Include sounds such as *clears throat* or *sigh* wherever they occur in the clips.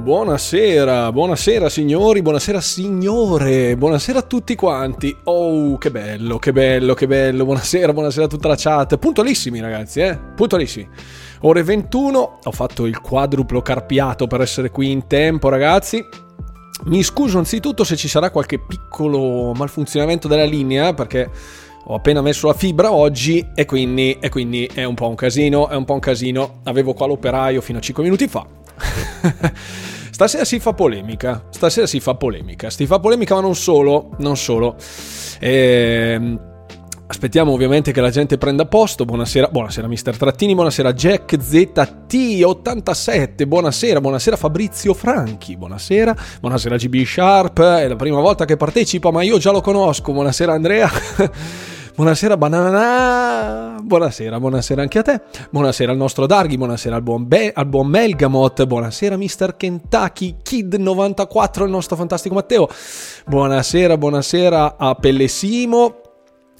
buonasera, buonasera signori, buonasera signore, buonasera a tutti quanti. Oh, che bello, che bello, che bello. Buonasera, buonasera a tutta la chat. Puntualissimi ragazzi, eh? Puntualissimi. Ore 21, ho fatto il quadruplo carpiato per essere qui in tempo ragazzi. Mi scuso anzitutto se ci sarà qualche piccolo malfunzionamento della linea perché ho appena messo la fibra oggi e quindi, e quindi è un po' un casino, è un po' un casino. Avevo qua l'operaio fino a 5 minuti fa. *laughs* Stasera si fa polemica, stasera si fa polemica, si fa polemica ma non solo, non solo. Ehm... Aspettiamo ovviamente che la gente prenda posto. Buonasera, buonasera Mister Trattini, buonasera Jack ZT87, buonasera, buonasera Fabrizio Franchi, buonasera, buonasera GB Sharp, è la prima volta che partecipa ma io già lo conosco, buonasera Andrea. *laughs* Buonasera Banana, buonasera, buonasera anche a te, buonasera al nostro Darghi, buonasera al buon, Be- al buon Melgamot, buonasera Mr. Kentucky Kid94, il nostro fantastico Matteo, buonasera, buonasera a Pellesimo,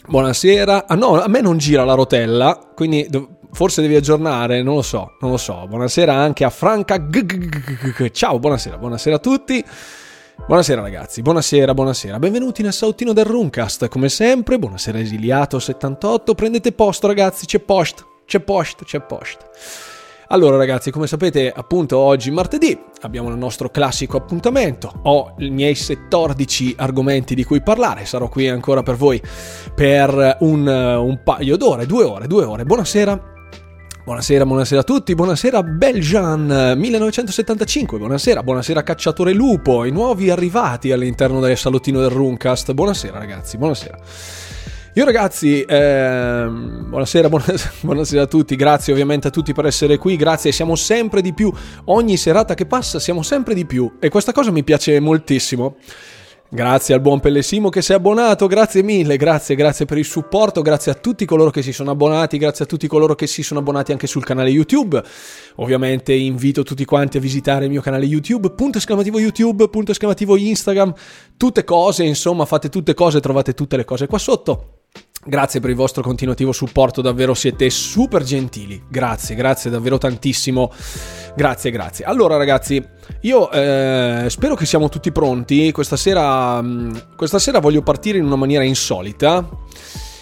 buonasera, ah no, a me non gira la rotella, quindi forse devi aggiornare, non lo so, non lo so, buonasera anche a Franca, ciao, buonasera, buonasera a tutti. Buonasera ragazzi, buonasera, buonasera, benvenuti nel sauttino del Runcast, come sempre, buonasera esiliato78, prendete posto ragazzi, c'è post, c'è post, c'è post. Allora ragazzi, come sapete appunto oggi martedì abbiamo il nostro classico appuntamento, ho i miei 14 argomenti di cui parlare, sarò qui ancora per voi per un, un paio d'ore, due ore, due ore, buonasera Buonasera, buonasera a tutti, buonasera Belgian 1975, buonasera, buonasera Cacciatore Lupo, i nuovi arrivati all'interno del salottino del Runcast, buonasera ragazzi, buonasera. Io ragazzi, eh, buonasera, buonasera, *laughs* buonasera, a tutti, grazie ovviamente a tutti per essere qui, grazie, siamo sempre di più, ogni serata che passa siamo sempre di più e questa cosa mi piace moltissimo. Grazie al buon Pellesimo che si è abbonato, grazie mille, grazie, grazie per il supporto, grazie a tutti coloro che si sono abbonati, grazie a tutti coloro che si sono abbonati anche sul canale YouTube. Ovviamente invito tutti quanti a visitare il mio canale YouTube, punto esclamativo YouTube, punto esclamativo Instagram, tutte cose, insomma, fate tutte cose, trovate tutte le cose qua sotto. Grazie per il vostro continuativo supporto, davvero siete super gentili. Grazie, grazie davvero tantissimo. Grazie, grazie. Allora ragazzi, io eh, spero che siamo tutti pronti. Questa sera, mm, questa sera voglio partire in una maniera insolita.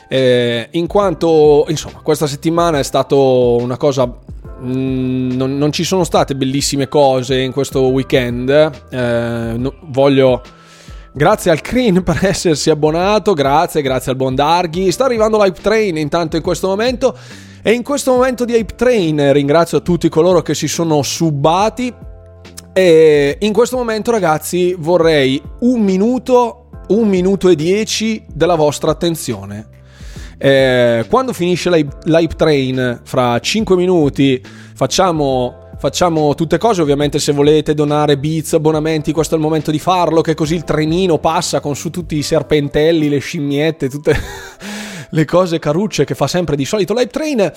Eh, in quanto, insomma, questa settimana è stata una cosa Mm, non, non, ci sono state bellissime cose in questo weekend. Eh, no, voglio Grazie al Creen *laughs* per essersi abbonato, grazie, grazie al buon Darghi. Sta arrivando l'Hype Train intanto in questo momento. E in questo momento di Hype Train ringrazio tutti coloro che si sono subbati. E in questo momento, ragazzi, vorrei un minuto, un minuto e dieci della vostra attenzione. Eh, quando finisce l'Hype Train, fra 5 minuti, facciamo facciamo tutte cose. Ovviamente, se volete donare bits, abbonamenti, questo è il momento di farlo. Che così il trenino passa con su tutti i serpentelli, le scimmiette, tutte *laughs* le cose carucce che fa sempre di solito Live Train.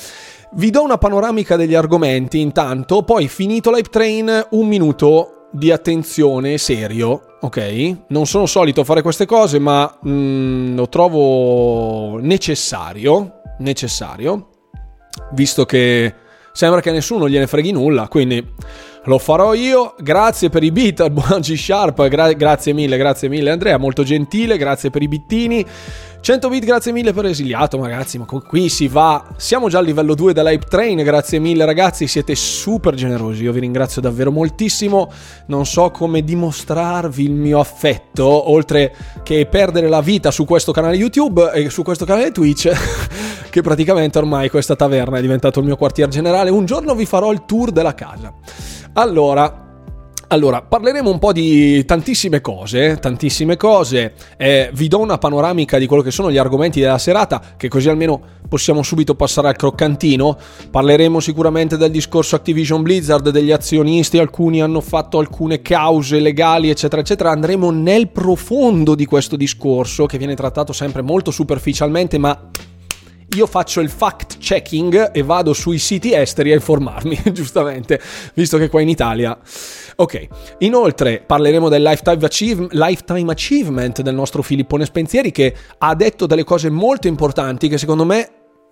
Vi do una panoramica degli argomenti intanto, poi finito Live Train, un minuto di attenzione serio, ok? Non sono solito fare queste cose, ma mm, lo trovo necessario, necessario, visto che sembra che nessuno gliene freghi nulla, quindi lo farò io. Grazie per i beat al buon G Sharp, gra- grazie mille, grazie mille Andrea, molto gentile, grazie per i bittini. 100 bit, grazie mille per esiliato, ragazzi. Ma qui si va. Siamo già al livello 2 dell'Hype Train. Grazie mille, ragazzi. Siete super generosi. Io vi ringrazio davvero moltissimo. Non so come dimostrarvi il mio affetto, oltre che perdere la vita su questo canale YouTube e su questo canale Twitch. *laughs* che praticamente ormai questa taverna è diventato il mio quartier generale. Un giorno vi farò il tour della casa. Allora, allora, parleremo un po' di tantissime cose, tantissime cose, eh, vi do una panoramica di quello che sono gli argomenti della serata, che così almeno possiamo subito passare al croccantino. Parleremo sicuramente del discorso Activision Blizzard, degli azionisti, alcuni hanno fatto alcune cause legali, eccetera, eccetera. Andremo nel profondo di questo discorso, che viene trattato sempre molto superficialmente, ma io faccio il fact checking e vado sui siti esteri a informarmi, *laughs* giustamente, visto che qua in Italia. Ok, inoltre parleremo del lifetime, achieve- lifetime achievement del nostro Filippone Spensieri che ha detto delle cose molto importanti che secondo me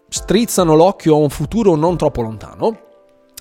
strizzano l'occhio a un futuro non troppo lontano.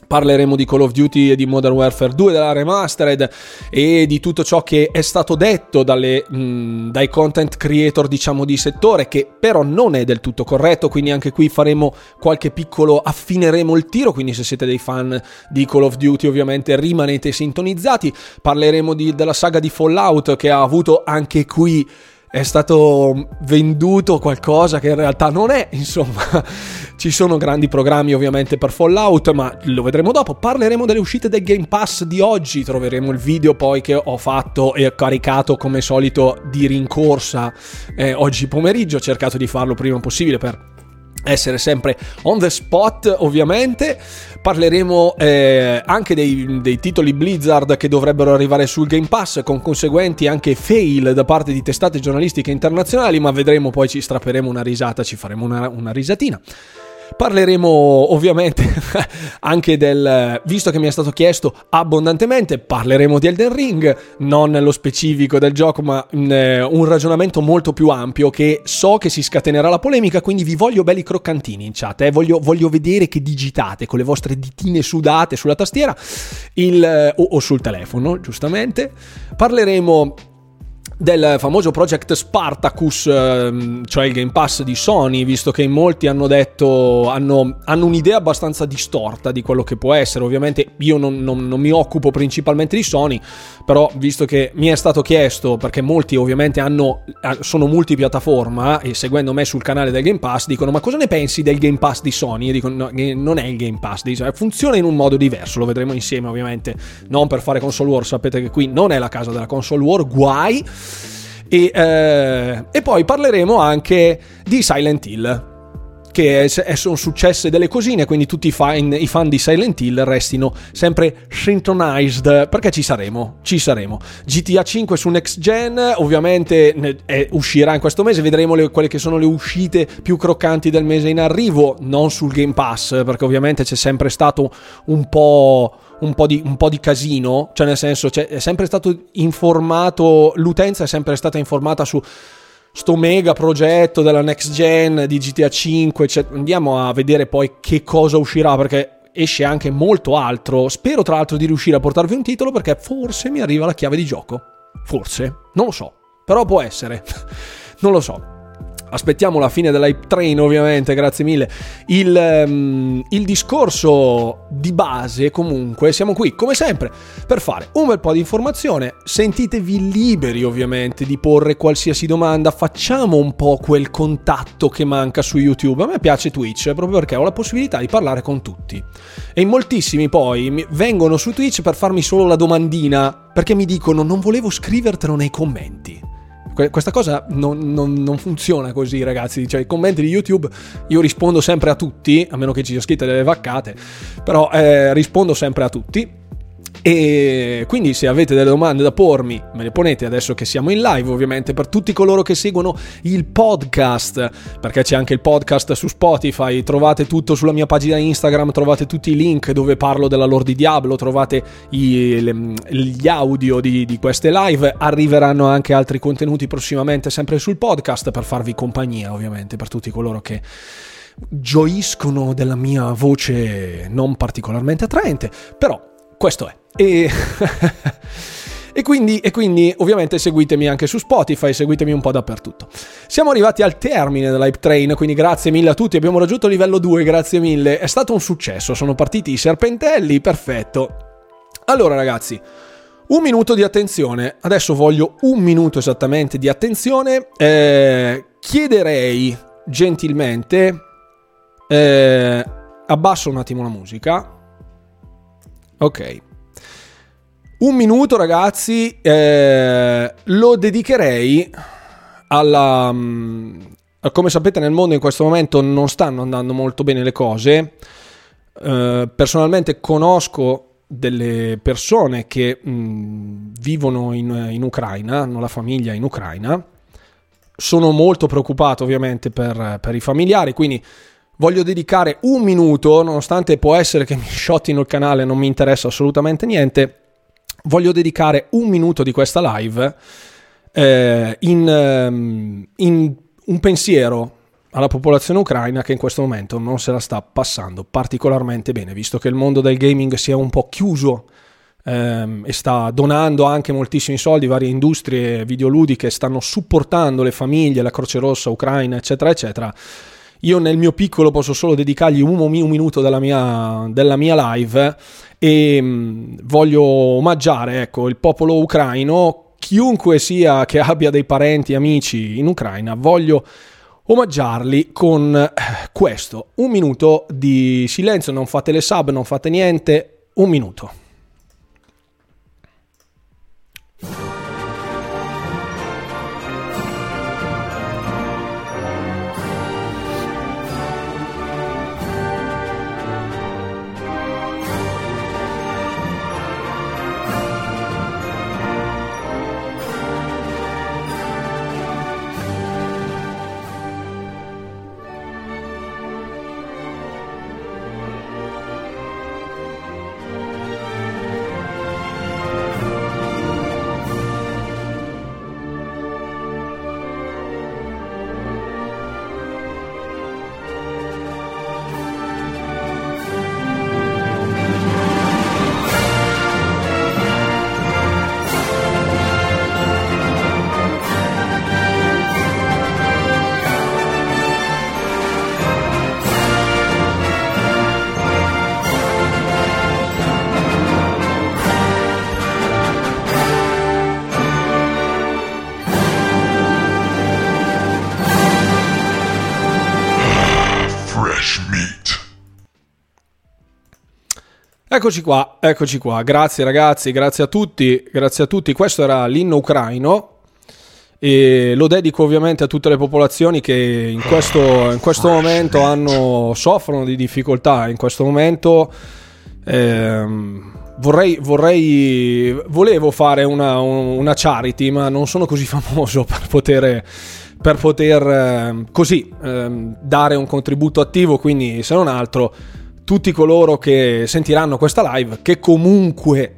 Parleremo di Call of Duty e di Modern Warfare 2 della remastered e di tutto ciò che è stato detto dalle, mh, dai content creator diciamo di settore che però non è del tutto corretto quindi anche qui faremo qualche piccolo affineremo il tiro quindi se siete dei fan di Call of Duty ovviamente rimanete sintonizzati. Parleremo di, della saga di Fallout che ha avuto anche qui è stato venduto qualcosa che in realtà non è, insomma, *laughs* ci sono grandi programmi ovviamente per Fallout, ma lo vedremo dopo. Parleremo delle uscite del Game Pass di oggi, troveremo il video poi che ho fatto e caricato come solito di rincorsa eh, oggi pomeriggio, ho cercato di farlo prima possibile per essere sempre on the spot ovviamente. Parleremo eh, anche dei, dei, titoli Blizzard che dovrebbero arrivare sul Game Pass con conseguenti anche fail da parte di testate giornalistiche internazionali ma vedremo poi ci strapperemo una risata ci faremo una, una risatina Parleremo ovviamente *laughs* anche del, visto che mi è stato chiesto abbondantemente, parleremo di Elden Ring, non nello specifico del gioco, ma eh, un ragionamento molto più ampio che so che si scatenerà la polemica, quindi vi voglio belli croccantini in chat, eh? voglio, voglio, vedere che digitate con le vostre ditine sudate sulla tastiera il, eh, o, o sul telefono, giustamente. Parleremo del famoso Project Spartacus, ehm, cioè il Game Pass di Sony, visto che molti hanno detto, hanno, hanno un'idea abbastanza distorta di quello che può essere. Ovviamente io non, non, non, mi occupo principalmente di Sony, però visto che mi è stato chiesto, perché molti ovviamente hanno, sono multipiattaforma e seguendo me sul canale del Game Pass dicono ma cosa ne pensi del Game Pass di Sony? E dico no, non è il Game Pass funziona in un modo diverso, lo vedremo insieme ovviamente, non per fare console war, sapete che qui non è la casa della console war, guai. E, eh, e poi parleremo anche di Silent Hill che sono successe delle cosine, quindi tutti i fan, i fan, di Silent Hill restino sempre synchronized, perché ci saremo, ci saremo. GTA 5 su Next Gen, ovviamente è, uscirà in questo mese, vedremo le, quelle che sono le uscite più croccanti del mese in arrivo, non sul Game Pass, perché ovviamente c'è sempre stato un po' un po, di, un po' di casino, cioè nel senso cioè, è sempre stato informato, l'utenza è sempre stata informata su sto mega progetto della next gen di GTA 5, cioè, andiamo a vedere poi che cosa uscirà perché esce anche molto altro. Spero tra l'altro di riuscire a portarvi un titolo perché forse mi arriva la chiave di gioco. Forse, non lo so, però può essere. *laughs* non lo so. Aspettiamo la fine dell'hype train ovviamente, grazie mille. Il, um, il, discorso di base comunque, siamo qui come sempre per fare un bel po' di informazione, sentitevi liberi ovviamente di porre qualsiasi domanda, facciamo un po' quel contatto che manca su YouTube. A me piace Twitch proprio perché ho la possibilità di parlare con tutti. E in moltissimi poi vengono su Twitch per farmi solo la domandina perché mi dicono non volevo scrivertelo nei commenti questa cosa non, non, non, funziona così, ragazzi. Cioè, i commenti di YouTube io rispondo sempre a tutti, a meno che ci sia scritte delle vaccate, però eh, rispondo sempre a tutti. E quindi se avete delle domande da pormi, me le ponete adesso che siamo in live, ovviamente per tutti coloro che seguono il podcast, perché c'è anche il podcast su Spotify, trovate tutto sulla mia pagina Instagram, trovate tutti i link dove parlo della lore di Diablo, trovate i, le, gli audio di, di queste live, arriveranno anche altri contenuti prossimamente sempre sul podcast per farvi compagnia, ovviamente, per tutti coloro che gioiscono della mia voce non particolarmente attraente, però questo è. E... *laughs* E quindi, e quindi, ovviamente seguitemi anche su Spotify, seguitemi un po' dappertutto. Siamo arrivati al termine dell'Hype Train, quindi grazie mille a tutti, abbiamo raggiunto il livello 2, grazie mille. È stato un successo, sono partiti i serpentelli, perfetto. Allora ragazzi, un minuto di attenzione, adesso voglio un minuto esattamente di attenzione. Eh, chiederei gentilmente, eh, abbasso un attimo la musica, Ok. Un minuto ragazzi, eh, lo dedicherei alla... Um, come sapete nel mondo in questo momento non stanno andando molto bene le cose. Eh, personalmente conosco delle persone che mh, mm, vivono in, in, Ucraina, hanno la famiglia in Ucraina. Sono molto preoccupato ovviamente per, per i familiari, quindi voglio dedicare un minuto, nonostante può essere che mi *laughs* shottino il canale, non mi interessa assolutamente niente, voglio dedicare un minuto di questa live eh, in, ehm, in, un pensiero alla popolazione ucraina che in questo momento non se la sta passando particolarmente bene, visto che il mondo del gaming si è un po' chiuso ehm, e sta donando anche moltissimi soldi, varie industrie videoludiche stanno supportando le famiglie, la Croce Rossa ucraina, eccetera, eccetera. Io nel mio piccolo posso solo dedicargli un, un minuto della mia, della mia live e mm, voglio omaggiare ecco, il popolo ucraino, chiunque sia che abbia dei parenti, amici in Ucraina, voglio omaggiarli con eh, questo, un minuto di silenzio, non fate le sub, non fate niente, un minuto. Eccoci qua, eccoci qua. Grazie ragazzi, grazie a tutti, grazie a tutti. Questo era l'inno ucraino e lo dedico ovviamente a tutte le popolazioni che in questo, in questo momento hanno, soffrono di difficoltà. In questo momento ehm, vorrei, vorrei, volevo fare una, una, charity, ma non sono così *laughs* famoso per poter per poter eh, così eh, dare un contributo attivo, quindi se non altro tutti coloro che sentiranno questa live, che comunque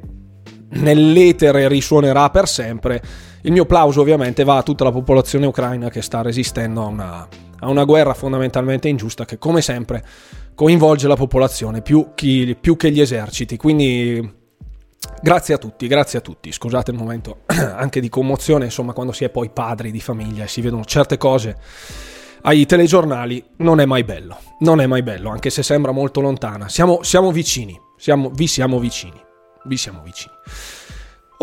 nell'etere risuonerà per sempre. Il mio plauso ovviamente va a tutta la popolazione ucraina che sta resistendo a una, a una guerra fondamentalmente ingiusta che come sempre coinvolge la popolazione più, chi, più che gli eserciti. Quindi grazie a tutti, grazie a tutti. Scusate il momento *clears throat* anche di commozione, insomma, quando si è poi padri di famiglia e si vedono certe cose ai telegiornali non è mai bello. Non è mai bello, anche se sembra molto lontana. Siamo, siamo vicini, siamo, vi siamo vicini, vi siamo vicini.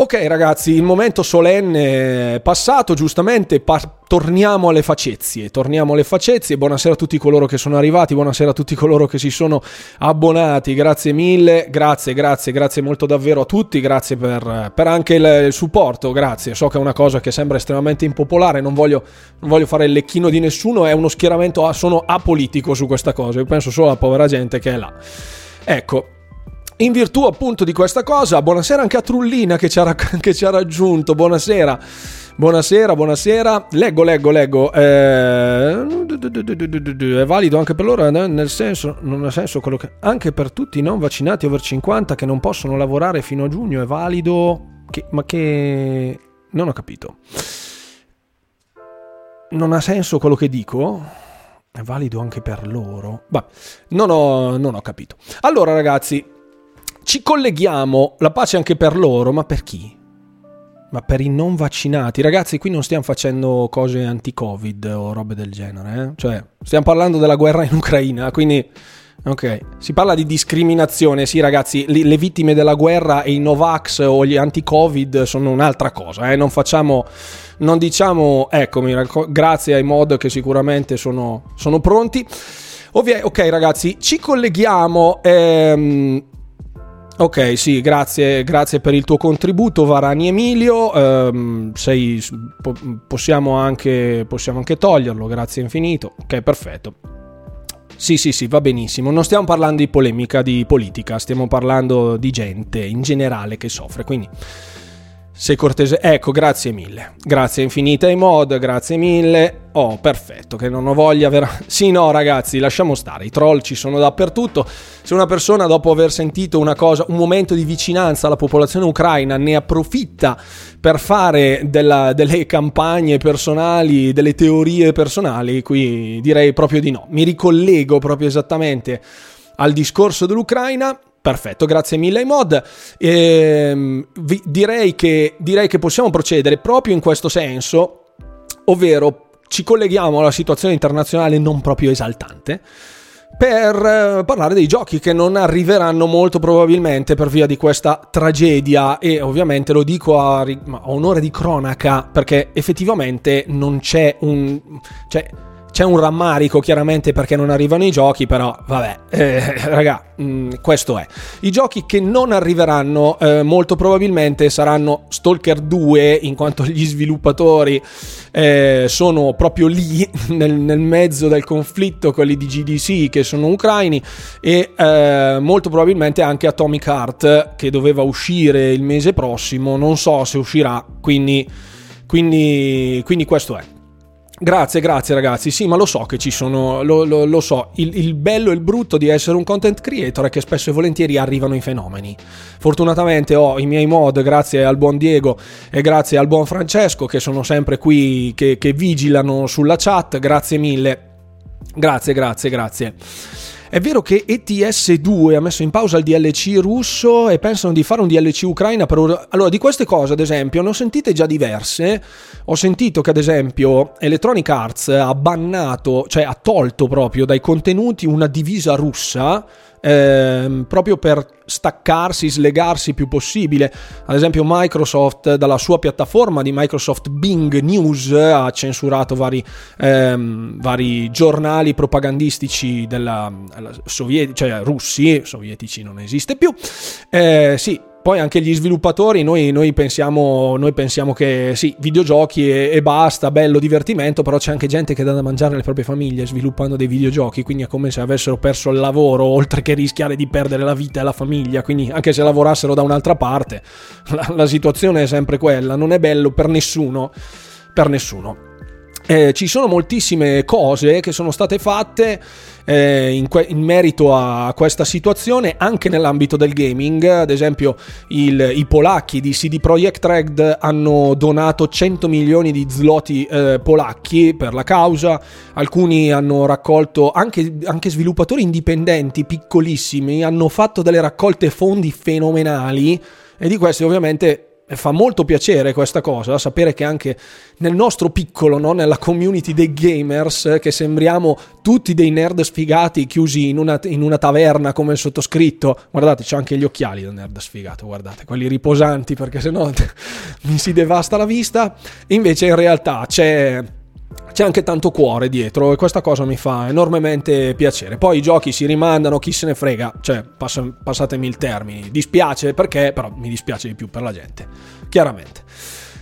Ok ragazzi, il momento solenne è passato, giustamente. Par- torniamo alle facezie, torniamo alle facezie, buonasera a tutti coloro che sono arrivati, buonasera a tutti coloro che si sono abbonati, grazie mille, grazie, grazie, grazie molto davvero a tutti, grazie per, per anche il, il, supporto, grazie, so che è una cosa che sembra estremamente impopolare, non voglio, non voglio fare il lecchino di nessuno, è uno schieramento, sono apolitico su questa cosa, io penso solo alla povera gente che è là. Ecco, in virtù appunto di questa cosa, buonasera anche a Trullina che ci ha, *laughs* che ci ha raggiunto, buonasera. Buonasera, buonasera. Leggo, leggo, leggo. Eh, è valido anche per loro, nel senso, non ha senso quello che... Anche per tutti i non vaccinati over 50 che non possono lavorare fino a giugno è valido... Che, ma che... Non ho capito. Non ha senso quello che dico? È valido anche per loro? Beh, non ho, non ho capito. Allora ragazzi, ci colleghiamo, la pace anche per loro, ma per chi? Ma per i non vaccinati. Ragazzi, qui non stiamo facendo cose anti-Covid o robe del genere, eh? Cioè, stiamo parlando della guerra in Ucraina, quindi... Ok, si parla di discriminazione, sì ragazzi, le vittime della guerra e i Novax o gli anti-Covid sono un'altra cosa, eh? non facciamo, non diciamo, eccomi, grazie ai mod che sicuramente sono, sono pronti. Ovvio, ok ragazzi, ci colleghiamo, ehm, Ok, sì, grazie, grazie per il tuo contributo, Varani Emilio. Um, sei, po- possiamo, anche, possiamo anche toglierlo, grazie infinito. Ok, perfetto. Sì, sì, sì, va benissimo. Non stiamo parlando di polemica, di politica, stiamo parlando di gente in generale che soffre. Quindi sei cortese. Ecco, grazie mille. Grazie infinite ai mod, grazie mille. Oh, perfetto, che non ho voglia vera... *laughs* Sì, no, ragazzi, lasciamo stare. I troll ci sono dappertutto. Se una persona dopo aver sentito una cosa, un momento di vicinanza alla popolazione ucraina ne approfitta per fare della, delle campagne personali, delle teorie personali, qui direi proprio di no. Mi ricollego proprio esattamente al discorso dell'Ucraina Perfetto, grazie mille ai mod. Ehm, vi, direi, che, direi che possiamo procedere proprio in questo senso, ovvero ci colleghiamo alla situazione internazionale non proprio esaltante per eh, parlare dei giochi che non arriveranno molto probabilmente per via di questa tragedia e ovviamente lo dico a, a onore di cronaca perché effettivamente non c'è un... Cioè, c'è un rammarico chiaramente perché non arrivano i giochi, però vabbè, eh, *laughs* raga, mh, mm, questo è. I giochi che non arriveranno eh, molto probabilmente saranno Stalker 2, in quanto gli sviluppatori eh, sono proprio lì, *laughs* nel, nel, mezzo del conflitto, quelli di GDC che sono ucraini, e eh, molto probabilmente anche Atomic Heart che doveva uscire il mese prossimo, non so se uscirà, quindi, quindi, quindi questo è. Grazie, grazie ragazzi. Sì, ma lo so che ci sono, lo, lo, lo so. Il, il, bello e il brutto di essere un content creator è che spesso e volentieri arrivano i fenomeni. Fortunatamente ho i miei mod grazie al buon Diego e grazie al buon Francesco che sono sempre qui, che, che vigilano sulla chat. Grazie mille. Grazie, grazie, grazie. È vero che ETS2 ha messo in pausa il DLC russo e pensano di fare un DLC ucraina per... Allora, di queste cose, ad esempio, ne ho sentite già diverse. Ho sentito che, ad esempio, Electronic Arts ha bannato, cioè ha tolto proprio dai contenuti una divisa russa ehm, proprio per staccarsi, slegarsi il più possibile. Ad esempio Microsoft dalla sua piattaforma di Microsoft Bing News ha censurato vari, ehm, vari giornali propagandistici della, soviet- cioè russi, sovietici non esiste più. Eh, sì, poi anche gli sviluppatori, noi, noi, pensiamo, noi pensiamo, che sì, videogiochi e, e, basta, bello divertimento, però c'è anche gente che dà da mangiare alle proprie famiglie sviluppando dei videogiochi, quindi è come se avessero perso il lavoro, oltre che rischiare di perdere la vita e la famiglia, quindi anche se lavorassero da un'altra parte, *laughs* la, la situazione è sempre quella, non è bello per nessuno, per nessuno. Eh, ci sono moltissime cose che sono state fatte eh, in, que- in, merito a questa situazione anche nell'ambito del gaming. Ad esempio, il, i polacchi di CD Projekt Red hanno donato 100 milioni di zloty eh, polacchi per la causa. Alcuni hanno raccolto, anche, anche sviluppatori indipendenti piccolissimi, hanno fatto delle raccolte fondi fenomenali. E di questi ovviamente fa molto piacere questa cosa, sapere che anche nel nostro piccolo, no? nella community dei gamers, che sembriamo tutti dei nerd sfigati chiusi in una, in una, taverna come il sottoscritto. Guardate, c'ho anche gli occhiali da nerd sfigato, guardate, quelli riposanti perché sennò *laughs* mi si devasta la vista. Invece in realtà c'è c'è anche tanto cuore dietro e questa cosa mi fa enormemente piacere. Poi i giochi si rimandano, chi se ne frega, cioè pass- passatemi il termine, dispiace perché, però mi dispiace di più per la gente, chiaramente.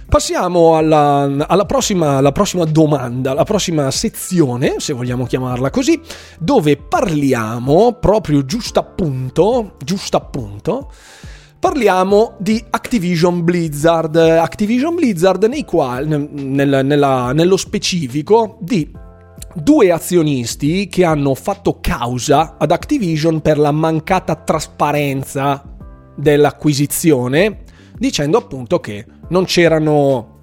Passiamo alla, alla, prossima, alla prossima domanda, alla prossima sezione, se vogliamo chiamarla così, dove parliamo proprio giusto appunto, giusto appunto, parliamo di Activision Blizzard. Activision Blizzard quali, nel, nella, nello specifico di due azionisti che hanno fatto causa ad Activision per la mancata trasparenza dell'acquisizione, dicendo appunto che non c'erano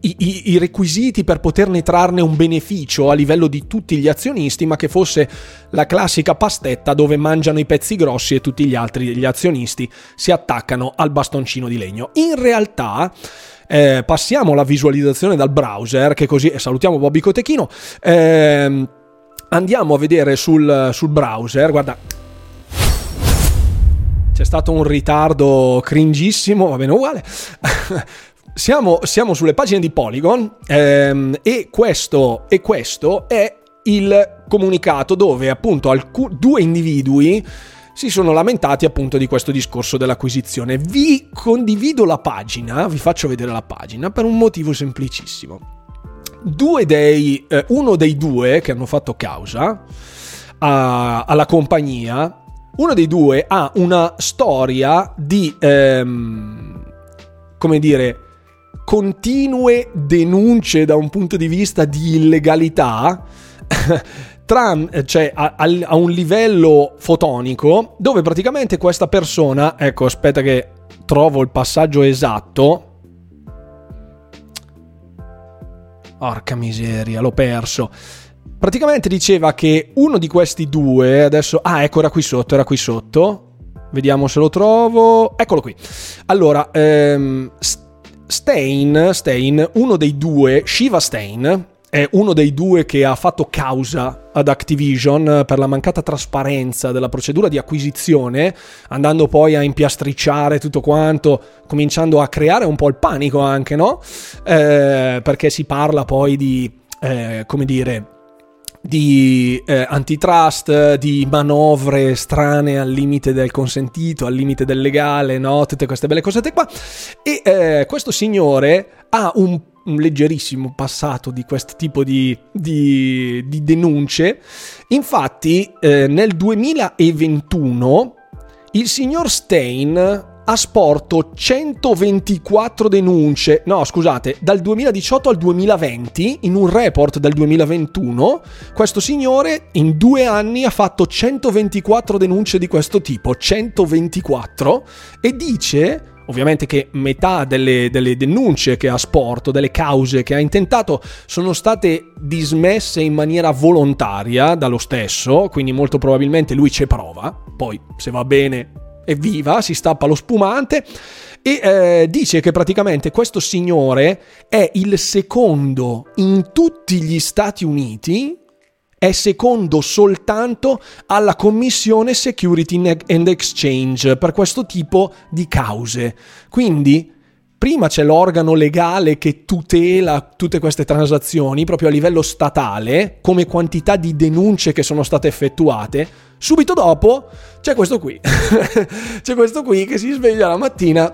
i, i, i, requisiti per poterne trarne un beneficio a livello di tutti gli azionisti, ma che fosse la classica pastetta dove mangiano i pezzi grossi e tutti gli altri gli azionisti si attaccano al bastoncino di legno. In realtà, eh, passiamo alla visualizzazione dal browser, che così e salutiamo Bobby Cotechino. Eh, andiamo a vedere sul, sul browser, guarda, c'è stato un ritardo cringissimo, va bene uguale. *laughs* siamo, siamo, sulle pagine di Polygon ehm, e, questo, e questo è il comunicato dove appunto alc- due individui si sono lamentati appunto di questo discorso dell'acquisizione. Vi condivido la pagina, vi faccio vedere la pagina per un motivo semplicissimo. Due dei, eh, uno dei due che hanno fatto causa a, alla compagnia, uno dei due ha una storia di... Ehm, come dire, continue denunce da un punto di vista di illegalità. *laughs* Trump, cioè a, a, un livello fotonico, dove praticamente questa persona, ecco, aspetta che trovo il passaggio esatto. Porca miseria, l'ho perso. Praticamente diceva che uno di questi due, adesso, ah ecco era qui sotto, era qui sotto. Vediamo se lo trovo. Eccolo qui. Allora, ehm, Stein, Stein, uno dei due, Shiva Stein, è uno dei due che ha fatto causa ad Activision per la mancata trasparenza della procedura di acquisizione, andando poi a impiastricciare tutto quanto, cominciando a creare un po' il panico anche, no? Eh, perché si parla poi di, eh, come dire, di eh, antitrust, di manovre strane al limite del consentito, al limite del legale, no? Tutte queste belle cosette qua. E eh, questo signore ha un un leggerissimo passato di questo tipo di, di, di denunce. Infatti, eh, nel 2021 il signor Stein ha sporto 124 denunce, no scusate, dal 2018 al 2020, in un report del 2021, questo signore in due anni ha fatto 124 denunce di questo tipo, 124, e dice Ovviamente che metà delle, delle, denunce che ha sporto, delle cause che ha intentato, sono state dismesse in maniera volontaria dallo stesso, quindi molto probabilmente lui ci prova, poi se va bene evviva, si stappa lo spumante e eh, dice che praticamente questo signore è il secondo in tutti gli Stati Uniti è secondo soltanto alla Commissione Security and Exchange per questo tipo di cause. Quindi prima c'è l'organo legale che tutela tutte queste transazioni proprio a livello statale come quantità di denunce che sono state effettuate. Subito dopo c'è questo qui. *laughs* c'è questo qui che si sveglia la mattina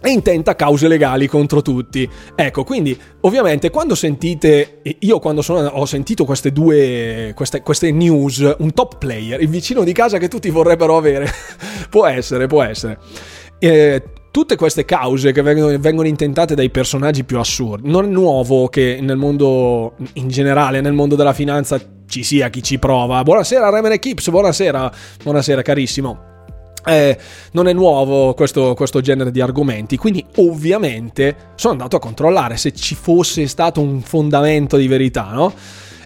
e intenta cause legali contro tutti. Ecco, quindi ovviamente quando sentite, io quando sono, ho sentito queste due, queste, queste, news, un top player, il vicino di casa che tutti vorrebbero avere, *laughs* può essere, può essere. Eh, tutte queste cause che vengono, vengono, intentate dai personaggi più assurdi, non è nuovo che nel mondo, in generale, nel mondo della finanza ci sia chi ci prova. Buonasera Remene Kips, buonasera, buonasera carissimo. Eh, non è nuovo questo, questo, genere di argomenti, quindi ovviamente sono andato a controllare se ci fosse stato un fondamento di verità, no?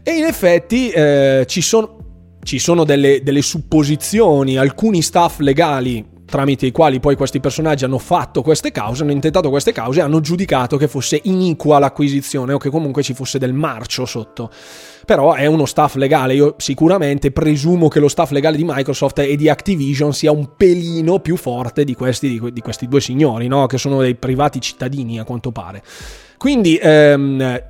E in effetti eh, ci sono, ci sono delle, delle supposizioni, alcuni staff legali tramite i quali poi questi personaggi hanno fatto queste cause, hanno intentato queste cause e hanno giudicato che fosse iniqua l'acquisizione o che comunque ci fosse del marcio sotto. Però è uno staff legale, io sicuramente presumo che lo staff legale di Microsoft e di Activision sia un pelino più forte di questi, di questi due signori, no? che sono dei privati cittadini a quanto pare. Quindi... Ehm,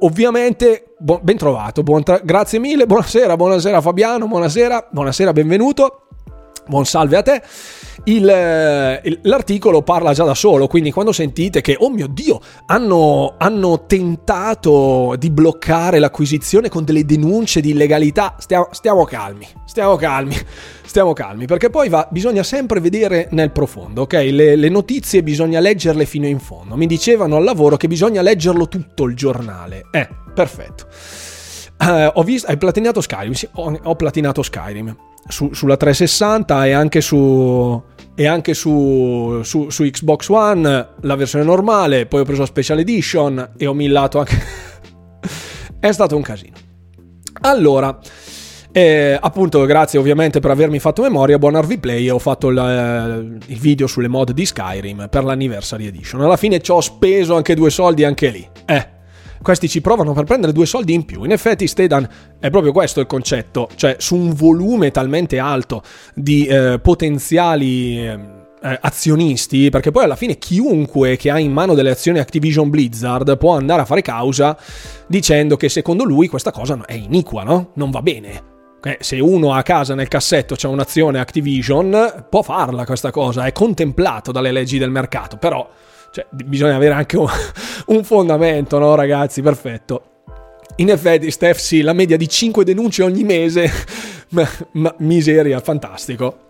ovviamente, ben trovato, buon tra- grazie mille, buonasera, buonasera Fabiano, buonasera, buonasera, benvenuto, buon salve a te. Eh, il, l'articolo parla già da solo, quindi quando sentite che, oh mio Dio, hanno, hanno tentato di bloccare l'acquisizione con delle denunce di illegalità, stiamo, stiamo calmi, stiamo calmi, stiamo calmi, perché poi va, bisogna sempre vedere nel profondo, ok? Le, le notizie bisogna leggerle fino in fondo. Mi dicevano al lavoro che bisogna leggerlo tutto il giornale. Eh, perfetto. Uh, ho visto, hai platinato Skyrim? Sì, ho, ho platinato Skyrim. Su, sulla 360 e anche su, e anche su, su, su, Xbox One la versione normale, poi ho preso la Special Edition e ho millato anche... *laughs* è stato un casino. Allora, eh, appunto, grazie ovviamente per avermi fatto memoria, buon RV Play, ho fatto il, eh, il, video sulle mod di Skyrim per l'Anniversary Edition. Alla fine ci ho speso anche due soldi anche lì. Eh, questi ci provano per prendere due soldi in più. In effetti Stedan è proprio questo il concetto, cioè su un volume talmente alto di eh, potenziali... Eh, eh, azionisti, perché poi alla fine chiunque che ha in mano delle azioni Activision Blizzard può andare a fare causa dicendo che secondo lui questa cosa è iniqua, no? Non va bene. Eh, se uno a casa nel cassetto c'è un'azione Activision, può farla questa cosa, è contemplato dalle leggi del mercato, però cioè, bisogna avere anche un, *laughs* un fondamento, no ragazzi? Perfetto. In effetti, Steph, sì, la media di 5 denunce ogni mese, *laughs* ma, ma, miseria, fantastico.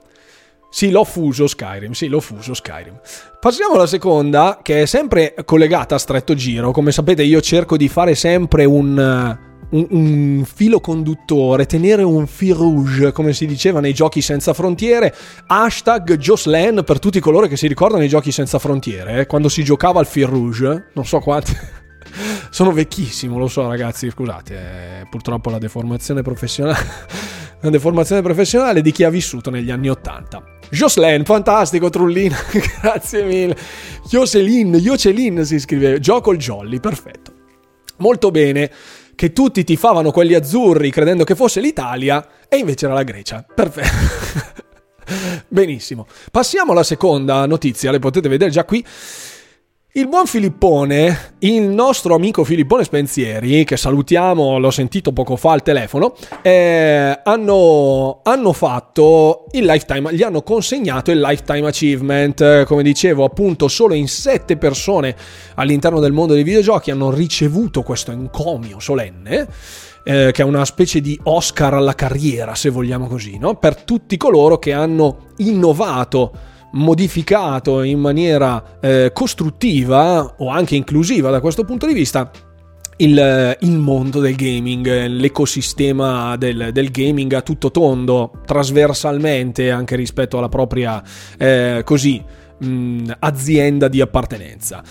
Sì, l'ho fuso Skyrim, sì, l'ho fuso Skyrim. Passiamo alla seconda, che è sempre collegata a stretto giro. Come sapete, io cerco di fare sempre un, un, un filo conduttore, tenere un fil rouge, come si diceva nei giochi senza frontiere. Hashtag Jocelyn per tutti coloro che si ricordano i giochi senza frontiere. Eh? Quando si giocava al fil rouge, non so quanti. *laughs* Sono vecchissimo, lo so ragazzi, scusate, eh, purtroppo la deformazione professionale, *laughs* la deformazione professionale di chi ha vissuto negli anni Ottanta. Jocelyn, fantastico, Trullina, *laughs* grazie mille. Jocelyn, Jocelyn si scrive, gioco il jolly, perfetto. Molto bene, che tutti tifavano quelli azzurri credendo che fosse l'Italia e invece era la Grecia. Perfetto. *laughs* Benissimo. Passiamo alla seconda notizia, le potete vedere già qui. Il buon Filippone, il nostro amico Filippone Spensieri, che salutiamo, l'ho sentito poco fa al telefono, eh, hanno, hanno, fatto il lifetime, gli hanno consegnato il lifetime achievement. Come dicevo, appunto, solo in sette persone all'interno del mondo dei videogiochi hanno ricevuto questo encomio solenne. Eh, che è una specie di Oscar alla carriera, se vogliamo così, no? per tutti coloro che hanno innovato modificato in maniera eh, costruttiva o anche inclusiva da questo punto di vista il, il, mondo del gaming, l'ecosistema del, del, gaming a tutto tondo, trasversalmente anche rispetto alla propria eh, così mh, mm, azienda di appartenenza.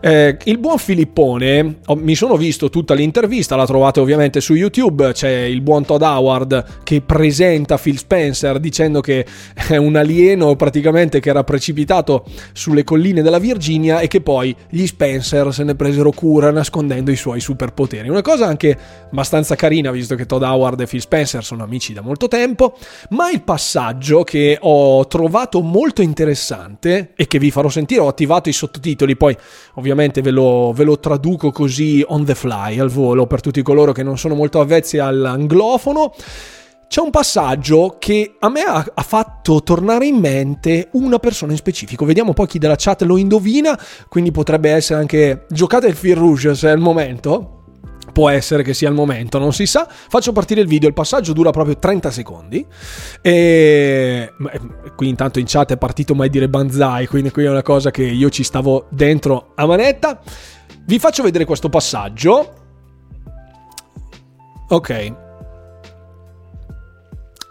Eh, il buon Filippone, oh, mi sono visto tutta l'intervista, la trovate ovviamente su YouTube, c'è il buon Todd Howard che presenta Phil Spencer dicendo che è un alieno praticamente che era precipitato sulle colline della Virginia e che poi gli Spencer se ne presero cura nascondendo i suoi superpoteri. Una cosa anche abbastanza carina visto che Todd Howard e Phil Spencer sono amici da molto tempo, ma il passaggio che ho trovato molto interessante e che vi farò sentire. Ho attivato i sottotitoli, poi ovviamente ve lo, ve lo traduco così on the fly, al volo, per tutti coloro che non sono molto avvezzi all'anglofono. C'è un passaggio che a me ha, fatto tornare in mente una persona in specifico. Vediamo poi chi della chat lo indovina. Quindi potrebbe essere anche. Giocate il Fil Rouge se è il momento può essere che sia il momento, non si sa. Faccio partire il video, il passaggio dura proprio 30 secondi. E qui intanto in chat è partito mai dire banzai, quindi qui è una cosa che io ci stavo dentro a manetta. Vi faccio vedere questo passaggio. Ok.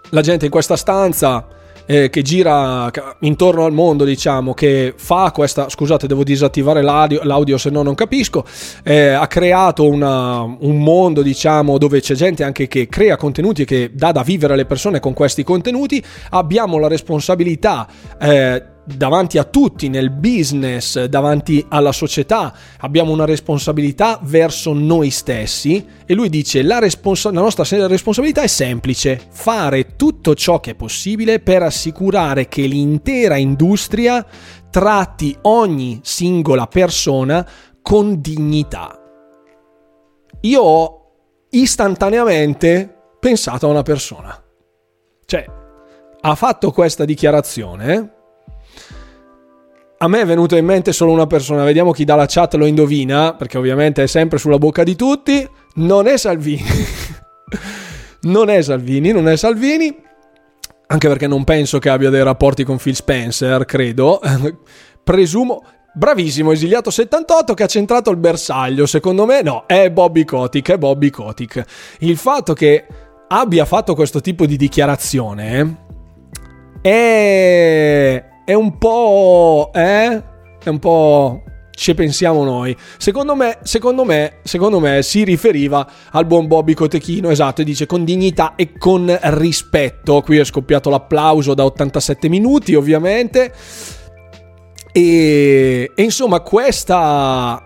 La gente in questa stanza eh, che gira intorno al mondo, diciamo, che fa questa, scusate, devo disattivare l'audio, l'audio se no non capisco, eh, ha creato una, un mondo, diciamo, dove c'è gente anche che crea contenuti e che dà da vivere alle persone con questi contenuti, abbiamo la responsabilità eh, davanti a tutti nel business, davanti alla società, abbiamo una responsabilità verso noi stessi e lui dice la, responsa- la nostra responsabilità è semplice, fare tutto ciò che è possibile per assicurare che l'intera industria tratti ogni singola persona con dignità. Io ho istantaneamente pensato a una persona. Cioè, ha fatto questa dichiarazione a me è venuta in mente solo una persona, vediamo chi dalla chat lo indovina, perché ovviamente è sempre sulla bocca di tutti. Non è Salvini. *laughs* non è Salvini, non è Salvini. Anche perché non penso che abbia dei rapporti con Phil Spencer, credo. *laughs* Presumo. Bravissimo, esiliato 78 che ha centrato il bersaglio. Secondo me, no, è Bobby Kotick. È Bobby Kotick. Il fatto che abbia fatto questo tipo di dichiarazione è è un po'... eh? È un po' ci pensiamo noi. Secondo me, secondo me, secondo me si riferiva al buon Bobby Cotechino, esatto, e dice con dignità e con rispetto. Qui è scoppiato l'applauso da 87 minuti, ovviamente. E, e insomma, questa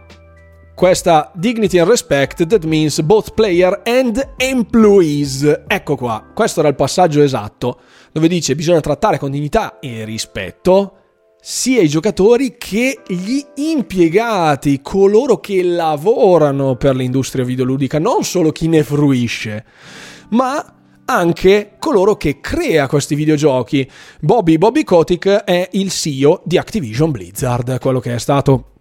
questa dignity and respect that means both player and employees. Ecco qua, questo era il passaggio esatto, dove dice bisogna trattare con dignità e rispetto sia i giocatori che gli impiegati, coloro che lavorano per l'industria videoludica, non solo chi ne fruisce, ma anche coloro che crea questi videogiochi. Bobby Bobby Kotick è il CEO di Activision Blizzard, quello che è stato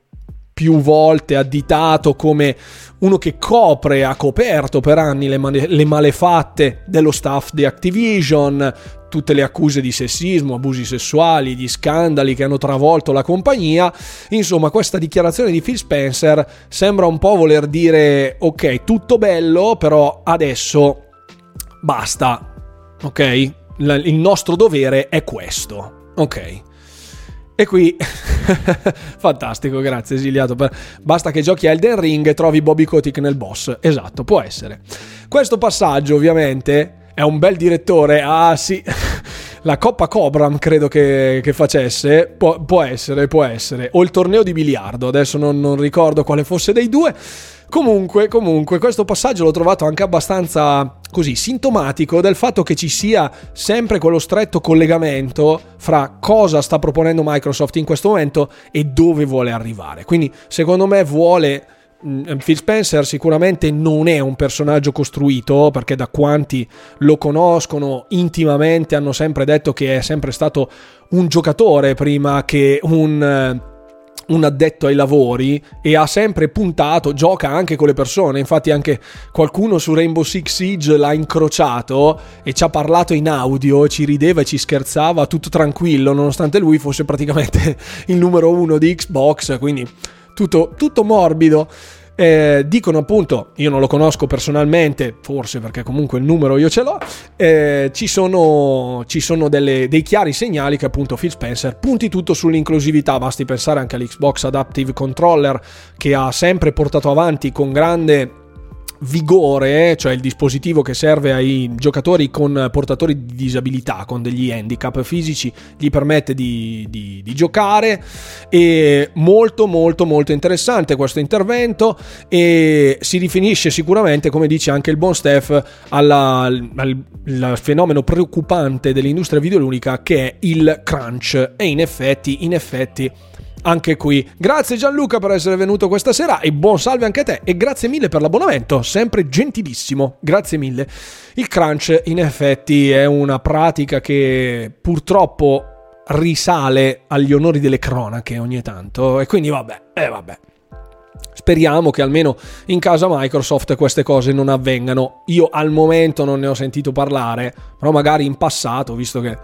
più volte additato come uno che copre, ha coperto per anni le, male, le malefatte dello staff di Activision, tutte le accuse di sessismo, abusi sessuali, gli scandali che hanno travolto la compagnia. Insomma, questa dichiarazione di Phil Spencer sembra un po' voler dire ok, tutto bello, però adesso basta. Ok? Il nostro dovere è questo. Ok. E qui, *laughs* fantastico, grazie esiliato. Basta che giochi Elden Ring e trovi Bobby Kotick nel boss. Esatto, può essere. Questo passaggio, ovviamente, è un bel direttore. Ah, sì. *laughs* La Coppa Cobram credo che, che facesse. Pu- può essere, può essere. O il torneo di biliardo. Adesso non, non ricordo quale fosse dei due. Comunque, comunque, questo passaggio l'ho trovato anche abbastanza così sintomatico del fatto che ci sia sempre quello stretto collegamento fra cosa sta proponendo Microsoft in questo momento e dove vuole arrivare. Quindi, secondo me, vuole. Mm, Phil Spencer sicuramente non è un personaggio costruito perché da quanti lo conoscono intimamente hanno sempre detto che è sempre stato un giocatore prima che un un addetto ai lavori e ha sempre puntato, gioca anche con le persone, infatti anche qualcuno su Rainbow Six Siege l'ha incrociato e ci ha parlato in audio, ci rideva e ci scherzava tutto tranquillo, nonostante lui fosse praticamente *laughs* il numero uno di Xbox, quindi tutto, tutto morbido. Eh, dicono appunto, io non lo conosco personalmente, forse perché comunque il numero io ce l'ho, eh, ci sono, ci sono delle, dei chiari segnali che appunto Phil Spencer punti tutto sull'inclusività, basti pensare anche all'Xbox Adaptive Controller che ha sempre portato avanti con grande vigore, cioè il dispositivo che serve ai giocatori con portatori di disabilità, con degli handicap fisici, gli permette di, di, di giocare. E molto, molto, molto interessante questo intervento. E si rifinisce sicuramente, come dice anche il buon Steph, alla, al, al fenomeno preoccupante dell'industria videoludica che è il crunch. E in effetti, in effetti anche qui. Grazie Gianluca per essere venuto questa sera e buon salve anche a te e grazie mille per l'abbonamento, sempre gentilissimo, grazie mille. Il crunch in effetti è una pratica che purtroppo risale agli onori delle cronache ogni tanto e quindi vabbè, eh vabbè. Speriamo che almeno in casa Microsoft queste cose non avvengano. Io al momento non ne ho sentito parlare, però magari in passato, visto che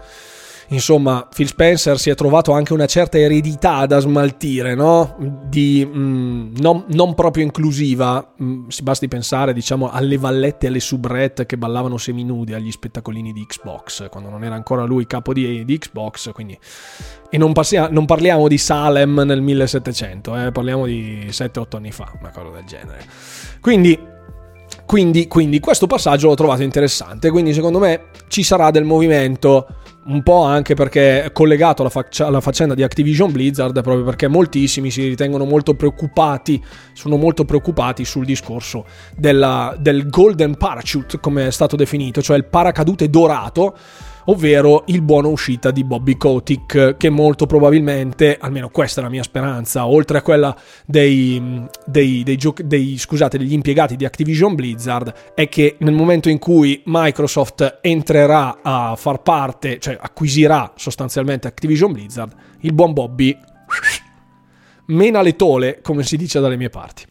insomma, Phil Spencer si è trovato anche una certa eredità da smaltire, no? Di, mm, non, non, proprio inclusiva, mm, si basti pensare, diciamo, alle vallette e alle subrette che ballavano seminudi agli spettacolini di Xbox, quando non era ancora lui capo di, di Xbox, quindi... E non, passia, non, parliamo di Salem nel 1700, eh, parliamo di 7-8 anni fa, una cosa del genere. Quindi... Quindi, quindi questo passaggio l'ho trovato interessante, quindi secondo me ci sarà del movimento un po' anche perché è collegato alla, fac- alla, faccenda di Activision Blizzard, proprio perché moltissimi si ritengono molto preoccupati, sono molto preoccupati sul discorso della, del Golden Parachute, come è stato definito, cioè il paracadute dorato ovvero il buono uscita di Bobby Kotick, che molto probabilmente, almeno questa è la mia speranza, oltre a quella dei, dei, dei, gioc- dei scusate, degli impiegati di Activision Blizzard, è che nel momento in cui Microsoft entrerà a far parte, cioè acquisirà sostanzialmente Activision Blizzard, il buon Bobby mena le tole, come si dice dalle mie parti.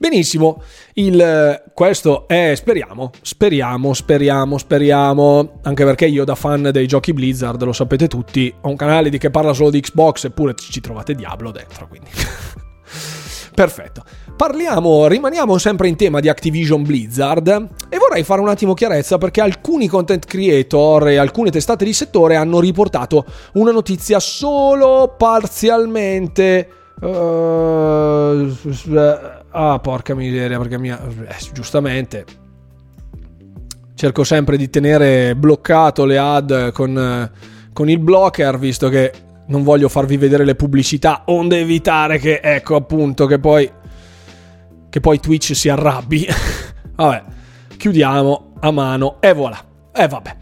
Benissimo, il, questo è, speriamo, speriamo, speriamo, speriamo, anche perché io da fan dei giochi Blizzard, lo sapete tutti, ho un canale di che parla solo di Xbox eppure ci trovate Diablo dentro, quindi... *laughs* Perfetto. Parliamo, rimaniamo sempre in tema di Activision Blizzard e vorrei fare un attimo chiarezza perché alcuni content creator e alcune testate di settore hanno riportato una notizia solo parzialmente... Uh, Ah, porca miseria, perché mia, eh, giustamente cerco sempre di tenere bloccato le ad con, con il blocker, visto che non voglio farvi vedere le pubblicità, onde evitare che, ecco appunto, che poi, che poi Twitch si arrabbi. *laughs* vabbè, chiudiamo a mano e voilà. E vabbè.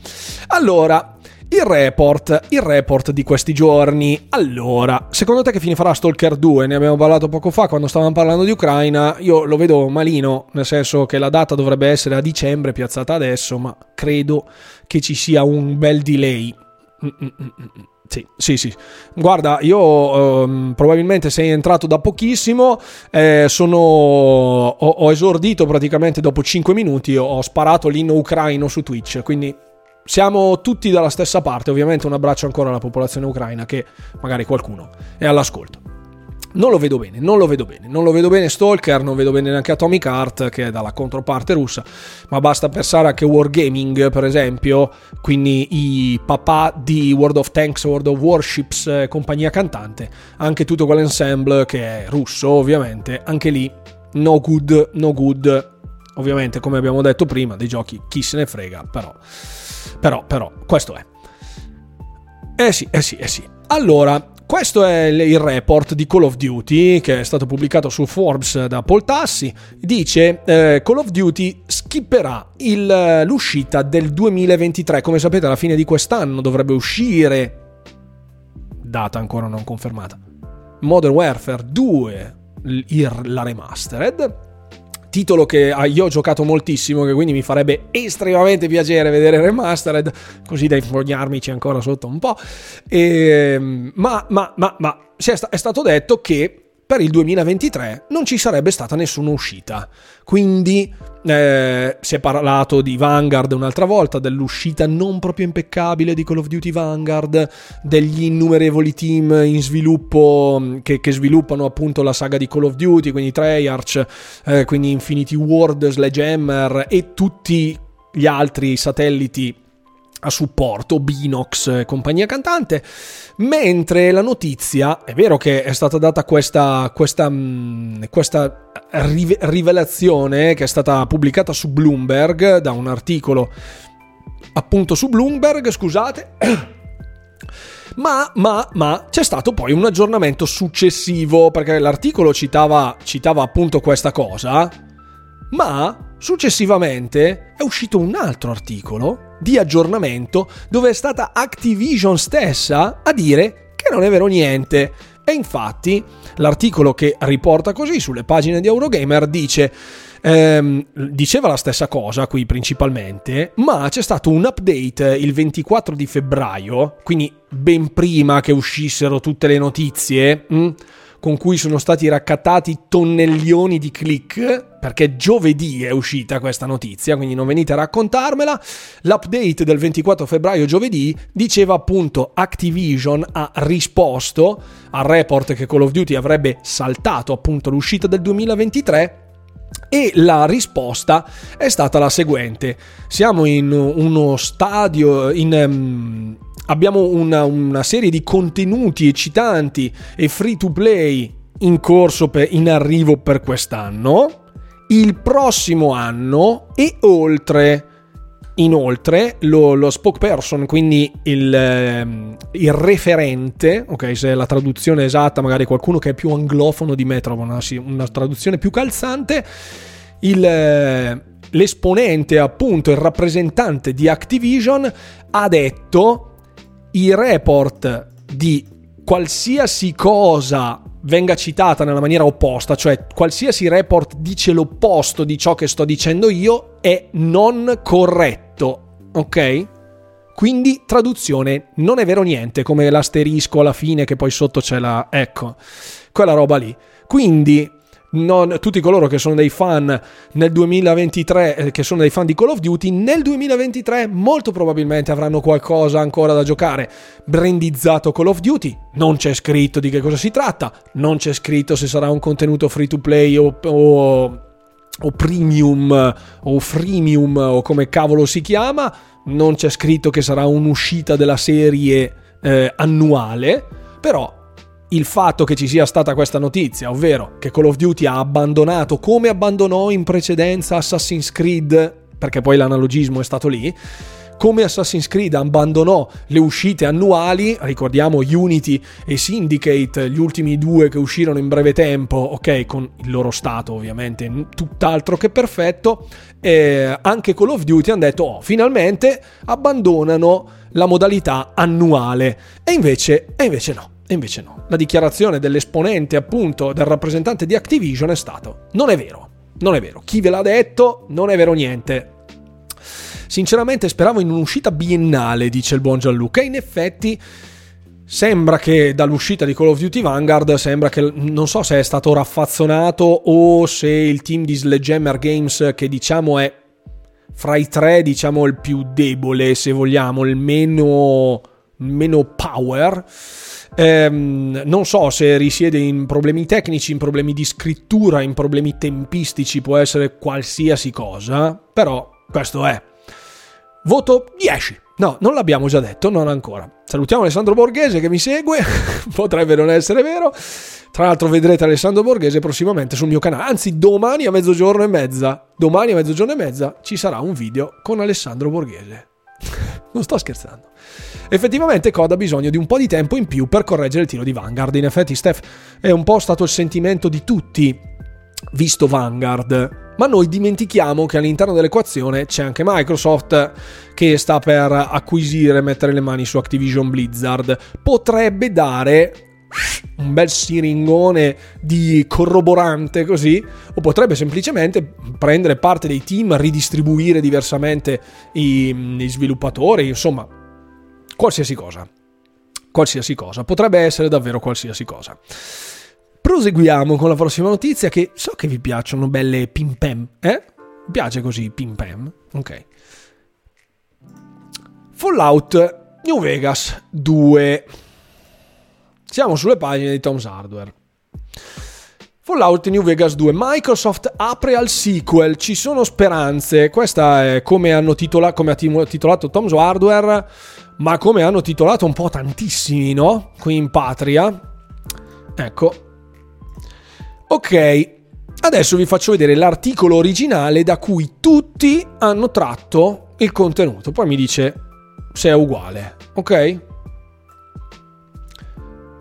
Allora, il report, il report di questi giorni. Allora, secondo te che fine farà Stalker 2? Ne abbiamo parlato poco fa quando stavamo parlando di Ucraina. Io lo vedo malino, nel senso che la data dovrebbe essere a dicembre, piazzata adesso, ma credo che ci sia un bel delay. Sì, sì, sì. Guarda, io ehm, probabilmente sei entrato da pochissimo, eh, sono, ho, ho, esordito praticamente dopo 5 minuti, ho sparato l'inno ucraino su Twitch, quindi siamo tutti dalla stessa parte. Ovviamente un abbraccio ancora alla popolazione ucraina che magari qualcuno è all'ascolto. Non lo vedo bene, non lo vedo bene, non lo vedo bene Stalker, non vedo bene neanche Atomic Heart che è dalla controparte russa, ma basta pensare anche Wargaming per esempio, quindi i papà di World of Tanks, World of Warships, eh, compagnia cantante, anche tutto quell'ensemble che è russo ovviamente, anche lì no good, no good, ovviamente come abbiamo detto prima, dei giochi chi se ne frega, però, però, però, questo è. Eh sì, eh sì, eh sì. Allora, questo è il report di Call of Duty che è stato pubblicato su Forbes da Paul Tassi. Dice eh, Call of Duty skipperà il, l'uscita del 2023. Come sapete alla fine di quest'anno dovrebbe uscire, data ancora non confermata, Modern Warfare 2, la remastered titolo che ah, io ho giocato moltissimo, che quindi mi farebbe estremamente piacere vedere remastered, così da infognarmici ancora sotto un po'. E, ehm, ma, ma, ma, ma è stato detto che per il 2023 non ci sarebbe stata nessuna uscita. Quindi eh, si è parlato di Vanguard un'altra volta, dell'uscita non proprio impeccabile di Call of Duty Vanguard, degli innumerevoli team in sviluppo mm, che, che sviluppano appunto la saga di Call of Duty, quindi Treyarch, eh, quindi Infinity Ward, Sledgehammer e tutti gli altri satelliti a supporto, Binox e compagnia cantante, mentre la notizia, è vero che è stata data questa, questa, mm, questa rivelazione che è stata pubblicata su Bloomberg, da un articolo appunto su Bloomberg, scusate, *coughs* ma, ma, ma c'è stato poi un aggiornamento successivo, perché l'articolo citava, citava appunto questa cosa, ma successivamente è uscito un altro articolo di aggiornamento dove è stata Activision stessa a dire che non è vero niente. E infatti l'articolo che riporta così sulle pagine di Eurogamer dice ehm, diceva la stessa cosa qui principalmente, ma c'è stato un update il 24 di febbraio, quindi ben prima che uscissero tutte le notizie. Mh? Con cui sono stati raccattati tonnellioni di click, perché giovedì è uscita questa notizia, quindi non venite a raccontarmela. L'update del 24 febbraio giovedì diceva appunto Activision ha risposto al report che Call of Duty avrebbe saltato appunto l'uscita del 2023 e la risposta è stata la seguente. Siamo in uno stadio, in, um, abbiamo una, una, serie di contenuti eccitanti e free to play in corso, per, in arrivo per quest'anno, il prossimo anno e oltre. Inoltre, lo, lo spokesperson, quindi il, ehm, il, referente, ok, se è la traduzione esatta, magari qualcuno che è più anglofono di me trova una, una traduzione più calzante, il, l'esponente, appunto, il rappresentante di Activision ha detto i report di qualsiasi cosa venga citata nella maniera opposta, cioè qualsiasi report dice l'opposto di ciò che sto dicendo io, è non corretto, ok? Quindi traduzione non è vero niente, come l'asterisco alla fine che poi sotto c'è la... ecco, quella roba lì. Quindi non, tutti coloro che sono dei fan nel 2023, eh, che sono dei fan di Call of Duty, nel 2023 molto probabilmente avranno qualcosa ancora da giocare. Brandizzato Call of Duty, non c'è scritto di che cosa si tratta, non c'è scritto se sarà un contenuto free to play o, o, o premium o freemium o come cavolo si chiama, non c'è scritto che sarà un'uscita della serie eh, annuale, però il fatto che ci sia stata questa notizia, ovvero che Call of Duty ha abbandonato, come abbandonò in precedenza Assassin's Creed, perché poi l'analogismo è stato lì, come Assassin's Creed abbandonò le uscite annuali, ricordiamo Unity e Syndicate, gli ultimi due che uscirono in breve tempo, ok, con il loro stato ovviamente tutt'altro che perfetto, eh, anche Call of Duty hanno detto, oh, finalmente abbandonano la modalità annuale, e invece, e invece no. E invece no. La dichiarazione dell'esponente, appunto, del rappresentante di Activision è stato: non è vero, non è vero. Chi ve l'ha detto? Non è vero niente. Sinceramente speravo in un'uscita biennale, dice il buon Gianluca. E in effetti Sembra che dall'uscita di Call of Duty Vanguard sembra che non so se è stato raffazzonato o se il team di Sledgehammer Games che diciamo è fra i tre diciamo il più debole se vogliamo, il meno, meno power. Ehm, non so se risiede in problemi tecnici, in problemi di scrittura, in problemi tempistici, può essere qualsiasi cosa, però questo è. Voto 10. No, non l'abbiamo già detto, non ancora. Salutiamo Alessandro Borghese che mi segue, *laughs* potrebbe non essere vero. Tra l'altro vedrete Alessandro Borghese prossimamente sul mio canale, anzi domani a mezzogiorno e mezza, domani a mezzogiorno e mezza ci sarà un video con Alessandro Borghese. *laughs* non sto scherzando. Effettivamente Coda ha bisogno di un po' di tempo in più per correggere il tiro di Vanguard. In effetti, Steph, è un po' stato il sentimento di tutti, visto Vanguard ma noi dimentichiamo che all'interno dell'equazione c'è anche Microsoft che sta per acquisire, mettere le mani su Activision Blizzard. Potrebbe dare un bel siringone di corroborante così, o potrebbe semplicemente prendere parte dei team, ridistribuire diversamente i, gli sviluppatori, insomma, qualsiasi cosa. Qualsiasi cosa, potrebbe essere davvero qualsiasi cosa. Proseguiamo con la prossima notizia che so che vi piacciono belle pim pam, eh? Mi piace così pim pam? Ok. Fallout New Vegas 2. Siamo sulle pagine di Tom's Hardware. Fallout New Vegas 2. Microsoft apre al sequel. Ci sono speranze. Questa è come, hanno titola- come ha titolato Tom's Hardware, ma come hanno titolato un po' tantissimi, no? Qui in patria. Ecco, Ok, adesso vi faccio vedere l'articolo originale da cui tutti hanno tratto il contenuto. Poi mi dice se è uguale, ok?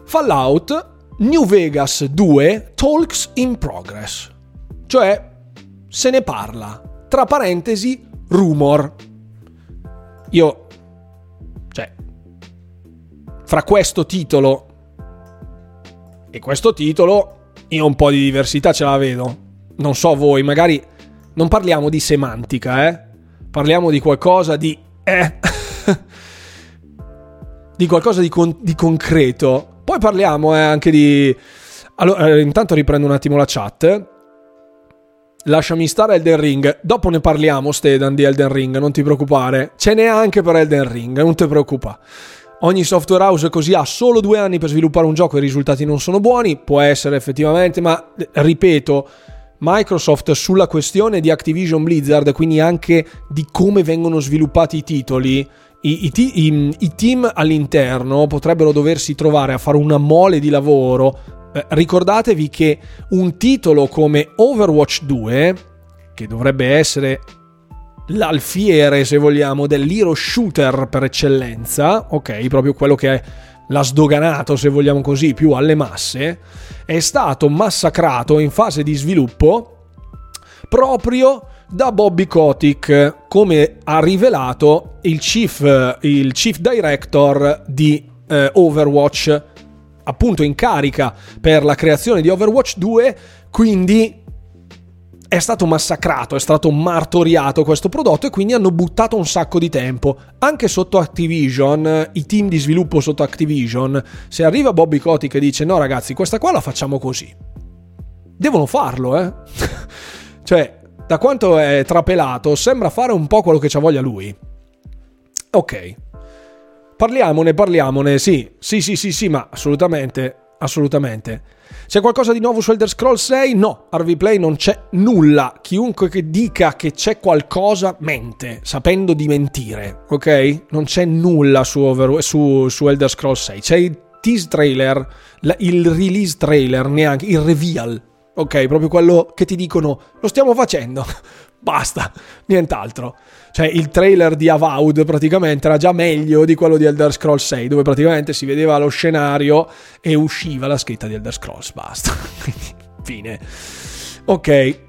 Fallout New Vegas 2 Talks in Progress. Cioè, se ne parla. Tra parentesi, rumor. Io, fra questo titolo e questo titolo io un po' di diversità ce la vedo. Non so voi, magari non parliamo di semantica, eh? Parliamo di qualcosa di... Eh? *laughs* di qualcosa di, con- di, concreto. Poi parliamo eh, anche di... Allora, eh, intanto riprendo un attimo la chat. Lasciami stare Elden Ring. Dopo ne parliamo, Stedan, di Elden Ring, non ti preoccupare. Ce n'è anche per Elden Ring, non ti preoccupare. Ogni software house così ha solo due anni per sviluppare un gioco e i risultati non sono buoni, può essere effettivamente, ma ripeto, Microsoft sulla questione di Activision Blizzard, quindi anche di come vengono sviluppati i titoli, i, i, i, i team all'interno potrebbero doversi trovare a fare una mole di lavoro. Eh, ricordatevi che un titolo come Overwatch 2, che dovrebbe essere l'alfiere, se vogliamo, dell'hero shooter per eccellenza, ok, proprio quello che l'ha sdoganato, se vogliamo così, più alle masse, è stato massacrato in fase di sviluppo proprio da Bobby Kotick, come ha rivelato il chief, il chief director di eh, Overwatch, appunto in carica per la creazione di Overwatch 2, quindi è stato massacrato, è stato martoriato questo prodotto e quindi hanno buttato un sacco di tempo. Anche sotto Activision, i team di sviluppo sotto Activision, se arriva Bobby Kotick e dice no ragazzi, questa qua la facciamo così. Devono farlo, eh. *laughs* cioè, da quanto è trapelato, sembra fare un po' quello che c'ha voglia lui. Ok. Parliamone, parliamone, sì. Sì, sì, sì, sì, ma assolutamente, assolutamente. C'è qualcosa di nuovo su Elder Scrolls 6? No, RV Play non c'è nulla. Chiunque che dica che c'è qualcosa mente, sapendo di mentire, ok? Non c'è nulla su, Over- su, su Elder Scrolls 6. C'è il tease trailer, il release trailer, neanche il reveal, ok? Proprio quello che ti dicono lo stiamo facendo. *laughs* Basta, nient'altro. Cioè, il trailer di Avowed praticamente era già meglio di quello di Elder Scrolls 6, dove praticamente si vedeva lo scenario e usciva la scritta di Elder Scrolls. Basta. *laughs* Fine. Ok.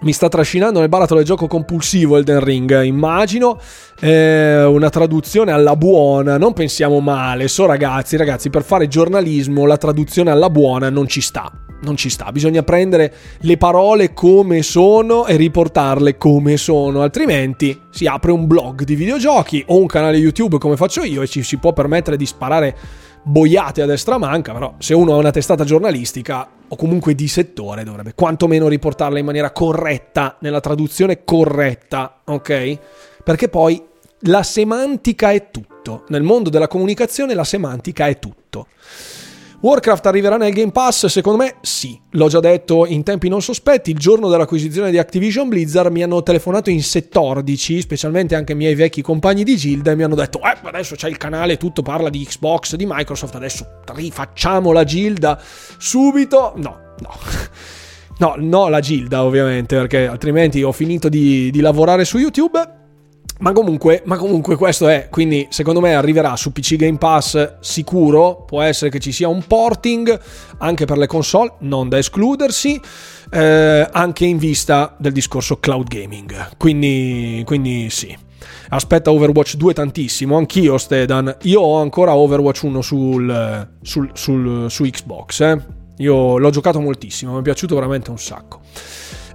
Mi sta trascinando nel baratro del gioco compulsivo Elden Ring, immagino. Eh, una traduzione alla buona, non pensiamo male. So ragazzi, ragazzi, per fare giornalismo la traduzione alla buona non ci sta non ci sta, bisogna prendere le parole come sono e riportarle come sono, altrimenti si apre un blog di videogiochi o un canale YouTube come faccio io e ci si può permettere di sparare boiate a destra manca, però se uno ha una testata giornalistica o comunque di settore dovrebbe quantomeno riportarla in maniera corretta, nella traduzione corretta, ok? Perché poi la semantica è tutto. Nel mondo della comunicazione la semantica è tutto. Warcraft arriverà nel Game Pass? Secondo me sì. L'ho già detto in tempi non sospetti. Il giorno dell'acquisizione di Activision Blizzard mi hanno telefonato in 14, specialmente anche i miei vecchi compagni di Gilda, e mi hanno detto: Eh, adesso c'è il canale, tutto parla di Xbox, di Microsoft. Adesso rifacciamo la Gilda subito. No, no. *laughs* No, no, la Gilda ovviamente, perché altrimenti ho finito di, di lavorare su YouTube ma comunque, ma comunque questo è, quindi secondo me arriverà su PC Game Pass sicuro, può essere che ci sia un porting anche per le console, non da escludersi, eh, anche in vista del discorso cloud gaming. Quindi, quindi sì. Aspetta Overwatch 2 tantissimo, anch'io Stedan, io ho ancora Overwatch 1 sul, sul, sul, su Xbox, eh. io l'ho giocato moltissimo, mi è piaciuto veramente un sacco.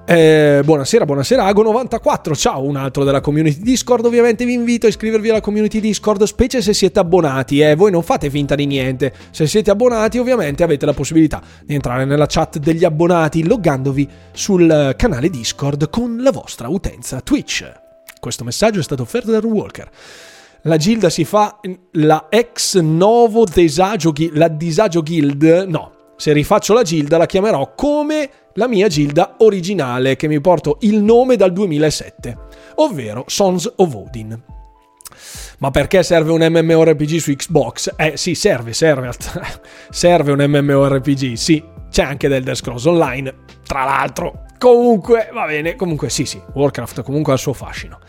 Eh, buonasera, buonasera Ago94, ciao, un altro della community Discord, ovviamente vi invito a iscrivervi alla community Discord, specie se siete abbonati, eh, voi non fate finta di niente, se siete abbonati ovviamente avete la possibilità di entrare nella chat degli abbonati loggandovi sul canale Discord con la vostra utenza Twitch. Questo messaggio è stato offerto da Walker. La Gilda si fa la ex novo disagio, la disagio guild? No, se rifaccio la Gilda la chiamerò come la mia Gilda originale che mi porto il nome dal 2007, ovvero Sons of Odin. Ma perché serve un MMORPG su Xbox? Eh sì, serve, serve. *laughs* serve un MMORPG, sì. C'è anche del Death Scrolls Online, tra l'altro. Comunque, va bene, comunque sì, sì, Warcraft comunque ha il suo fascino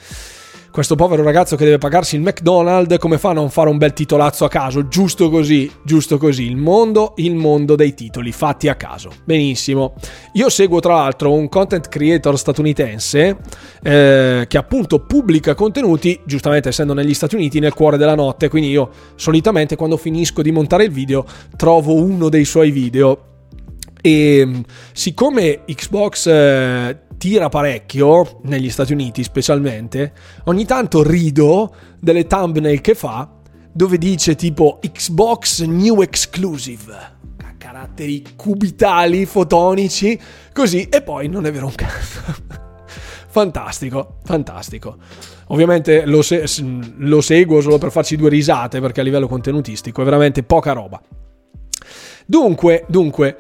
questo povero ragazzo che deve pagarsi il McDonald's, come fa a non fare un bel titolazzo a caso? Giusto così, giusto così. Il mondo, il mondo dei titoli fatti a caso. Benissimo. Io seguo tra l'altro un content creator statunitense eh, che appunto pubblica contenuti, giustamente essendo negli Stati Uniti, nel cuore della notte. Quindi io solitamente quando finisco di montare il video trovo uno dei suoi video. E siccome Xbox eh, tira parecchio, negli Stati Uniti specialmente, ogni tanto rido delle thumbnail che fa dove dice tipo Xbox New Exclusive. Caratteri cubitali, fotonici, così, e poi non è vero un cazzo. *laughs* fantastico, fantastico. Ovviamente lo, se- lo seguo solo per farci due risate perché a livello contenutistico è veramente poca roba. Dunque, dunque,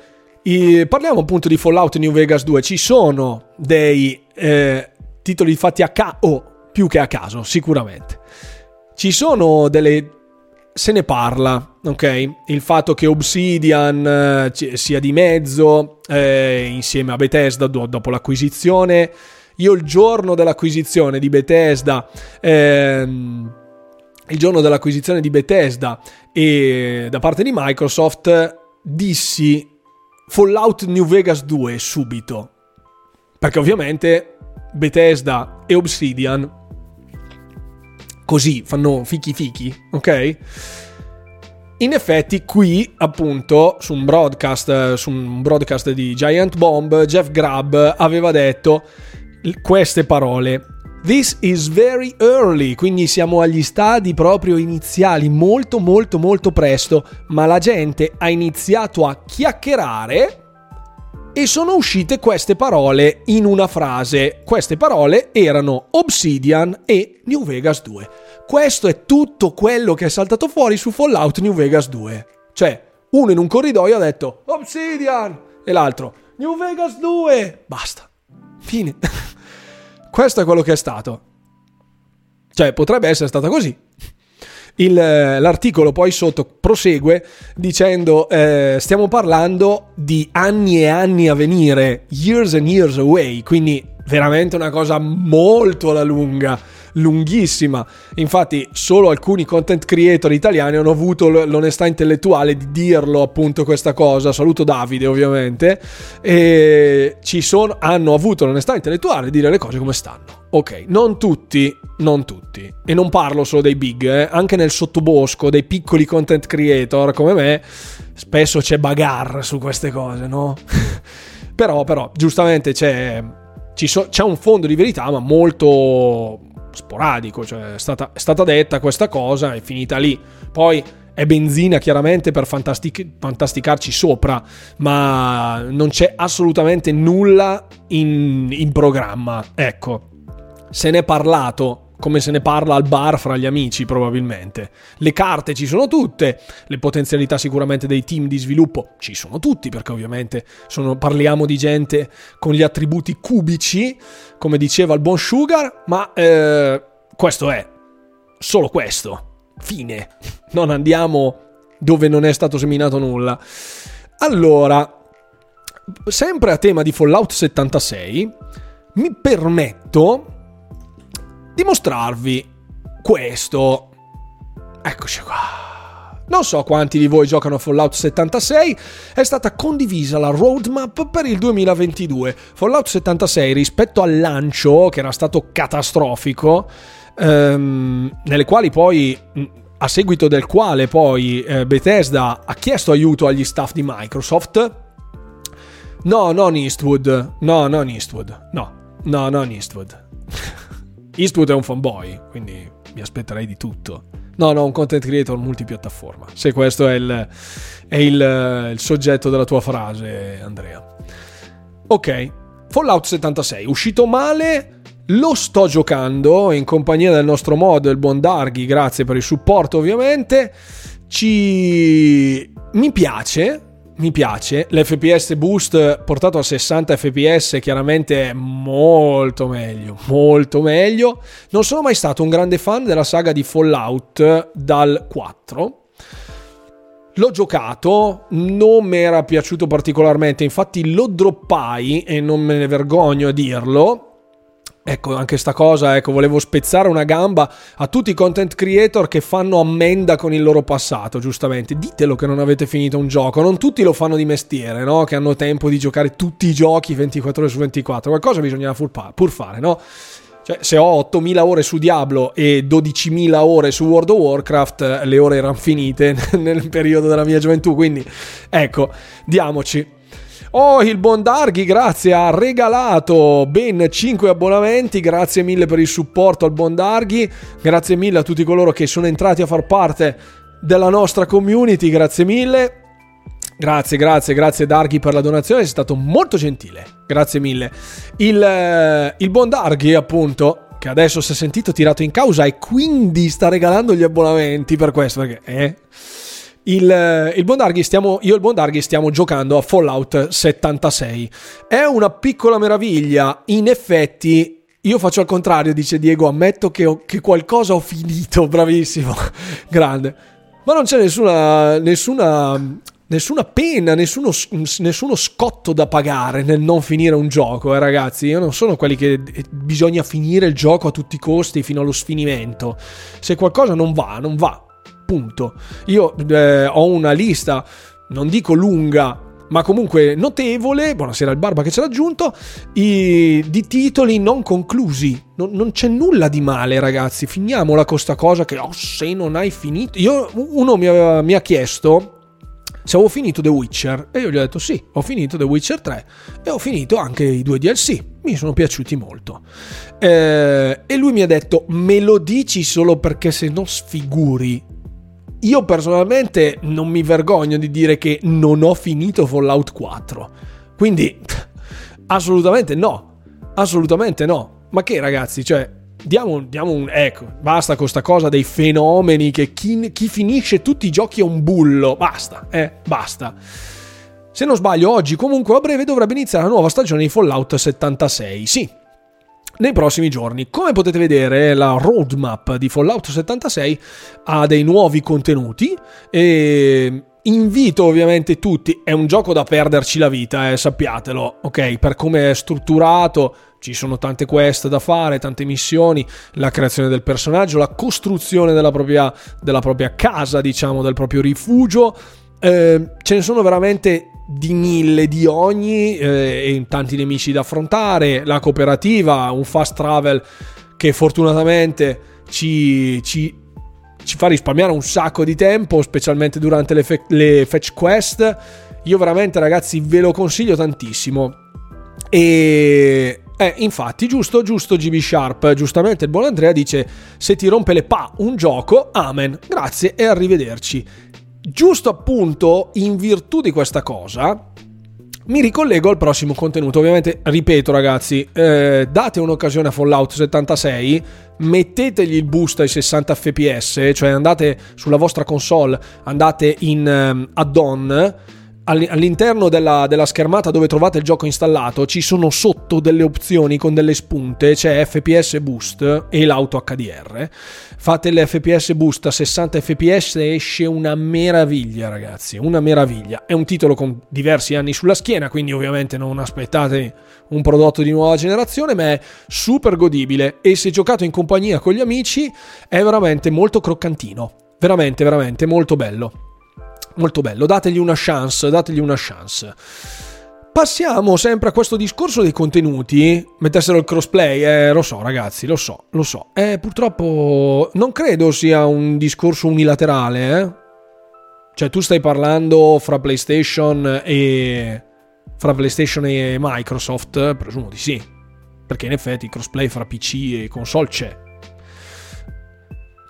i, parliamo appunto di Fallout New Vegas 2. Ci sono dei eh, titoli fatti a caso, o più che a caso, sicuramente. Ci sono delle. Se ne parla, ok? Il fatto che Obsidian eh, sia di mezzo eh, insieme a Bethesda do, dopo l'acquisizione. Io il giorno dell'acquisizione di Bethesda. Ehm, il giorno dell'acquisizione di Bethesda e da parte di Microsoft dissi Fallout New Vegas 2 subito. Perché ovviamente Bethesda e Obsidian così fanno fichi fichi, ok? In effetti qui appunto su un broadcast, su un broadcast di Giant Bomb, Jeff Grubb aveva detto queste parole. This is very early, quindi siamo agli stadi proprio iniziali, molto molto molto presto, ma la gente ha iniziato a chiacchierare e sono uscite queste parole in una frase. Queste parole erano Obsidian e New Vegas 2. Questo è tutto quello che è saltato fuori su Fallout New Vegas 2. Cioè, uno in un corridoio ha detto Obsidian e l'altro New Vegas 2. Basta. Fine. *laughs* Questo è quello che è stato. Cioè, potrebbe essere stata così. Il, l'articolo poi sotto prosegue dicendo eh, stiamo parlando di anni e anni a venire, years and years away, quindi veramente una cosa molto alla lunga lunghissima. Infatti, solo alcuni content creator italiani hanno avuto l'onestà intellettuale di dirlo appunto questa cosa. Saluto Davide, ovviamente. E ci sono, hanno avuto l'onestà intellettuale di dire le cose come stanno. Ok, non tutti, non tutti. E non parlo solo dei big, eh. anche nel sottobosco, dei piccoli content creator come me, spesso c'è bagarre su queste cose, no? *laughs* però, però, giustamente c'è, so, c'è un fondo di verità, ma molto sporadico, cioè è stata, è stata detta questa cosa, è finita lì. Poi è benzina chiaramente per fantastic- fantasticarci sopra, ma non c'è assolutamente nulla in, in programma. Ecco, se ne è parlato come se ne parla al bar fra gli amici probabilmente. Le carte ci sono tutte, le potenzialità sicuramente dei team di sviluppo ci sono tutti perché ovviamente sono, parliamo di gente con gli attributi cubici, come diceva il buon Sugar, ma eh, questo è solo questo. Fine. Non andiamo dove non è stato seminato nulla. Allora, sempre a tema di Fallout 76, mi permetto di mostrarvi questo. Eccoci qua. Non so quanti di voi giocano a Fallout 76, è stata condivisa la roadmap per il 2022. Fallout 76 rispetto al lancio, che era stato catastrofico, ehm, nelle quali poi a seguito del quale poi eh, Bethesda ha chiesto aiuto agli staff di Microsoft. No, non Eastwood. No, non Eastwood. No, no, non Eastwood. *laughs* Eastwood è un fanboy, quindi mi aspetterei di tutto. No, no, un content creator multipiattaforma. Se questo è il, è il, il soggetto della tua frase, Andrea. Ok, Fallout 76, uscito male, lo sto giocando in compagnia del nostro mod, il buon Darghi, grazie per il supporto ovviamente. Ci... Mi piace, mi piace. L'FPS boost portato a 60 fps chiaramente molto meglio, molto meglio. Non sono mai stato un grande fan della saga di Fallout dal 4. L'ho giocato, non mi era piaciuto particolarmente, infatti lo droppai e non me ne vergogno a dirlo Ecco, anche sta cosa, ecco, volevo spezzare una gamba a tutti i content creator che fanno ammenda con il loro passato, giustamente. Ditelo che non avete finito un gioco, non tutti lo fanno di mestiere, no? Che hanno tempo di giocare tutti i giochi 24 ore su 24. Qualcosa bisogna pur fare, no? Cioè, se ho 8.000 ore su Diablo e 12.000 ore su World of Warcraft, le ore erano finite *laughs* nel periodo della mia gioventù, quindi ecco, diamoci. Oh, il buon Darghi, grazie, ha regalato ben 5 abbonamenti, grazie mille per il supporto al buon Darghi, grazie mille a tutti coloro che sono entrati a far parte della nostra community, grazie mille. Grazie, grazie, grazie Darghi per la donazione, sei stato molto gentile, grazie mille. Il, eh, il buon appunto, che adesso si è sentito tirato in causa e quindi sta regalando gli abbonamenti per questo, perché... Eh? Il, eh, il Bondarghi stiamo, io e il Bondarghi stiamo giocando a Fallout 76. È una piccola meraviglia, in effetti io faccio al contrario, dice Diego, ammetto che, ho, che qualcosa ho finito, *laughs* bravissimo, *laughs* grande. Ma non c'è nessuna, nessuna, nessuna pena, nessuno, nessuno, scotto da pagare nel non finire un gioco, eh, ragazzi. Io non sono quelli che eh, bisogna finire il gioco a tutti i costi fino allo sfinimento. Se qualcosa non va, non va. Punto. Io eh, ho una lista, non dico lunga, ma comunque notevole, buonasera al Barba che ci ha raggiunto, i, di titoli non conclusi. Non, non, c'è nulla di male, ragazzi. Finiamola con sta cosa che oh, se non hai finito. Io, uno mi, aveva, mi ha chiesto se avevo finito The Witcher e io gli ho detto sì, ho finito The Witcher 3 e ho finito anche i due DLC, mi sono piaciuti molto. Eh, e lui mi ha detto me lo dici solo perché se no sfiguri io personalmente non mi vergogno di dire che non ho finito Fallout 4. Quindi, *laughs* assolutamente no. Assolutamente no. Ma che ragazzi, cioè, diamo, diamo un... Ecco, basta con questa cosa dei fenomeni che chi, chi finisce tutti i giochi è un bullo. Basta, eh, basta. Se non sbaglio, oggi comunque a breve dovrebbe iniziare la nuova stagione di Fallout 76. Sì, nei prossimi giorni. Come potete vedere, la roadmap di Fallout 76 ha dei nuovi contenuti e invito ovviamente tutti, è un gioco da perderci la vita, eh, sappiatelo, ok? Per come è strutturato, ci sono tante quest da fare, tante missioni, la creazione del personaggio, la costruzione della propria, della propria casa, diciamo, del proprio rifugio. Eh, ce ne sono veramente di mille di ogni eh, e tanti nemici da affrontare, la cooperativa, un fast travel che fortunatamente ci, ci, ci fa risparmiare un sacco di tempo, specialmente durante le, fe- le fetch quest. Io veramente ragazzi ve lo consiglio tantissimo. E eh, infatti, giusto, giusto GB Sharp, giustamente il buon Andrea dice se ti rompe le pa un gioco, amen, grazie e arrivederci. Giusto appunto in virtù di questa cosa, mi ricollego al prossimo contenuto. Ovviamente, ripeto, ragazzi, eh, date un'occasione a Fallout 76, mettetegli il boost ai 60 fps, cioè andate sulla vostra console, andate in um, add-on all'interno della, della, schermata dove trovate il gioco installato ci sono sotto delle opzioni con delle spunte, c'è FPS Boost e l'auto HDR. Fate l'FPS Boost a 60 FPS e esce una meraviglia, ragazzi, una meraviglia. È un titolo con diversi anni sulla schiena, quindi ovviamente non aspettate un prodotto di nuova generazione, ma è super godibile e se giocato in compagnia con gli amici è veramente molto croccantino. Veramente, veramente molto bello molto bello, dategli una chance, dategli una chance. Passiamo sempre a questo discorso dei contenuti, mettessero il crossplay, eh, lo so ragazzi, lo so, lo so. Eh, purtroppo non credo sia un discorso unilaterale, eh? Cioè tu stai parlando fra PlayStation e... fra PlayStation e Microsoft? Presumo di sì. Perché in effetti il crossplay fra PC e console c'è.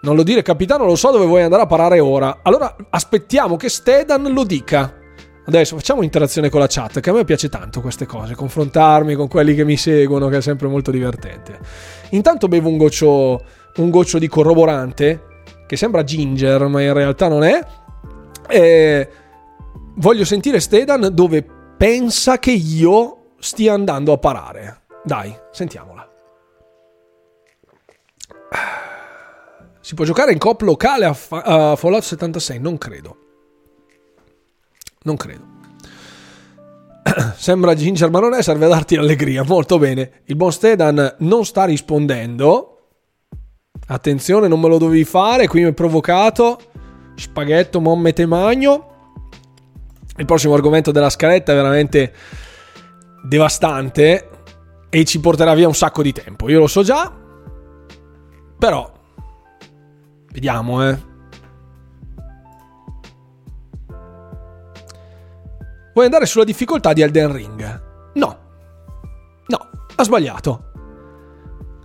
Non lo dire capitano, lo so dove vuoi andare a parare ora. Allora aspettiamo che Stedan lo dica. Adesso facciamo interazione con la chat, che a me piace tanto queste cose, confrontarmi con quelli che mi seguono, che è sempre molto divertente. Intanto bevo un goccio, un goccio di corroborante, che sembra ginger, ma in realtà non è. E voglio sentire Stedan dove pensa che io stia andando a parare. Dai, sentiamola. Si può giocare in coop locale a, fa- a Fallout 76? Non credo. Non credo. *clears throat* Sembra Ginger, ma non è, serve a darti allegria. Molto bene. Il buon Stedan non sta rispondendo. Attenzione, non me lo dovevi fare. Qui mi hai provocato. Spaghetto, mommete magno. Il prossimo argomento della scaletta è veramente devastante e ci porterà via un sacco di tempo. Io lo so già. Però Vediamo, eh. Vuoi andare sulla difficoltà di Elden Ring? No. No, ha sbagliato.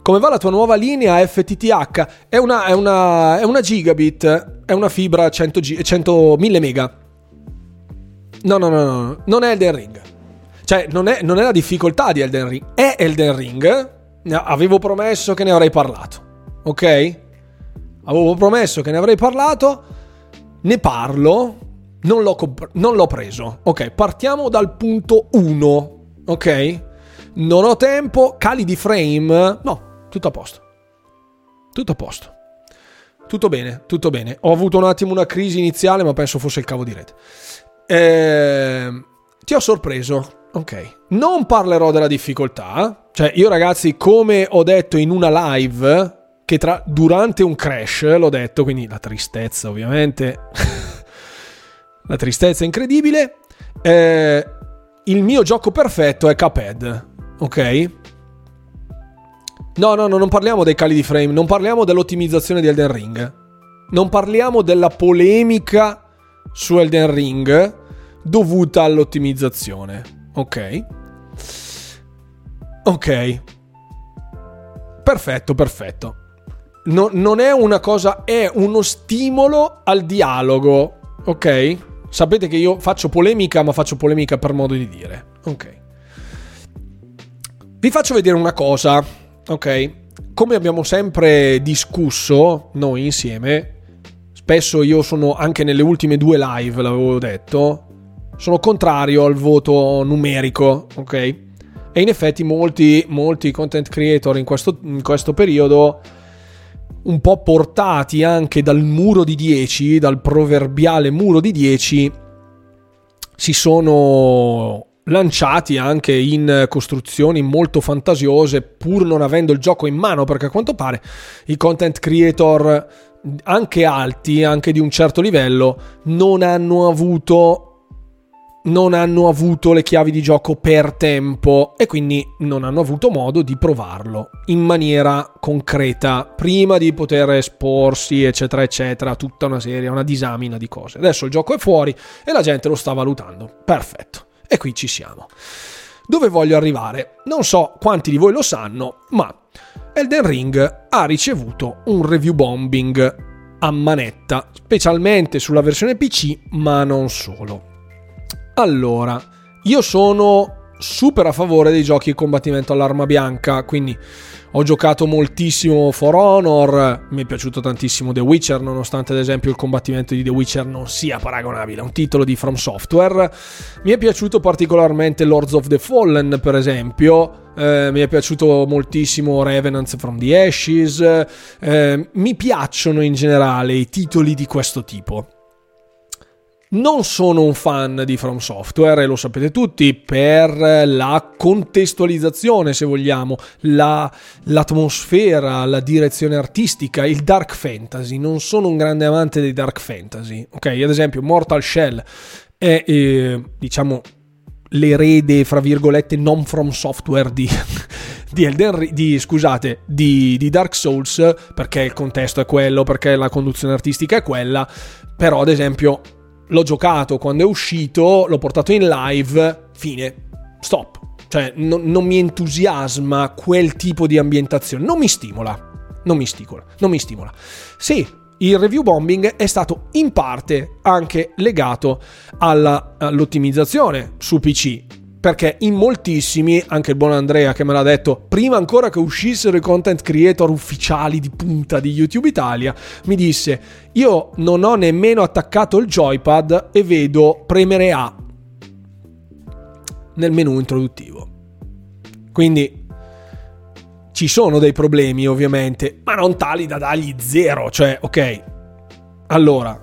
Come va la tua nuova linea FTTH? È una, è una, è una gigabit, è una fibra 100, 100 1000 mega. No, no, no, no, non è Elden Ring. Cioè, non è, non è la difficoltà di Elden Ring, è Elden Ring. Avevo promesso che ne avrei parlato. Ok? Avevo promesso che ne avrei parlato, ne parlo, non l'ho, comp- non l'ho preso. Ok, partiamo dal punto 1. Ok? Non ho tempo, cali di frame. No, tutto a posto. Tutto a posto. Tutto bene, tutto bene. Ho avuto un attimo una crisi iniziale, ma penso fosse il cavo di rete. Eh, ti ho sorpreso. Ok. Non parlerò della difficoltà. Cioè, io ragazzi, come ho detto in una live che tra, durante un crash, l'ho detto, quindi la tristezza ovviamente, *laughs* la tristezza incredibile, eh, il mio gioco perfetto è Cuphead, ok? No, no, no, non parliamo dei cali di frame, non parliamo dell'ottimizzazione di Elden Ring, non parliamo della polemica su Elden Ring dovuta all'ottimizzazione, ok? Ok. Perfetto, perfetto no, non è una cosa, è uno stimolo al dialogo, ok? Sapete che io faccio polemica, ma faccio polemica per modo di dire, ok? Vi faccio vedere una cosa, ok? Come abbiamo sempre discusso noi insieme, spesso io sono anche nelle ultime due live, l'avevo detto, sono contrario al voto numerico, ok? E in effetti molti, molti content creator in questo, in questo periodo un po' portati anche dal muro di 10, dal proverbiale muro di 10, si sono lanciati anche in costruzioni molto fantasiose pur non avendo il gioco in mano perché a quanto pare i content creator anche alti, anche di un certo livello, non hanno avuto non hanno avuto le chiavi di gioco per tempo e quindi non hanno avuto modo di provarlo in maniera concreta prima di poter esporsi eccetera eccetera tutta una serie una disamina di cose. Adesso il gioco è fuori e la gente lo sta valutando. Perfetto. E qui ci siamo. Dove voglio arrivare? Non so quanti di voi lo sanno ma Elden Ring ha ricevuto un review bombing a manetta, specialmente sulla versione PC, ma non solo. Allora, io sono super a favore dei giochi di combattimento all'arma bianca, quindi ho giocato moltissimo For Honor, mi è piaciuto tantissimo The Witcher, nonostante ad esempio il combattimento di The Witcher non sia paragonabile a un titolo di From Software. Mi è piaciuto particolarmente Lords of the Fallen, per esempio. Eh, mi è piaciuto moltissimo Revenants from the Ashes. Eh, mi piacciono in generale i titoli di questo tipo. Non sono un fan di From Software, e lo sapete tutti, per la contestualizzazione, se vogliamo, la, l'atmosfera, la direzione artistica, il dark fantasy. Non sono un grande amante dei dark fantasy. Ok, ad esempio, Mortal Shell è, eh, diciamo, l'erede, fra virgolette, non From Software di, *laughs* di, Elden, di, scusate, di, di, Dark Souls, perché il contesto è quello, perché la conduzione artistica è quella, però ad esempio l'ho giocato quando è uscito, l'ho portato in live, fine, stop. Cioè, no, non mi entusiasma quel tipo di ambientazione, non mi stimola. Non mi stimola, non mi stimola. Sì, il review bombing è stato in parte anche legato alla, all'ottimizzazione su PC perché in moltissimi, anche il buon Andrea che me l'ha detto, prima ancora che uscissero i content creator ufficiali di punta di YouTube Italia, mi disse, io non ho nemmeno attaccato il joypad e vedo premere A nel menu introduttivo. Quindi ci sono dei problemi ovviamente, ma non tali da dargli zero, cioè ok. Allora,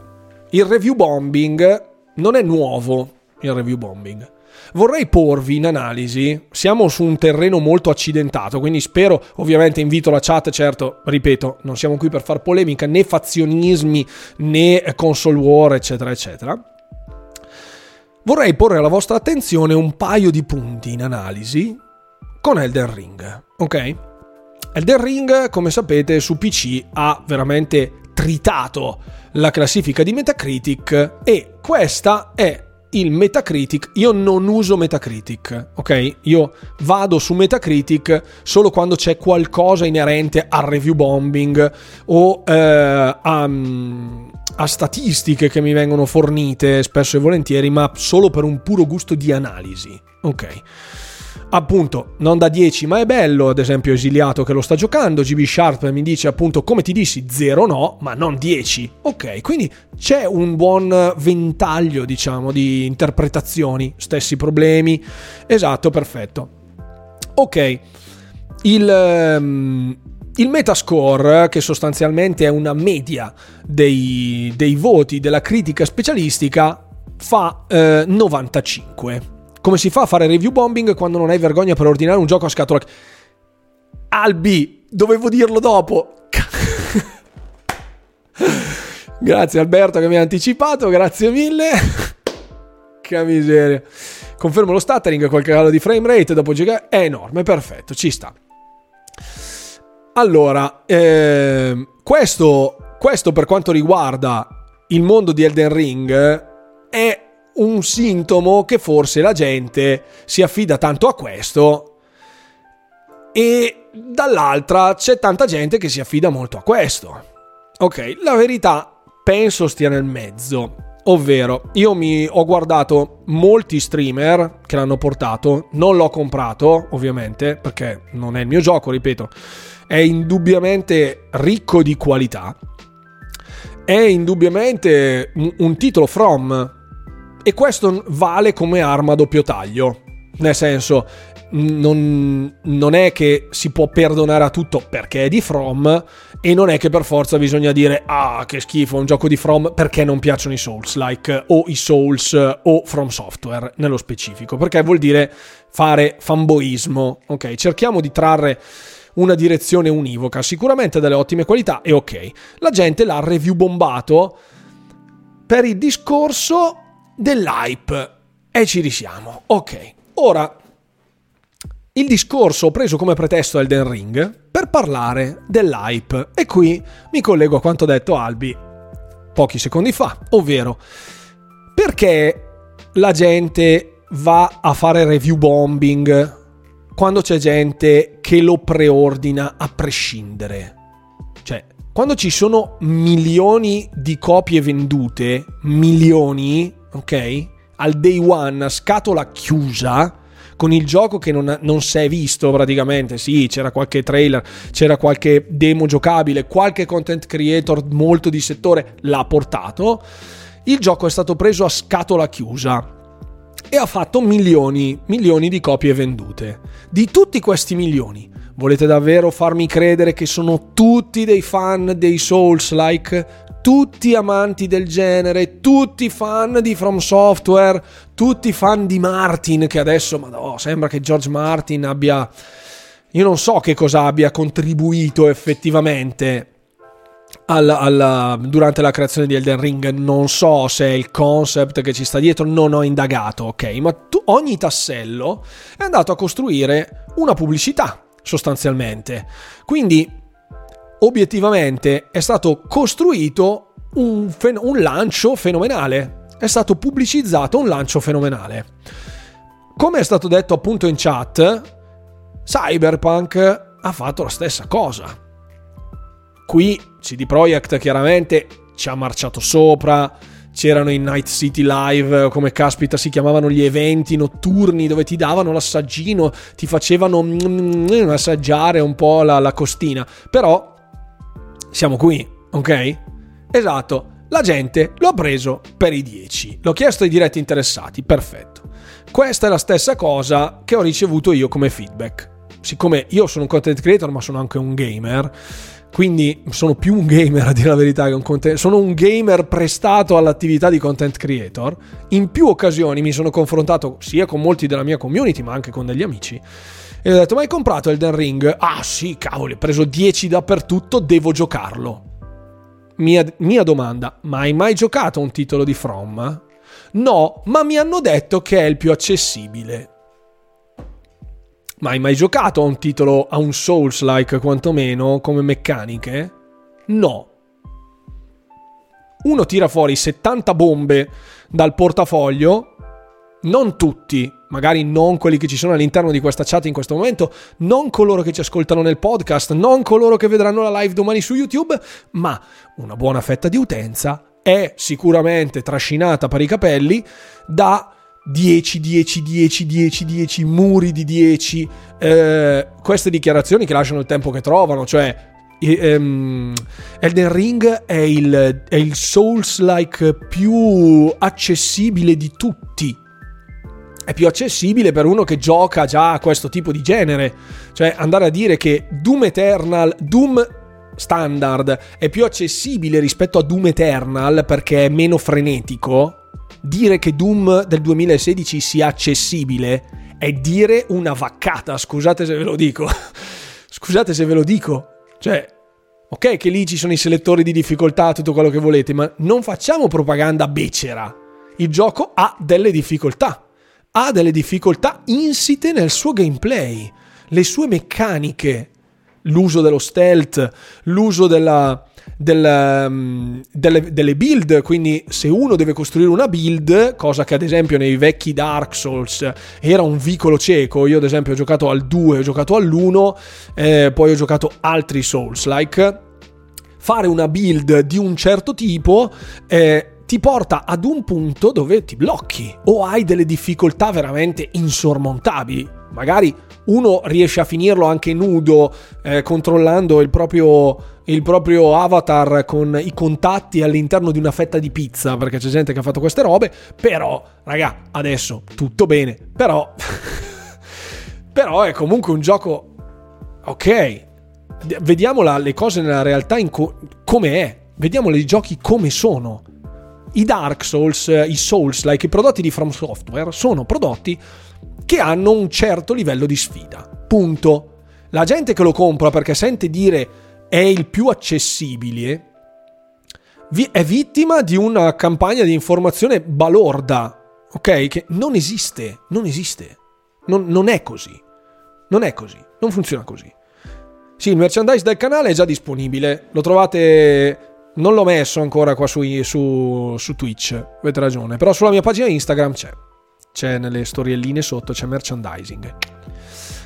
il review bombing non è nuovo, il review bombing Vorrei porvi in analisi, siamo su un terreno molto accidentato, quindi spero, ovviamente invito la chat, certo, ripeto, non siamo qui per far polemica, né fazionismi, né console war, eccetera, eccetera. Vorrei porre alla vostra attenzione un paio di punti in analisi con Elden Ring, ok? Elden Ring, come sapete, su PC ha veramente tritato la classifica di Metacritic e questa è il Metacritic, io non uso Metacritic, ok? Io vado su Metacritic solo quando c'è qualcosa inerente al review bombing o eh, a, a, statistiche che mi vengono fornite spesso e volentieri, ma solo per un puro gusto di analisi, ok? Appunto non da 10 ma è bello ad esempio esiliato che lo sta giocando. GB Sharp mi dice appunto come ti dissi 0 no ma non 10 ok quindi c'è un buon ventaglio diciamo di interpretazioni stessi problemi. Esatto perfetto. Ok il um, il Metascore, che sostanzialmente è una media dei, dei voti della critica specialistica, fa eh, 95. Come si fa a fare review bombing quando non hai vergogna per ordinare un gioco a scatola? Albi, dovevo dirlo dopo. *laughs* grazie Alberto che mi ha anticipato, grazie mille. *laughs* che miseria. Confermo lo stuttering, qualche calo di frame rate dopo giga è enorme, perfetto, ci sta. Allora, eh, questo, questo per quanto riguarda il mondo di Elden Ring è un sintomo che forse la gente si affida tanto a questo e dall'altra c'è tanta gente che si affida molto a questo. Ok, la verità penso stia nel mezzo. Ovvero, io mi ho guardato molti streamer che l'hanno portato, non l'ho comprato, ovviamente, perché non è il mio gioco, ripeto. È indubbiamente ricco di qualità. È indubbiamente un titolo from e questo vale come arma a doppio taglio. Nel senso, non, non, è che si può perdonare a tutto perché è di From e non è che per forza bisogna dire ah che schifo un gioco di From perché non piacciono i Souls like o i Souls o From Software nello specifico. Perché vuol dire fare fanboismo ok? Cerchiamo di trarre una direzione univoca sicuramente delle ottime qualità e ok. La gente l'ha review bombato per il discorso dell'hype. E ci risiamo. Ok, ora il discorso ho preso come pretesto Elden Ring per parlare dell'hype. E qui mi collego a quanto detto Albi pochi secondi fa, ovvero perché la gente va a fare review bombing quando c'è gente che lo preordina a prescindere. Cioè, quando ci sono milioni di copie vendute, milioni, ok? Al day one, scatola chiusa, con il gioco che non, non si è visto praticamente. Sì, c'era qualche trailer, c'era qualche demo giocabile, qualche content creator molto di settore l'ha portato. Il gioco è stato preso a scatola chiusa e ha fatto milioni, milioni di copie vendute. Di tutti questi milioni, volete davvero farmi credere che sono tutti dei fan dei Souls-like? Tutti amanti del genere, tutti fan di From Software, tutti fan di Martin, che adesso, ma sembra che George Martin abbia... Io non so che cosa abbia contribuito effettivamente alla, alla, durante la creazione di Elden Ring non so se è il concept che ci sta dietro, non ho indagato, ok? Ma tu, ogni tassello è andato a costruire una pubblicità, sostanzialmente. Quindi, obiettivamente, è stato costruito un, fen- un lancio fenomenale. È stato pubblicizzato un lancio fenomenale. Come è stato detto appunto in chat, Cyberpunk ha fatto la stessa cosa Qui CD Projekt chiaramente ci ha marciato sopra, c'erano i Night City Live, come caspita si chiamavano gli eventi notturni dove ti davano l'assaggino, ti facevano mm, assaggiare un po' la, la costina. Però siamo qui, ok? Esatto, la gente lo ha preso per i 10. L'ho chiesto ai diretti interessati, perfetto. Questa è la stessa cosa che ho ricevuto io come feedback. Siccome io sono un content creator ma sono anche un gamer, quindi sono più un gamer a dire la verità che un content sono un gamer prestato all'attività di content creator in più occasioni mi sono confrontato sia con molti della mia community ma anche con degli amici e ho detto ma hai comprato Elden Ring? ah sì cavoli ho preso 10 dappertutto devo giocarlo mia, mia domanda ma hai mai giocato un titolo di From? no ma mi hanno detto che è il più accessibile ma hai mai giocato a un titolo, a un Souls-like quantomeno, come meccaniche? No. Uno tira fuori 70 bombe dal portafoglio, non tutti, magari non quelli che ci sono all'interno di questa chat in questo momento, non coloro che ci ascoltano nel podcast, non coloro che vedranno la live domani su YouTube, ma una buona fetta di utenza è sicuramente trascinata per i capelli da 10, 10, 10, 10, 10, muri di 10, eh, queste dichiarazioni che lasciano il tempo che trovano, cioè Um, Elden Ring è il, è il Souls-like più accessibile di tutti. È più accessibile per uno che gioca già a questo tipo di genere. Cioè, andare a dire che Doom Eternal, Doom standard è più accessibile rispetto a Doom Eternal perché è meno frenetico dire che Doom del 2016 sia accessibile è dire una vaccata, scusate se ve lo dico. *laughs* scusate se ve lo dico. Cioè, ok che lì ci sono i selettori di difficoltà, tutto quello che volete, ma non facciamo propaganda becera. Il gioco ha delle difficoltà. Ha delle difficoltà insite nel suo gameplay, le sue meccaniche, l'uso dello stealth, l'uso della, del, um, delle, delle, build, quindi se uno deve costruire una build, cosa che ad esempio nei vecchi Dark Souls era un vicolo cieco, io ad esempio ho giocato al 2, ho giocato all'1, eh, poi ho giocato altri Souls-like, fare una build di un certo tipo... Eh, ti porta ad un punto dove ti blocchi o hai delle difficoltà veramente insormontabili. Magari uno riesce a finirlo anche nudo, eh, controllando il proprio il proprio avatar con i contatti all'interno di una fetta di pizza, perché c'è gente che ha fatto queste robe, però, raga, adesso tutto bene, però... *laughs* però è comunque un gioco... Ok, vediamo le cose nella realtà co- come è, vediamo i giochi come sono. I Dark Souls, i Souls, like i prodotti di From Software, sono prodotti che hanno un certo livello di sfida. Punto. La gente che lo compra perché sente dire è il più accessibile, è vittima di una campagna di informazione balorda, ok? Che non esiste, non esiste, non, non è così, non è così, non funziona così. Sì, il merchandise del canale è già disponibile, lo trovate, non l'ho messo ancora qua su, su, su Twitch, avete ragione, però sulla mia pagina Instagram c'è, c'è nelle storielline sotto, c'è merchandising.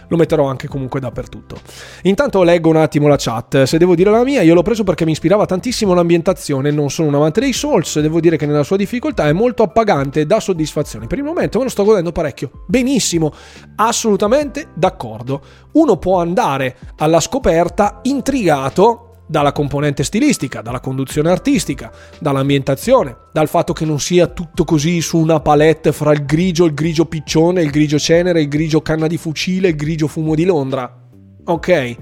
lo metterò anche comunque dappertutto. Intanto leggo un attimo la chat. Se devo dire la mia, io l'ho preso perché mi ispirava tantissimo l'ambientazione. Non sono un amante dei Souls, devo dire che nella sua difficoltà è molto appagante e dà soddisfazione. Per il momento me lo sto godendo parecchio. Benissimo, assolutamente d'accordo. Uno può andare alla scoperta intrigato dalla componente stilistica, dalla conduzione artistica, dall'ambientazione, dal fatto che non sia tutto così su una palette fra il grigio, il grigio piccione, il grigio cenere, il grigio canna di fucile, il grigio fumo di Londra. Ok.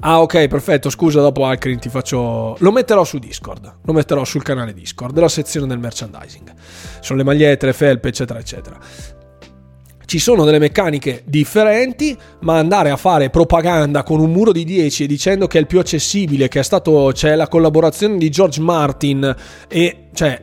Ah, ok, perfetto. Scusa, dopo Alcrin ti faccio. Lo metterò su Discord. Lo metterò sul canale Discord, della sezione del merchandising. Sono le magliette, le felpe, eccetera, eccetera ci sono delle meccaniche differenti, ma andare a fare propaganda con un muro di 10 e dicendo che è il più accessibile, che è stato c'è la collaborazione di George Martin e cioè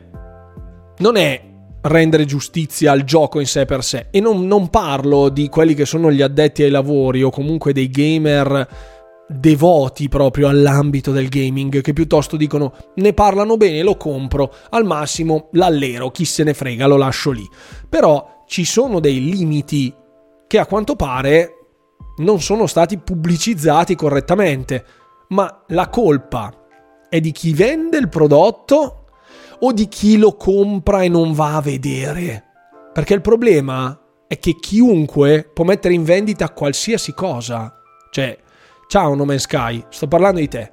non è rendere giustizia al gioco in sé per sé. E non, non parlo di quelli che sono gli addetti ai lavori o comunque dei gamer devoti proprio all'ambito del gaming che piuttosto dicono ne parlano bene lo compro al massimo l'allero chi se ne frega lo lascio lì. Però ci sono dei limiti che a quanto pare non sono stati pubblicizzati correttamente, ma la colpa è di chi vende il prodotto o di chi lo compra e non va a vedere? Perché il problema è che chiunque può mettere in vendita qualsiasi cosa. Cioè, ciao No Man's Sky, sto parlando di te.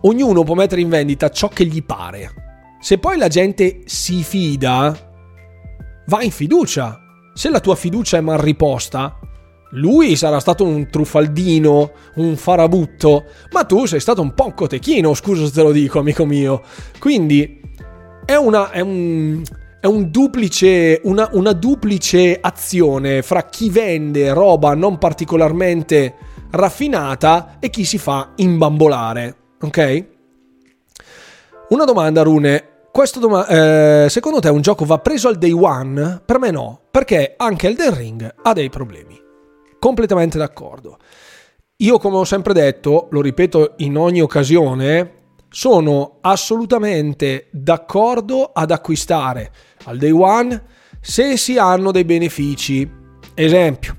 Ognuno può mettere in vendita ciò che gli pare. Se poi la gente si fida, va in fiducia. Se la tua fiducia è mal riposta, lui sarà stato un truffaldino, un farabutto, ma tu sei stato un po' cotechino, scusa se te lo dico, amico mio. Quindi è una. È un, è un duplice, una, una duplice azione fra chi vende roba non particolarmente raffinata e chi si fa imbambolare. Ok? Una domanda, Rune questo doma- eh, secondo te un gioco va preso al day one? Per me no, perché anche Elden Ring ha dei problemi. Completamente d'accordo. Io, come ho sempre detto, lo ripeto in ogni occasione, sono assolutamente d'accordo ad acquistare al day one se si hanno dei benefici. Esempio,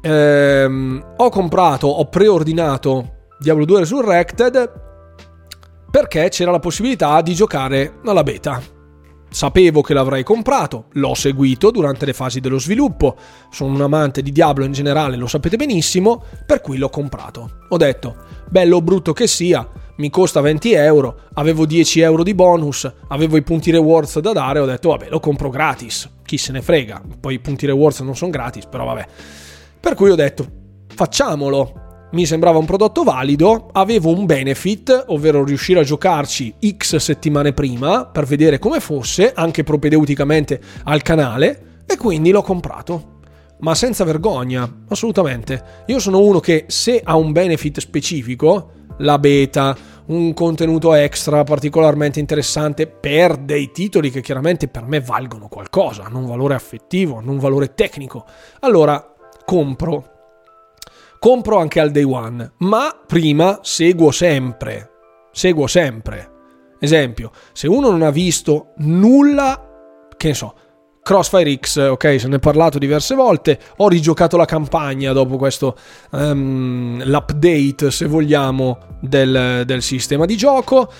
ehm, ho comprato, ho preordinato Diablo 2 Resurrected perché c'era la possibilità di giocare alla beta. Sapevo che l'avrei comprato, l'ho seguito durante le fasi dello sviluppo, sono un amante di Diablo in generale, lo sapete benissimo, per cui l'ho comprato. Ho detto, bello o brutto che sia, mi costa 20 euro, avevo 10 euro di bonus, avevo i punti rewards da dare, ho detto vabbè lo compro gratis, chi se ne frega, poi i punti rewards non sono gratis, però vabbè. Per cui ho detto, facciamolo, mi sembrava un prodotto valido, avevo un benefit, ovvero riuscire a giocarci X settimane prima per vedere come fosse, anche propedeuticamente al canale, e quindi l'ho comprato. Ma senza vergogna, assolutamente. Io sono uno che se ha un benefit specifico, la beta, un contenuto extra particolarmente interessante per dei titoli che chiaramente per me valgono qualcosa, hanno un valore affettivo, hanno un valore tecnico, allora compro compro anche al day one, ma prima seguo sempre. Seguo sempre. Esempio, se uno non ha visto nulla, che ne so, Crossfire X, ok, se ne è parlato diverse volte, ho rigiocato la campagna dopo questo, um, l'update, se vogliamo, del, del sistema di gioco.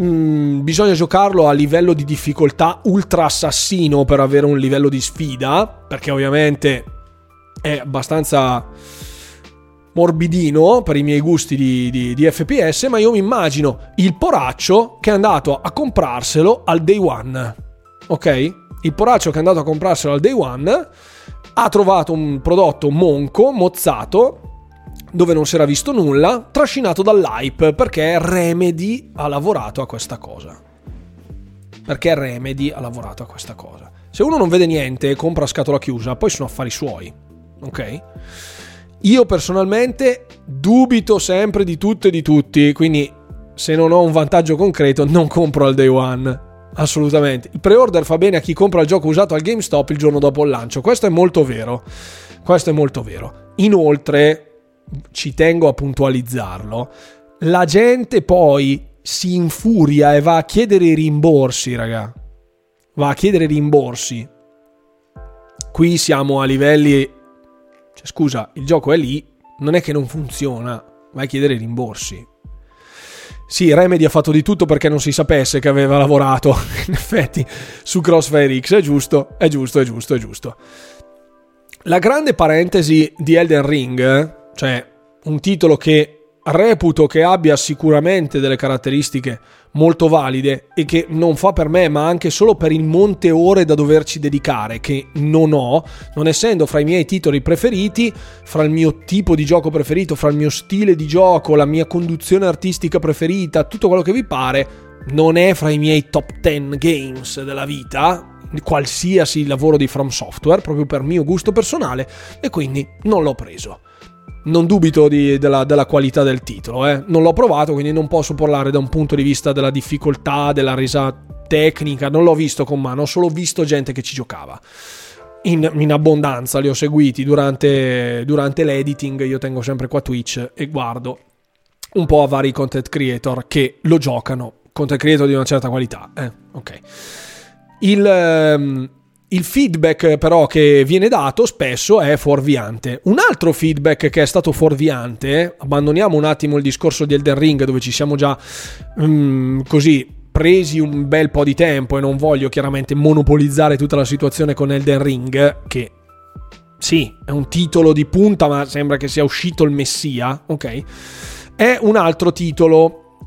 Mm, bisogna giocarlo a livello di difficoltà ultra assassino per avere un livello di sfida, perché ovviamente è abbastanza morbidino per i miei gusti di, di, di, FPS, ma io mi immagino il poraccio che è andato a comprarselo al day one. Ok? Il poraccio che è andato a comprarselo al day one ha trovato un prodotto monco, mozzato, dove non si era visto nulla, trascinato dall'hype perché Remedy ha lavorato a questa cosa. Perché Remedy ha lavorato a questa cosa. Se uno non vede niente e compra a scatola chiusa, poi sono affari suoi. Ok? Io personalmente dubito sempre di tutto e di tutti, quindi se non ho un vantaggio concreto non compro al day one. Assolutamente. Il pre-order fa bene a chi compra il gioco usato al GameStop il giorno dopo il lancio. Questo è molto vero. Questo è molto vero. Inoltre, ci tengo a puntualizzarlo, la gente poi si infuria e va a chiedere i rimborsi, raga. Va a chiedere rimborsi. Qui siamo a livelli Cioè, scusa, il gioco è lì, non è che non funziona, vai a chiedere i rimborsi. Sì, Remedy ha fatto di tutto perché non si sapesse che aveva lavorato, *laughs* in effetti, su Crossfire X, è giusto, è giusto, è giusto, è giusto. La grande parentesi di Elden Ring, cioè un titolo che reputo che abbia sicuramente delle caratteristiche molto valide e che non fa per me, ma anche solo per il monte ore da doverci dedicare, che non ho, non essendo fra i miei titoli preferiti, fra il mio tipo di gioco preferito, fra il mio stile di gioco, la mia conduzione artistica preferita, tutto quello che vi pare, non è fra i miei top 10 games della vita, qualsiasi lavoro di From Software, proprio per mio gusto personale, e quindi non l'ho preso non dubito di, della, della, qualità del titolo, eh. non l'ho provato quindi non posso parlare da un punto di vista della difficoltà, della resa tecnica, non l'ho visto con mano, ho solo visto gente che ci giocava. In, in abbondanza li ho seguiti durante, durante l'editing, io tengo sempre qua Twitch e guardo un po' a vari content creator che lo giocano, content creator di una certa qualità. Eh, ok. Il... Um, il feedback però che viene dato spesso è fuorviante. Un altro feedback che è stato fuorviante, abbandoniamo un attimo il discorso di Elden Ring dove ci siamo già um, così presi un bel po' di tempo e non voglio chiaramente monopolizzare tutta la situazione con Elden Ring che sì, è un titolo di punta ma sembra che sia uscito il messia, ok? È un altro titolo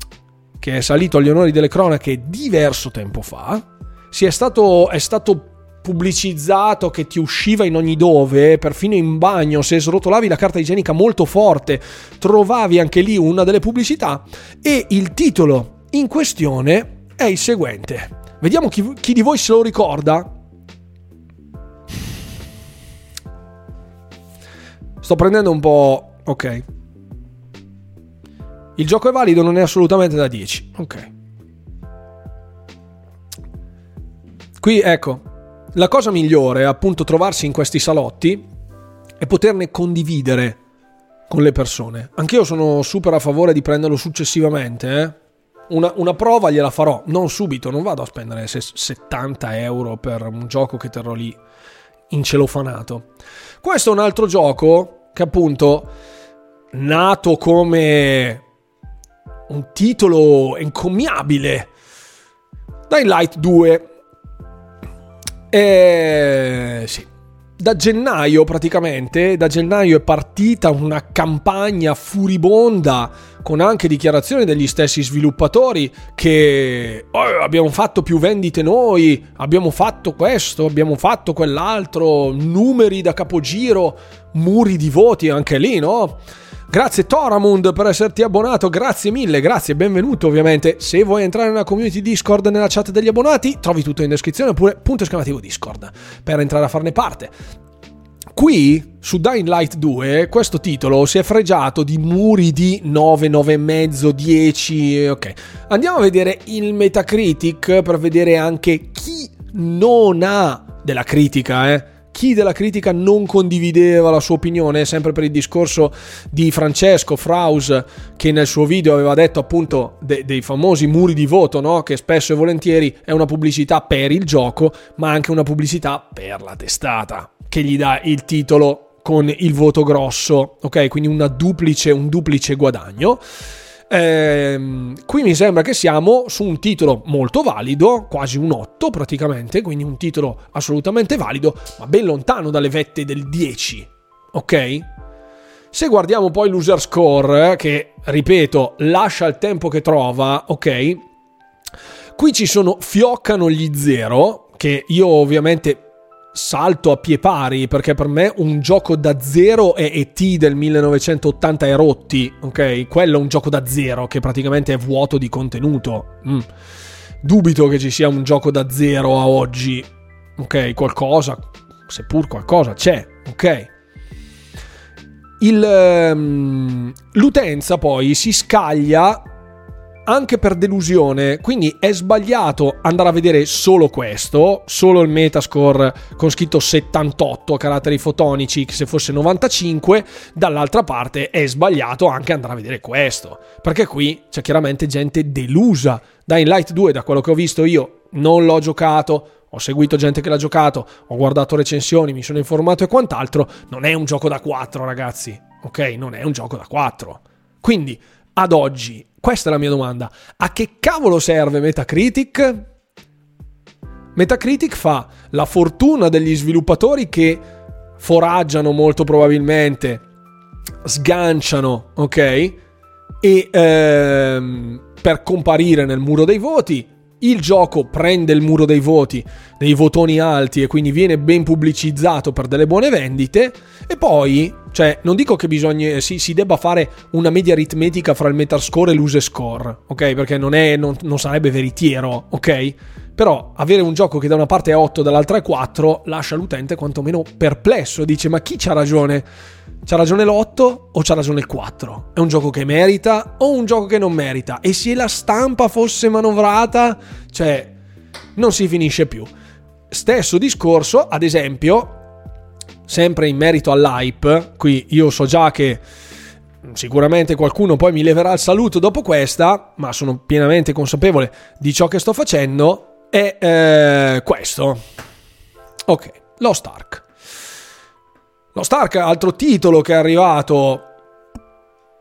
che è salito agli onori delle cronache diverso tempo fa. Si è stato, è stato pubblicizzato che ti usciva in ogni dove, perfino in bagno, se srotolavi la carta igienica molto forte, trovavi anche lì una delle pubblicità e il titolo in questione è il seguente. Vediamo chi, chi di voi se lo ricorda. Sto prendendo un po'... ok. Il gioco è valido, non è assolutamente da 10. Ok. Qui ecco, la cosa migliore è appunto trovarsi in questi salotti e poterne condividere con le persone. Anch'io sono super a favore di prenderlo successivamente. Eh? Una, una, prova gliela farò, non subito, non vado a spendere 70 euro per un gioco che terrò lì incelofanato. Questo è un altro gioco che appunto nato come un titolo encomiabile. Dying Light 2 e eh, sì. Da gennaio praticamente, da gennaio è partita una campagna furibonda con anche dichiarazioni degli stessi sviluppatori che oh, abbiamo fatto più vendite noi, abbiamo fatto questo, abbiamo fatto quell'altro, numeri da capogiro, muri di voti anche lì, no? Grazie Toramund per esserti abbonato, grazie mille, grazie, benvenuto ovviamente. Se vuoi entrare nella community Discord nella chat degli abbonati, trovi tutto in descrizione oppure punto esclamativo Discord per entrare a farne parte. Qui su Dying Light 2 questo titolo si è fregiato di muri di 9, 9,5, 10. Ok, andiamo a vedere il Metacritic per vedere anche chi non ha della critica, eh chi della critica non condivideva la sua opinione, sempre per il discorso di Francesco Fraus, che nel suo video aveva detto appunto de- dei famosi muri di voto, no? che spesso e volentieri è una pubblicità per il gioco, ma anche una pubblicità per la testata, che gli dà il titolo con il voto grosso, ok? Quindi duplice, un duplice guadagno. Ehm, qui mi sembra che siamo su un titolo molto valido, quasi un 8 praticamente, quindi un titolo assolutamente valido, ma ben lontano dalle vette del 10. Ok? Se guardiamo poi l'user score, che ripeto, lascia il tempo che trova, ok? Qui ci sono fioccano gli zero, che io ovviamente salto a pie pari perché per me un gioco da zero è ET del 1980 e rotti, ok? Quello è un gioco da zero che praticamente è vuoto di contenuto. Mm. Dubito che ci sia un gioco da zero a oggi, ok? Qualcosa, seppur qualcosa c'è, ok? Il, um, l'utenza poi si scaglia anche per delusione, quindi è sbagliato andare a vedere solo questo, solo il metascore con scritto 78 a caratteri fotonici, che se fosse 95, dall'altra parte è sbagliato anche andare a vedere questo, perché qui c'è chiaramente gente delusa. Dying Light 2, da quello che ho visto io, non l'ho giocato, ho seguito gente che l'ha giocato, ho guardato recensioni, mi sono informato e quant'altro, non è un gioco da 4 ragazzi, ok? Non è un gioco da 4. Quindi, ad oggi, questa è la mia domanda, a che cavolo serve Metacritic? Metacritic fa la fortuna degli sviluppatori che foraggiano molto probabilmente, sganciano, ok? E ehm, per comparire nel muro dei voti, il gioco prende il muro dei voti, dei votoni alti e quindi viene ben pubblicizzato per delle buone vendite e poi, cioè, non dico che bisogna, si, si debba fare una media aritmetica fra il metascore e l'use score, ok? Perché non, è, non, non sarebbe veritiero, ok? Però avere un gioco che da una parte è 8 e dall'altra è 4 lascia l'utente quantomeno perplesso. Dice: Ma chi c'ha ragione? C'ha ragione l'8 o c'ha ragione il 4? È un gioco che merita o un gioco che non merita? E se la stampa fosse manovrata, cioè, non si finisce più. Stesso discorso, ad esempio, sempre in merito all'hype, qui io so già che sicuramente qualcuno poi mi leverà il saluto dopo questa, ma sono pienamente consapevole di ciò che sto facendo è eh, questo. Ok, Lost Ark. Lost Ark, altro titolo che è arrivato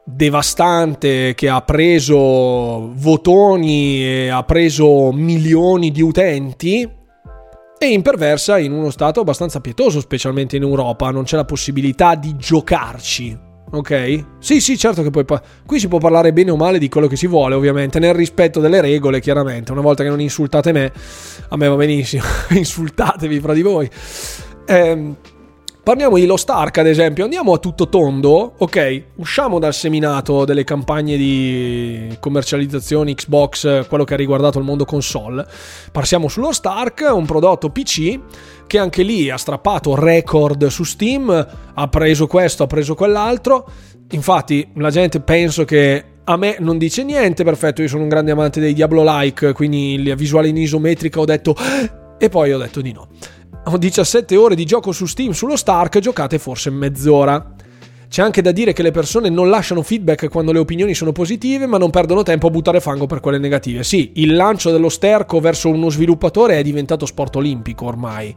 devastante, che ha preso votoni e ha preso milioni di utenti e imperversa in uno stato abbastanza pietoso, specialmente in Europa. Non c'è la possibilità di giocarci ok? Sì, sì, certo che poi... Pa- qui si può parlare bene o male di quello che si vuole, ovviamente, nel rispetto delle regole, chiaramente. Una volta che non insultate me, a me va benissimo, *laughs* insultatevi fra di voi. Ehm... Parliamo di Lost Ark, ad esempio. Andiamo a tutto tondo, ok? Usciamo dal seminato delle campagne di commercializzazione Xbox, quello che ha riguardato il mondo console. Passiamo su Lost Ark, un prodotto PC che anche lì ha strappato record su Steam, ha preso questo, ha preso quell'altro. Infatti, la gente penso che a me non dice niente, perfetto, io sono un grande amante dei Diablo-like, quindi la visuale in isometrica ho detto... E poi ho detto di no 17 ore di gioco su Steam sullo Stark, giocate forse mezz'ora. C'è anche da dire che le persone non lasciano feedback quando le opinioni sono positive, ma non perdono tempo a buttare fango per quelle negative. Sì, il lancio dello sterco verso uno sviluppatore è diventato sport olimpico ormai.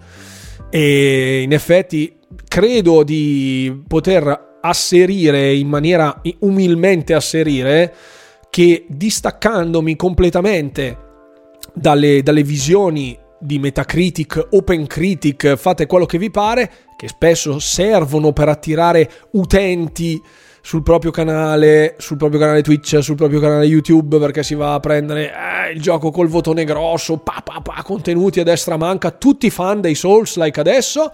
E in effetti credo di poter asserire in maniera umilmente asserire che distaccandomi completamente dalle, dalle visioni di Metacritic, OpenCritic, fate quello che vi pare, che spesso servono per attirare utenti sul proprio canale, sul proprio canale Twitch, sul proprio canale YouTube, perché si va a prendere eh, il gioco col votone grosso, pa, pa, pa, contenuti a destra manca, tutti fan dei Souls like adesso.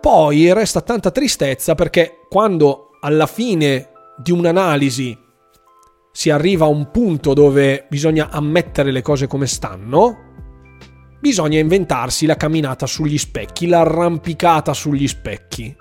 Poi resta tanta tristezza perché quando alla fine di un'analisi si arriva a un punto dove bisogna ammettere le cose come stanno, bisogna inventarsi la camminata sugli specchi, l'arrampicata sugli specchi.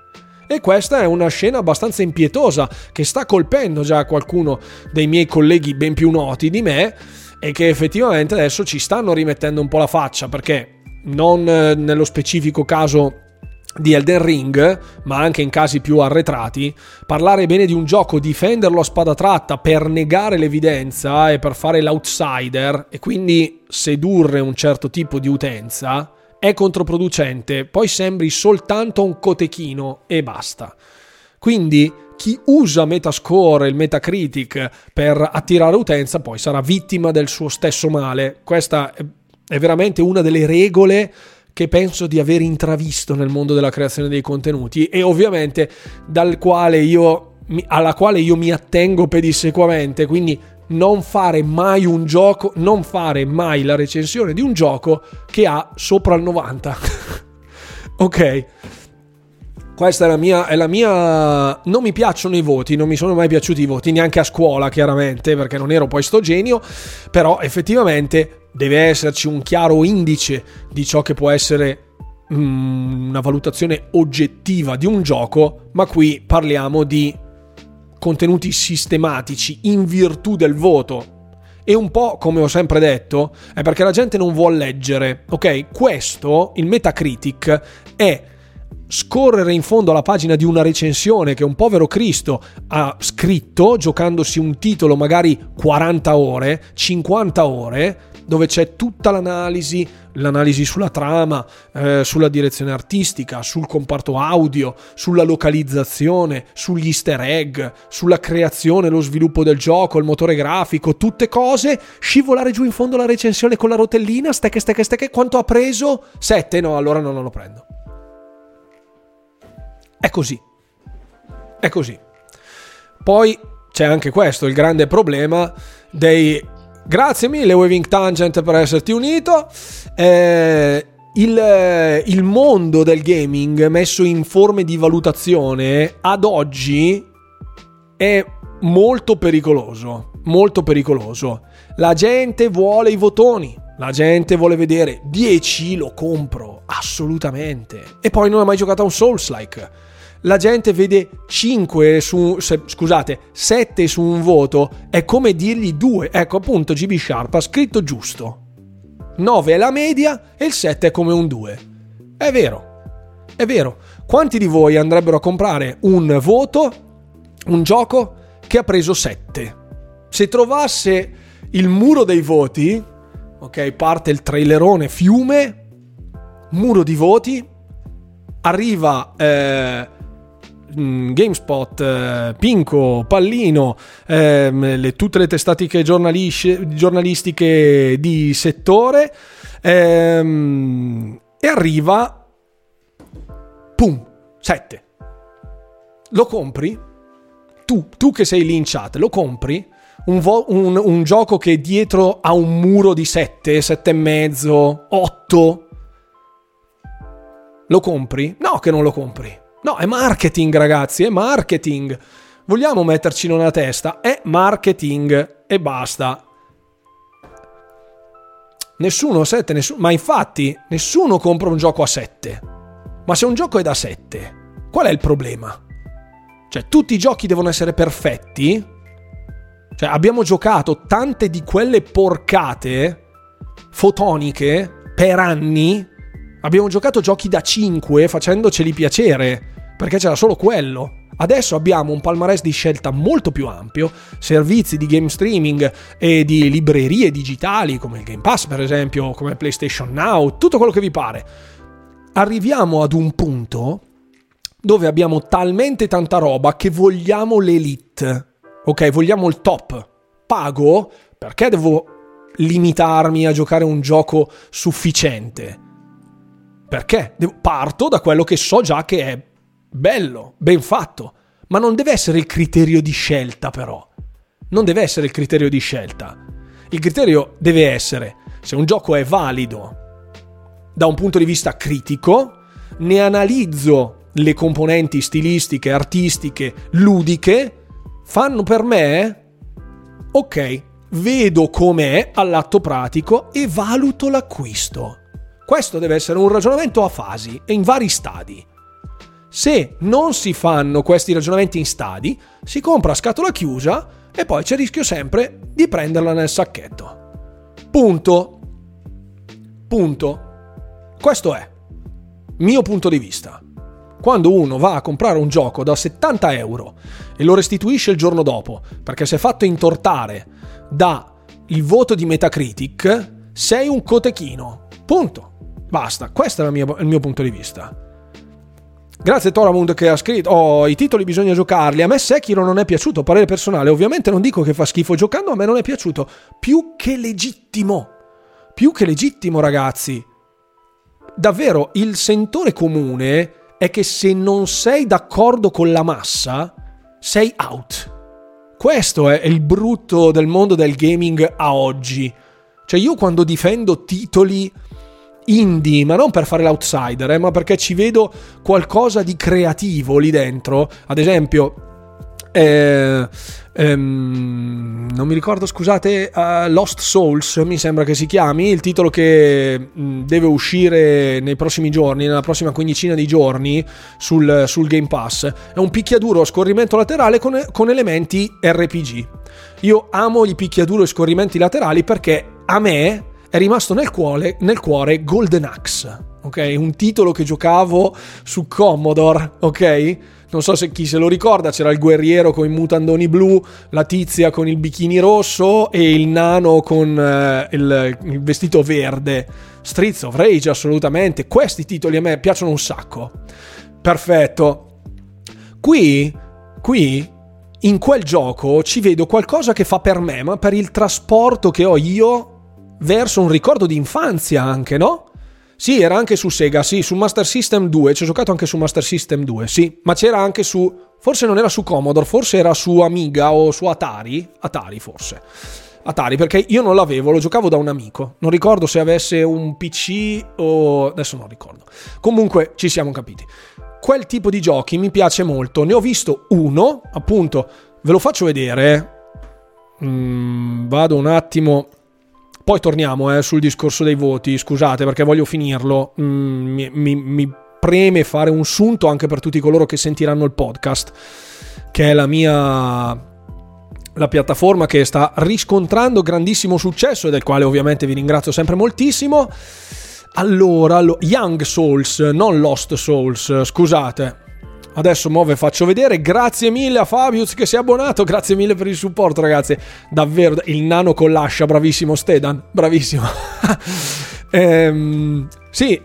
E questa è una scena abbastanza impietosa che sta colpendo già qualcuno dei miei colleghi ben più noti di me e che effettivamente adesso ci stanno rimettendo un po' la faccia perché non eh, nello specifico caso di Elden Ring, ma anche in casi più arretrati, parlare bene di un gioco, difenderlo a spada tratta per negare l'evidenza e per fare l'outsider e quindi sedurre un certo tipo di utenza è controproducente, poi sembri soltanto un cotechino e basta. Quindi chi usa Metascore, il Metacritic, per attirare utenza poi sarà vittima del suo stesso male. Questa è veramente una delle regole che penso di aver intravisto nel mondo della creazione dei contenuti e ovviamente dal quale io, alla quale io mi attengo pedissequamente, quindi non fare mai un gioco, non fare mai la recensione di un gioco che ha sopra il 90. *laughs* ok. Questa è la, mia, è la mia. Non mi piacciono i voti, non mi sono mai piaciuti i voti, neanche a scuola, chiaramente, perché non ero poi sto genio. Però effettivamente deve esserci un chiaro indice di ciò che può essere mm, una valutazione oggettiva di un gioco, ma qui parliamo di contenuti sistematici in virtù del voto. E un po', come ho sempre detto, è perché la gente non vuole leggere. Ok, questo, il Metacritic, è scorrere in fondo alla pagina di una recensione che un povero Cristo ha scritto, giocandosi un titolo magari 40 ore, 50 ore, dove c'è tutta l'analisi, l'analisi sulla trama, eh, sulla direzione artistica, sul comparto audio, sulla localizzazione, sugli easter egg, sulla creazione, lo sviluppo del gioco, il motore grafico, tutte cose, scivolare giù in fondo la recensione con la rotellina, stecche, stecche, stecche, quanto ha preso? 7? No, allora no, non lo prendo. È così. È così. Poi c'è anche questo, il grande problema dei... Grazie mille Waving Tangent per esserti unito. Eh, il, il, mondo del gaming messo in forme di valutazione ad oggi è molto pericoloso. Molto pericoloso. La gente vuole i votoni. La gente vuole vedere 10 lo compro, assolutamente. E poi non ha mai giocato a un Souls-like la gente vede 5 su, se, scusate, 7 su un voto, è come dirgli 2. Ecco appunto GB Sharp ha scritto giusto. 9 è la media e il 7 è come un 2. È vero. È vero. Quanti di voi andrebbero a comprare un voto, un gioco che ha preso 7? Se trovasse il muro dei voti, ok, parte il trailerone fiume, muro di voti, arriva eh, GameSpot, eh, Pinco, Pallino, ehm, le, tutte le testatiche giornalistiche di settore ehm, e arriva, pum, 7. Lo compri? Tu, tu che sei lì in chat, lo compri? Un, vo- un, un gioco che dietro ha un muro di 7, 7,5, 8. Lo compri? No che non lo compri. No, è marketing, ragazzi, è marketing. Vogliamo metterci in una testa? È marketing e basta. Nessuno 7, nessuno, ma infatti nessuno compra un gioco a 7. Ma se un gioco è da 7, qual è il problema? Cioè, tutti i giochi devono essere perfetti? Cioè, abbiamo giocato tante di quelle porcate fotoniche per anni Abbiamo giocato giochi da 5 facendoceli piacere, perché c'era solo quello. Adesso abbiamo un palmarès di scelta molto più ampio, servizi di game streaming e di librerie digitali come il Game Pass per esempio, come PlayStation Now, tutto quello che vi pare. Arriviamo ad un punto dove abbiamo talmente tanta roba che vogliamo l'elite. Ok, vogliamo il top. Pago perché devo limitarmi a giocare un gioco sufficiente? Perché? Parto da quello che so già che è bello, ben fatto, ma non deve essere il criterio di scelta però. Non deve essere il criterio di scelta. Il criterio deve essere se un gioco è valido da un punto di vista critico, ne analizzo le componenti stilistiche, artistiche, ludiche, fanno per me, ok, vedo com'è all'atto pratico e valuto l'acquisto. Questo deve essere un ragionamento a fasi e in vari stadi. Se non si fanno questi ragionamenti in stadi, si compra a scatola chiusa e poi c'è il rischio sempre di prenderla nel sacchetto. Punto. Punto. Questo è mio punto di vista. Quando uno va a comprare un gioco da 70 euro e lo restituisce il giorno dopo perché si è fatto intortare da il voto di Metacritic, sei un cotechino. Punto. Basta, questo è mia, il mio punto di vista. Grazie Toramund che ha scritto, oh, i titoli bisogna giocarli. A me Sekiro non è piaciuto, parere personale. Ovviamente non dico che fa schifo giocando, a me non è piaciuto. Più che legittimo. Più che legittimo, ragazzi. Davvero, il sentore comune è che se non sei d'accordo con la massa, sei out. Questo è il brutto del mondo del gaming a oggi. Cioè io quando difendo titoli indie, ma non per fare l'outsider, eh, ma perché ci vedo qualcosa di creativo lì dentro. Ad esempio, eh, ehm, non mi ricordo, scusate, uh, Lost Souls mi sembra che si chiami, il titolo che mh, mm, deve uscire nei prossimi giorni, nella prossima quindicina di giorni sul, sul Game Pass. È un picchiaduro a scorrimento laterale con, con elementi RPG. Io amo i picchiaduro e scorrimenti laterali perché a me è rimasto nel cuore, nel cuore Golden Axe. ok? Un titolo che giocavo su Commodore, ok? Non so se chi se lo ricorda, c'era il guerriero con i mutandoni blu, la tizia con il bikini rosso e il nano con eh, il, il vestito verde. Streets of Rage, assolutamente. Questi titoli a me piacciono un sacco. Perfetto. Qui, qui, in quel gioco ci vedo qualcosa che fa per me, ma per il trasporto che ho io verso un ricordo di infanzia anche, no? Sì, era anche su Sega, sì, su Master System 2, ci ho giocato anche su Master System 2, sì, ma c'era anche su... forse non era su Commodore, forse era su Amiga o su Atari, Atari forse. Atari, perché io non l'avevo, lo giocavo da un amico. Non ricordo se avesse un PC o... adesso non ricordo. Comunque ci siamo capiti. Quel tipo di giochi mi piace molto. Ne ho visto uno, appunto, ve lo faccio vedere. Mm, vado un attimo poi torniamo eh, sul discorso dei voti, scusate perché voglio finirlo. Mm, mi, mi, mi preme fare un sunto anche per tutti coloro che sentiranno il podcast, che è la mia la piattaforma che sta riscontrando grandissimo successo e del quale ovviamente vi ringrazio sempre moltissimo. Allora, lo, Young Souls, non Lost Souls, scusate. Adesso muove faccio vedere. Grazie mille a Fabius che si è abbonato. Grazie mille per il supporto, ragazzi. Davvero, il nano con l'ascia, bravissimo Stedan. Bravissimo. *laughs* ehm, sì,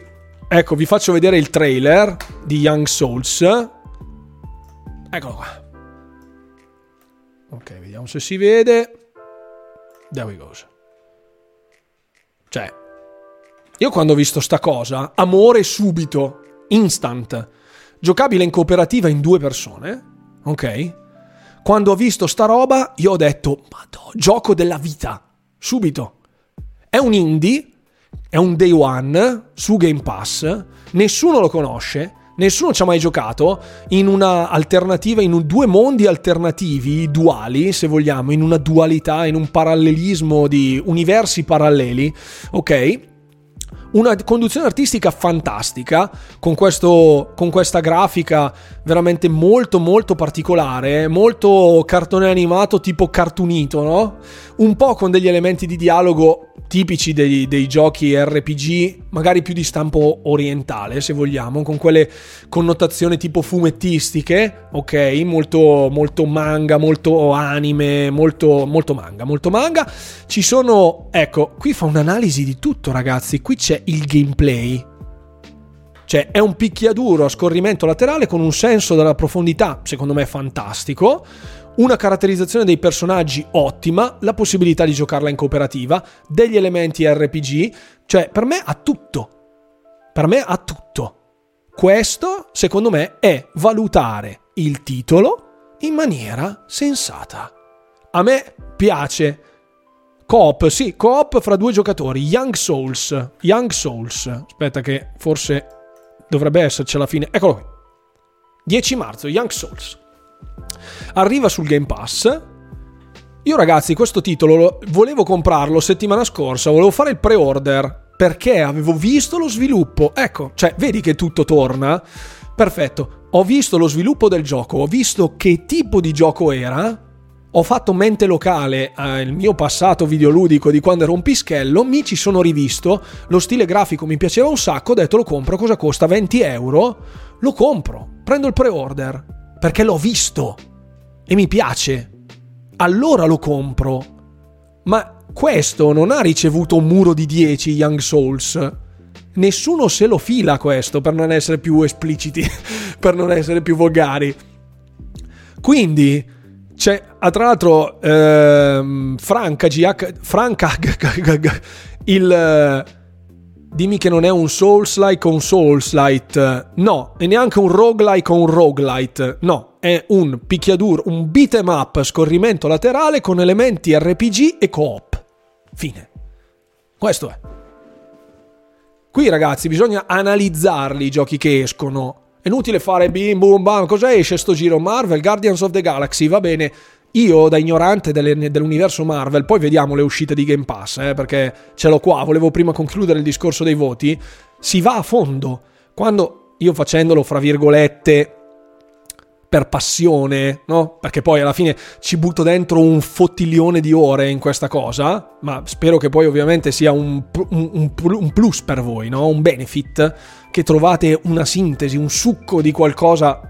ecco, vi faccio vedere il trailer di Young Souls. Eccolo qua. Ok, vediamo se si vede. There we go. Cioè, io quando ho visto sta cosa, amore subito, instant giocabile in cooperativa in due persone, ok? Quando ho visto sta roba, io ho detto, madò, gioco della vita, subito. È un indie, è un day one su Game Pass, nessuno lo conosce, nessuno ci ha mai giocato in una alternativa, in un, due mondi alternativi, duali, se vogliamo, in una dualità, in un parallelismo di universi paralleli, ok? Una conduzione artistica fantastica, con, questo, con questa grafica veramente molto molto particolare, molto cartone animato tipo cartunito, no? Un po' con degli elementi di dialogo tipici dei, dei, giochi RPG, magari più di stampo orientale, se vogliamo, con quelle connotazioni tipo fumettistiche, ok? Molto, molto manga, molto anime, molto, molto manga, molto manga. Ci sono, ecco, qui fa un'analisi di tutto, ragazzi. Qui c'è il gameplay. Cioè, è un picchiaduro a scorrimento laterale con un senso della profondità, secondo me, fantastico una caratterizzazione dei personaggi ottima, la possibilità di giocarla in cooperativa, degli elementi RPG, cioè per me ha tutto. Per me ha tutto. Questo, secondo me, è valutare il titolo in maniera sensata. A me piace. Coop, sì, coop fra due giocatori. Young Souls. Young Souls. Aspetta che forse dovrebbe esserci alla fine. Eccolo qui. 10 marzo, Young Souls. Arriva sul Game Pass. Io ragazzi, questo titolo volevo comprarlo settimana scorsa, volevo fare il pre-order perché avevo visto lo sviluppo. Ecco, cioè, vedi che tutto torna. Perfetto, ho visto lo sviluppo del gioco, ho visto che tipo di gioco era, ho fatto mente locale al mio passato videoludico di quando ero un pischello, mi ci sono rivisto, lo stile grafico mi piaceva un sacco, ho detto lo compro, cosa costa? 20 euro? Lo compro, prendo il pre-order perché l'ho visto e mi piace. Allora lo compro. Ma questo non ha ricevuto un muro di 10 Young Souls. Nessuno se lo fila questo per non essere più espliciti, *laughs* per non essere più volgari. Quindi c'è, ah, tra l'altro, ehm, Franca, GH, Franca, *laughs* il dimmi che non è un Souls-like o un Souls-like. No, e neanche un roguelike o un roguelite. No, è un picchiaduro, un beat'em up scorrimento laterale con elementi RPG e coop. Fine. Questo è. Qui ragazzi bisogna analizzarli i giochi che escono. È inutile fare bim bum bam, cosa esce sto giro? Marvel, Guardians of the Galaxy, va bene. Io, da ignorante delle, dell'universo Marvel, poi vediamo le uscite di Game Pass, eh, perché ce l'ho qua, volevo prima concludere il discorso dei voti, si va a fondo. Quando io facendolo, fra virgolette, per passione, no? Perché poi alla fine ci butto dentro un fottilione di ore in questa cosa, ma spero che poi ovviamente sia un, un, un plus per voi, no? Un benefit, che trovate una sintesi, un succo di qualcosa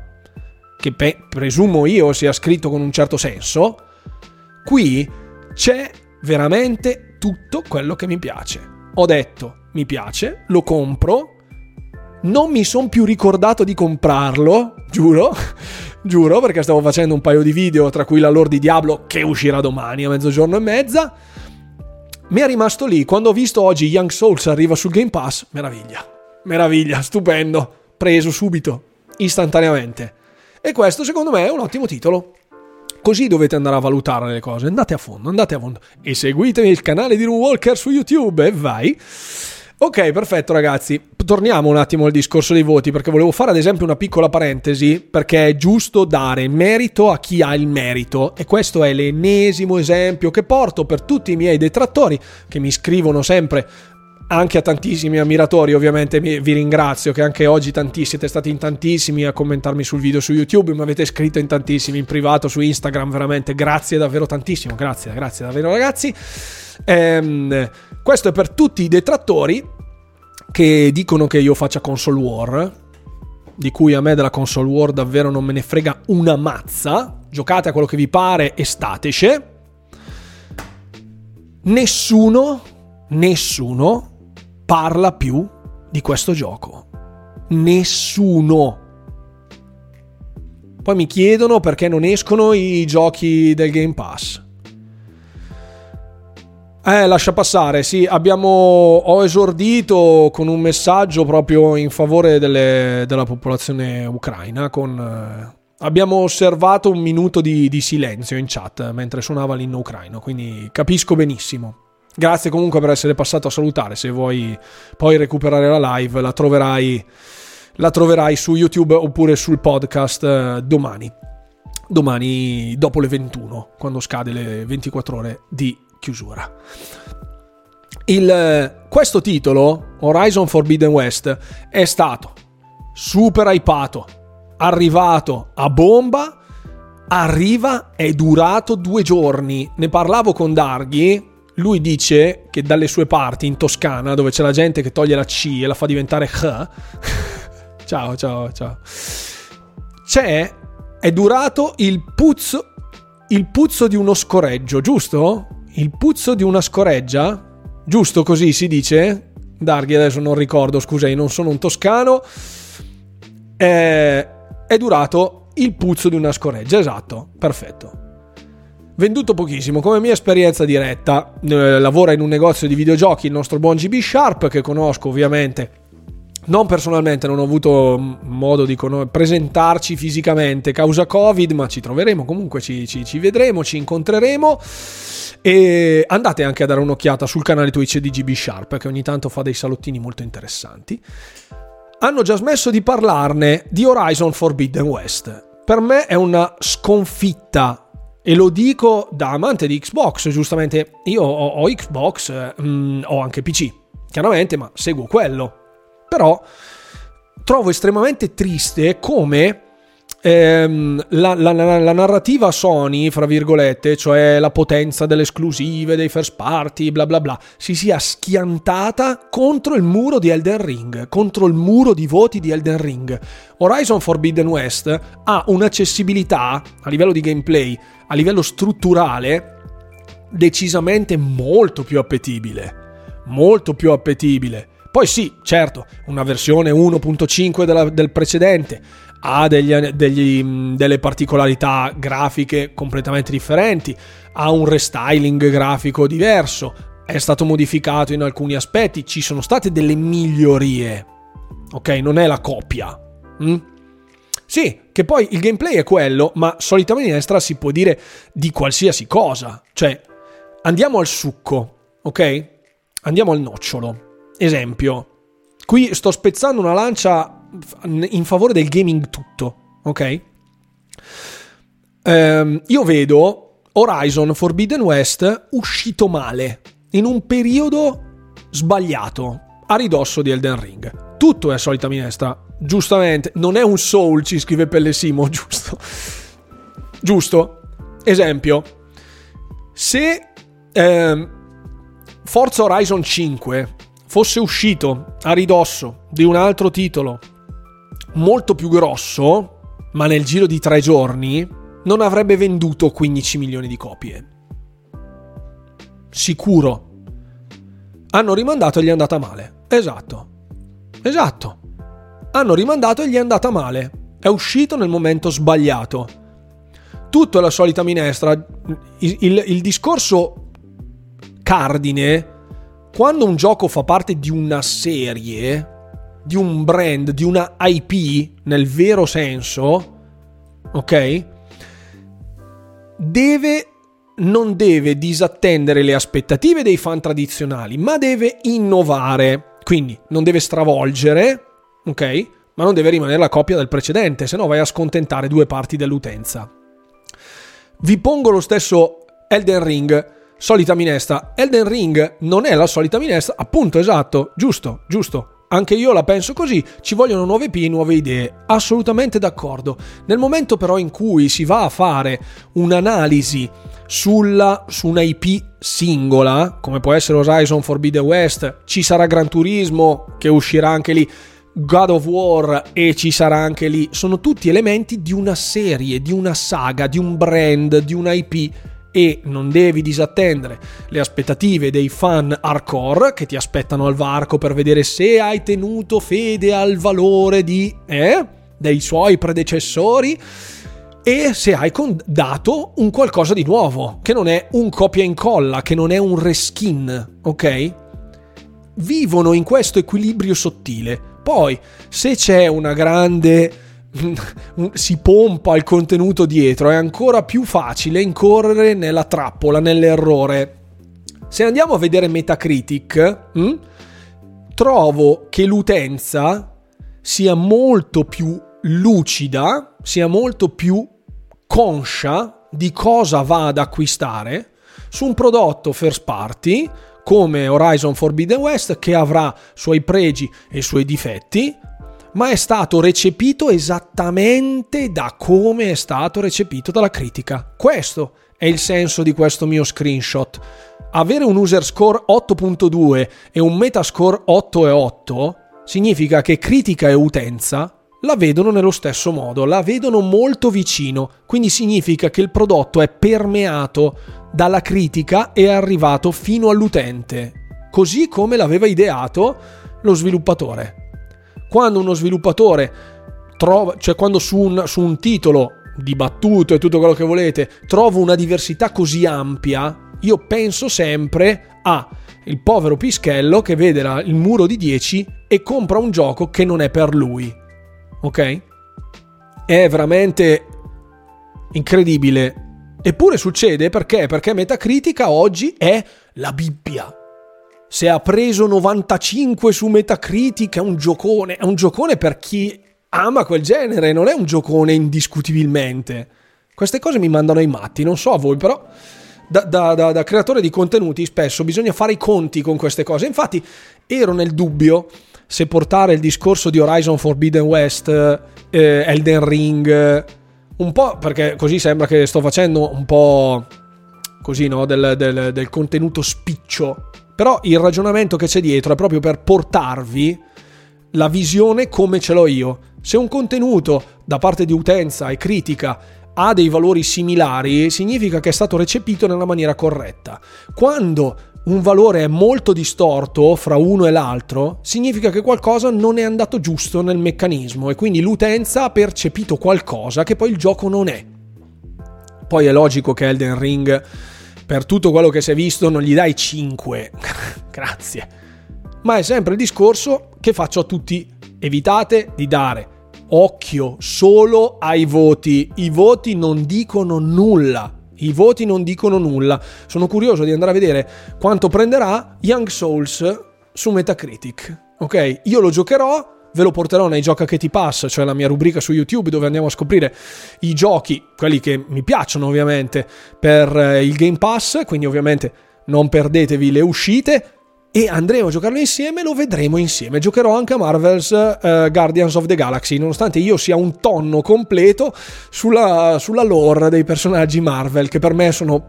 che pe- presumo io sia scritto con un certo senso. Qui c'è veramente tutto quello che mi piace. Ho detto, mi piace, lo compro, non mi sono più ricordato di comprarlo, giuro, giuro, perché stavo facendo un paio di video, tra cui la lore di Diablo, che uscirà domani a mezzogiorno e mezza. Mi è rimasto lì, quando ho visto oggi Young Souls arriva sul Game Pass, meraviglia, meraviglia, stupendo, preso subito, istantaneamente. E questo secondo me è un ottimo titolo. Così dovete andare a valutare le cose, andate a fondo, andate a fondo. E seguitemi il canale di Runewalker su YouTube e vai. Ok, perfetto ragazzi. Torniamo un attimo al discorso dei voti perché volevo fare ad esempio una piccola parentesi perché è giusto dare merito a chi ha il merito e questo è l'ennesimo esempio che porto per tutti i miei detrattori che mi scrivono sempre anche a tantissimi ammiratori ovviamente vi ringrazio che anche oggi tanti, siete stati in tantissimi a commentarmi sul video su YouTube mi avete scritto in tantissimi in privato su Instagram veramente grazie davvero tantissimo grazie grazie davvero ragazzi ehm, questo è per tutti i detrattori che dicono che io faccia console war, di cui a me della console war davvero non me ne frega una mazza. Giocate a quello che vi pare e stateci. Nessuno, nessuno parla più di questo gioco. Nessuno. Poi mi chiedono perché non escono i giochi del Game Pass. Eh, lascia passare, sì, abbiamo, ho esordito con un messaggio proprio in favore delle, della popolazione ucraina, con, eh, abbiamo osservato un minuto di, di, silenzio in chat mentre suonava l'inno ucraino, quindi capisco benissimo. Grazie comunque per essere passato a salutare, se vuoi poi recuperare la live la troverai, la troverai su YouTube oppure sul podcast eh, domani. Domani dopo le 21, quando scade le 24 ore di chiusura. Il, questo titolo, Horizon Forbidden West, è stato super hypato, arrivato a bomba, arriva, è durato due giorni. Ne parlavo con Darghi, lui dice che dalle sue parti in Toscana, dove c'è la gente che toglie la C e la fa diventare H, *laughs* ciao, ciao, ciao, c'è, è durato il puzzo, il puzzo di uno scoreggio, giusto? il puzzo di una scoreggia, giusto così si dice? Darghi adesso non ricordo, scusa, io non sono un toscano. È, è durato il puzzo di una scoreggia, esatto, perfetto. Venduto pochissimo, come mia esperienza diretta, eh, lavora in un negozio di videogiochi il nostro buon GB Sharp, che conosco ovviamente non personalmente, non ho avuto modo di presentarci fisicamente causa Covid, ma ci troveremo, comunque ci, ci, ci vedremo, ci incontreremo. E andate anche a dare un'occhiata sul canale Twitch di GB Sharp, che ogni tanto fa dei salottini molto interessanti. Hanno già smesso di parlarne di Horizon Forbidden West. Per me è una sconfitta e lo dico da amante di Xbox, giustamente io ho, ho Xbox, eh, mm, ho anche PC, chiaramente, ma seguo quello. Però trovo estremamente triste come ehm, la, la, la, narrativa Sony, fra virgolette, cioè la potenza delle esclusive, dei first party, bla bla bla, si sia schiantata contro il muro di Elden Ring, contro il muro di voti di Elden Ring. Horizon Forbidden West ha un'accessibilità a livello di gameplay, a livello strutturale, decisamente molto più appetibile. Molto più appetibile. Poi sì, certo, una versione 1.5 della, del precedente ha degli, degli, delle particolarità grafiche completamente differenti, ha un restyling grafico diverso, è stato modificato in alcuni aspetti, ci sono state delle migliorie, ok? Non è la copia. Mm? Sì, che poi il gameplay è quello, ma solitamente in destra si può dire di qualsiasi cosa. Cioè, andiamo al succo, ok? Andiamo al nocciolo. Esempio, qui sto spezzando una lancia in favore del gaming tutto, ok? Um, io vedo Horizon Forbidden West uscito male, in un periodo sbagliato, a ridosso di Elden Ring. Tutto è solita minestra, giustamente, non è un soul, ci scrive Pellesimo, *laughs* giusto? Giusto? Esempio, se eh, Forza Horizon 5 fosse uscito a ridosso di un altro titolo molto più grosso, ma nel giro di tre giorni, non avrebbe venduto 15 milioni di copie. Sicuro. Hanno rimandato e gli è andata male. Esatto. Esatto. Hanno rimandato e gli è andata male. È uscito nel momento sbagliato. Tutto è la solita minestra. Il, il, il discorso cardine, quando un gioco fa parte di una serie, di un brand, di una IP nel vero senso, ok? Deve non deve disattendere le aspettative dei fan tradizionali, ma deve innovare. Quindi non deve stravolgere, ok? Ma non deve rimanere la copia del precedente, se no vai a scontentare due parti dell'utenza. Vi pongo lo stesso Elden Ring, solita minestra. Elden Ring non è la solita minestra, appunto, esatto, giusto, giusto. Anche io la penso così, ci vogliono nuove P, nuove idee, assolutamente d'accordo. Nel momento però in cui si va a fare un'analisi sulla, su una IP singola, come può essere Horizon Forbidden West, ci sarà Gran Turismo che uscirà anche lì, God of War e ci sarà anche lì, sono tutti elementi di una serie, di una saga, di un brand, di una IP e non devi disattendere le aspettative dei fan hardcore che ti aspettano al varco per vedere se hai tenuto fede al valore di, eh, dei suoi predecessori e se hai dato un qualcosa di nuovo, che non è un copia e incolla, che non è un reskin, ok? Vivono in questo equilibrio sottile. Poi, se c'è una grande *laughs* si pompa il contenuto dietro, è ancora più facile incorrere nella trappola, nell'errore. Se andiamo a vedere Metacritic, hm, trovo che l'utenza sia molto più lucida, sia molto più conscia di cosa va ad acquistare su un prodotto first party come Horizon Forbidden West che avrà suoi pregi e suoi difetti, ma è stato recepito esattamente da come è stato recepito dalla critica. Questo è il senso di questo mio screenshot. Avere un user score 8.2 e un metascore 8.8 significa che critica e utenza la vedono nello stesso modo, la vedono molto vicino, quindi significa che il prodotto è permeato dalla critica è arrivato fino all'utente, così come l'aveva ideato lo sviluppatore quando uno sviluppatore trova, cioè quando su un, su un titolo dibattuto e tutto quello che volete, trovo una diversità così ampia, io penso sempre a il povero Pischello che vede la, il muro di 10 e compra un gioco che non è per lui. Ok? È veramente incredibile. Eppure succede perché? Perché Metacritica oggi è la Bibbia se ha preso 95 su Metacritic è un giocone, è un giocone per chi ama quel genere, non è un giocone indiscutibilmente. Queste cose mi mandano ai matti, non so a voi, però da, da, da, da, creatore di contenuti spesso bisogna fare i conti con queste cose. Infatti ero nel dubbio se portare il discorso di Horizon Forbidden West, eh, Elden Ring, un po' perché così sembra che sto facendo un po' così, no? Del, del, del contenuto spiccio però il ragionamento che c'è dietro è proprio per portarvi la visione come ce l'ho io. Se un contenuto da parte di utenza e critica ha dei valori similari, significa che è stato recepito nella maniera corretta. Quando un valore è molto distorto fra uno e l'altro, significa che qualcosa non è andato giusto nel meccanismo e quindi l'utenza ha percepito qualcosa che poi il gioco non è. Poi è logico che Elden Ring per tutto quello che si è visto non gli dai 5. *laughs* Grazie. Ma è sempre il discorso che faccio a tutti. Evitate di dare occhio solo ai voti. I voti non dicono nulla. I voti non dicono nulla. Sono curioso di andare a vedere quanto prenderà Young Souls su Metacritic. Ok, io lo giocherò ve lo porterò nei Gioca che ti passa, cioè la mia rubrica su YouTube dove andiamo a scoprire i giochi, quelli che mi piacciono ovviamente, per eh, il Game Pass, quindi ovviamente non perdetevi le uscite. E andremo a giocarlo insieme, lo vedremo insieme. Giocherò anche a Marvel's uh, Guardians of the Galaxy, nonostante io sia un tonno completo sulla, sulla lore dei personaggi Marvel, che per me sono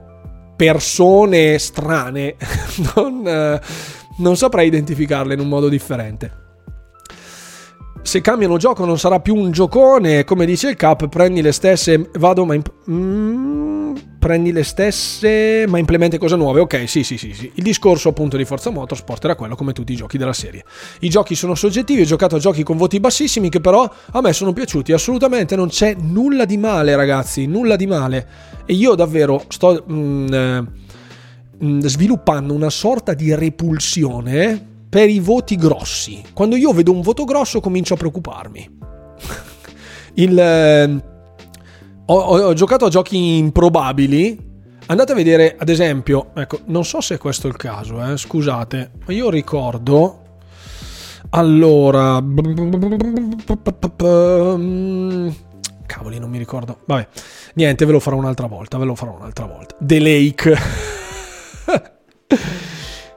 persone strane, *laughs* non, uh, non saprei identificarle in un modo differente se cambiano gioco non sarà più un giocone, come dice il cap, prendi le stesse, vado ma... Imp- mm, prendi le stesse ma implementi cose nuove. Ok, sì, sì, sì, sì. Il discorso appunto di Forza Motorsport era quello come tutti i giochi della serie. I giochi sono soggettivi, ho giocato a giochi con voti bassissimi che però a me sono piaciuti, assolutamente non c'è nulla di male ragazzi, nulla di male. E io davvero sto... Mm, eh, mm sviluppando una sorta di repulsione per i voti grossi. Quando io vedo un voto grosso comincio a preoccuparmi. *laughs* Il, eh, ho, ho, giocato a giochi improbabili. Andate a vedere, ad esempio, ecco, non so se questo è il caso, eh, scusate, ma io ricordo. Allora. *laughs* Cavoli, non mi ricordo. Vabbè, niente, ve lo farò un'altra volta. Ve lo farò un'altra volta. The Lake. *laughs*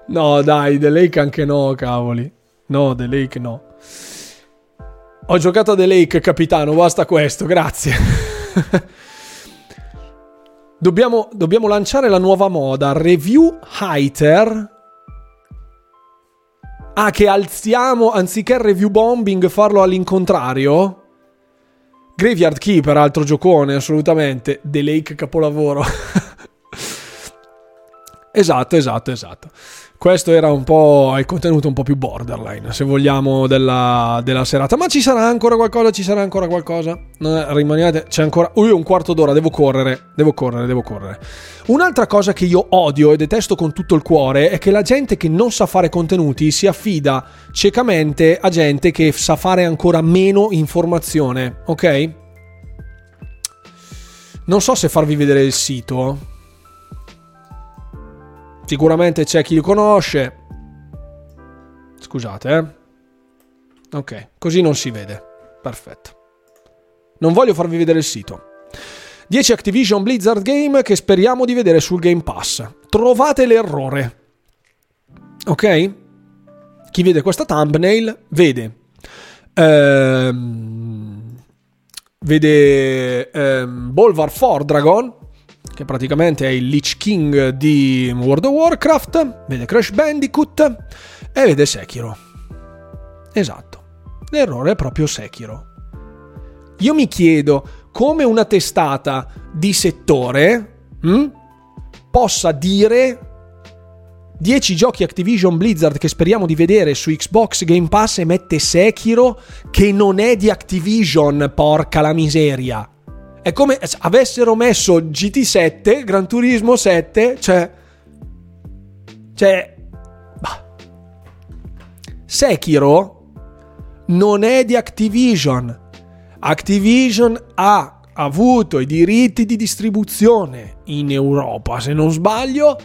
No, dai, The Lake anche no, cavoli. No, The Lake no. Ho giocato a The Lake, capitano, basta questo, grazie. *laughs* dobbiamo, dobbiamo lanciare la nuova moda, review hater. Ah, che alziamo, anziché review bombing, farlo all'incontrario? Graveyard Keeper, altro giocone, assolutamente. The Lake capolavoro. *laughs* esatto, esatto, esatto questo era un po' il contenuto un po' più borderline, se vogliamo, della, della serata. Ma ci sarà ancora qualcosa? Ci sarà ancora qualcosa? Rimanete, c'è ancora. Io un quarto d'ora, devo correre, devo correre, devo correre. Un'altra cosa che io odio e detesto con tutto il cuore è che la gente che non sa fare contenuti si affida ciecamente a gente che sa fare ancora meno informazione, ok? Non so se farvi vedere il sito. Sicuramente c'è chi li conosce. Scusate, eh. Ok, così non si vede. Perfetto. Non voglio farvi vedere il sito. 10 Activision Blizzard Game che speriamo di vedere sul Game Pass. Trovate l'errore. Ok? Chi vede questa thumbnail vede. Ehm, vede ehm, Bolvar for Dragon che praticamente è il Lich King di World of Warcraft, vede Crash Bandicoot e vede Sekiro. Esatto, l'errore è proprio Sekiro. Io mi chiedo come una testata di settore hm, possa dire 10 giochi Activision Blizzard che speriamo di vedere su Xbox Game Pass e mette Sekiro che non è di Activision, porca la miseria. È come se avessero messo GT7, Gran Turismo 7, cioè... Cioè... Bah. Sekiro non è di Activision. Activision ha avuto i diritti di distribuzione in Europa, se non sbaglio,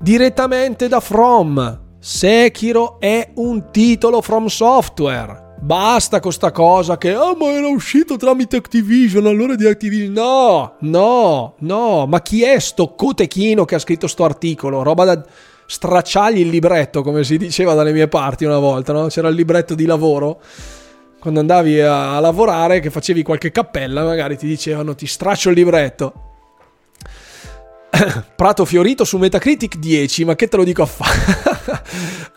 direttamente da From. Sekiro è un titolo From Software. Basta con sta cosa che, ah, ma era uscito tramite Activision, allora di Activision. No, no, no. Ma chi è sto cotechino che ha scritto sto articolo? Roba da stracciargli il libretto, come si diceva dalle mie parti una volta, no? C'era il libretto di lavoro. Quando andavi a lavorare, che facevi qualche cappella, magari ti dicevano ti straccio il libretto. *coughs* Prato fiorito su Metacritic 10, ma che te lo dico a fare?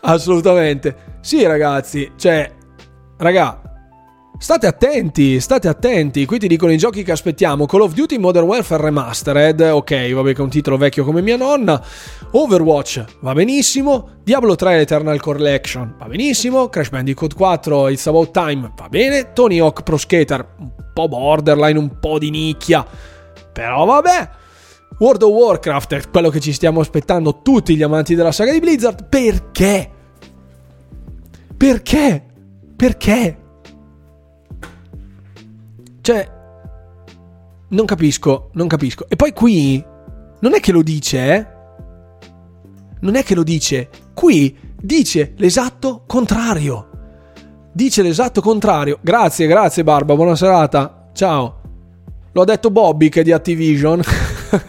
*laughs* Assolutamente. Sì, ragazzi, cioè Raga, State attenti, state attenti. Qui ti dicono i giochi che aspettiamo: Call of Duty Modern Warfare Remastered. Ok, vabbè, che è un titolo vecchio come mia nonna. Overwatch va benissimo. Diablo 3 Eternal Collection va benissimo. Crash Bandicoot 4 It's About Time va bene. Tony Hawk Pro Skater un po' borderline, un po' di nicchia. Però vabbè. World of Warcraft è quello che ci stiamo aspettando tutti gli amanti della saga di Blizzard. Perché? Perché? Perché? Cioè, non capisco, non capisco. E poi qui, non è che lo dice, eh? Non è che lo dice. Qui dice l'esatto contrario. Dice l'esatto contrario. Grazie, grazie Barba, buona serata. Ciao. L'ho detto Bobby che è di Activision.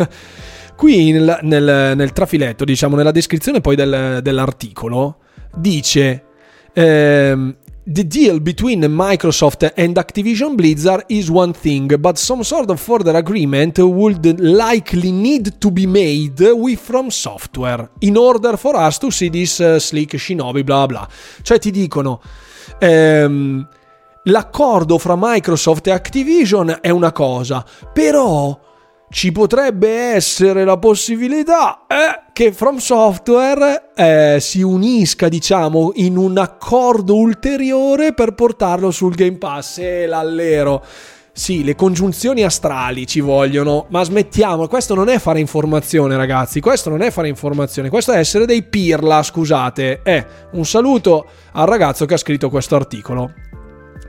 *laughs* Qui nel, nel, nel trafiletto, diciamo, nella descrizione poi del, dell'articolo, dice... Ehm, The deal between Microsoft and Activision Blizzard is one thing, but some sort of further agreement would likely need to be made with From Software in order for us to see this uh, slick shinobi bla bla. Cioè ti dicono ehm, l'accordo fra Microsoft e Activision è una cosa, però ci potrebbe essere la possibilità eh, che From Software eh, si unisca, diciamo, in un accordo ulteriore per portarlo sul Game Pass. E l'allero. Sì, le congiunzioni astrali ci vogliono, ma smettiamo. Questo non è fare informazione, ragazzi. Questo non è fare informazione. Questo è essere dei pirla, scusate. Eh, un saluto al ragazzo che ha scritto questo articolo.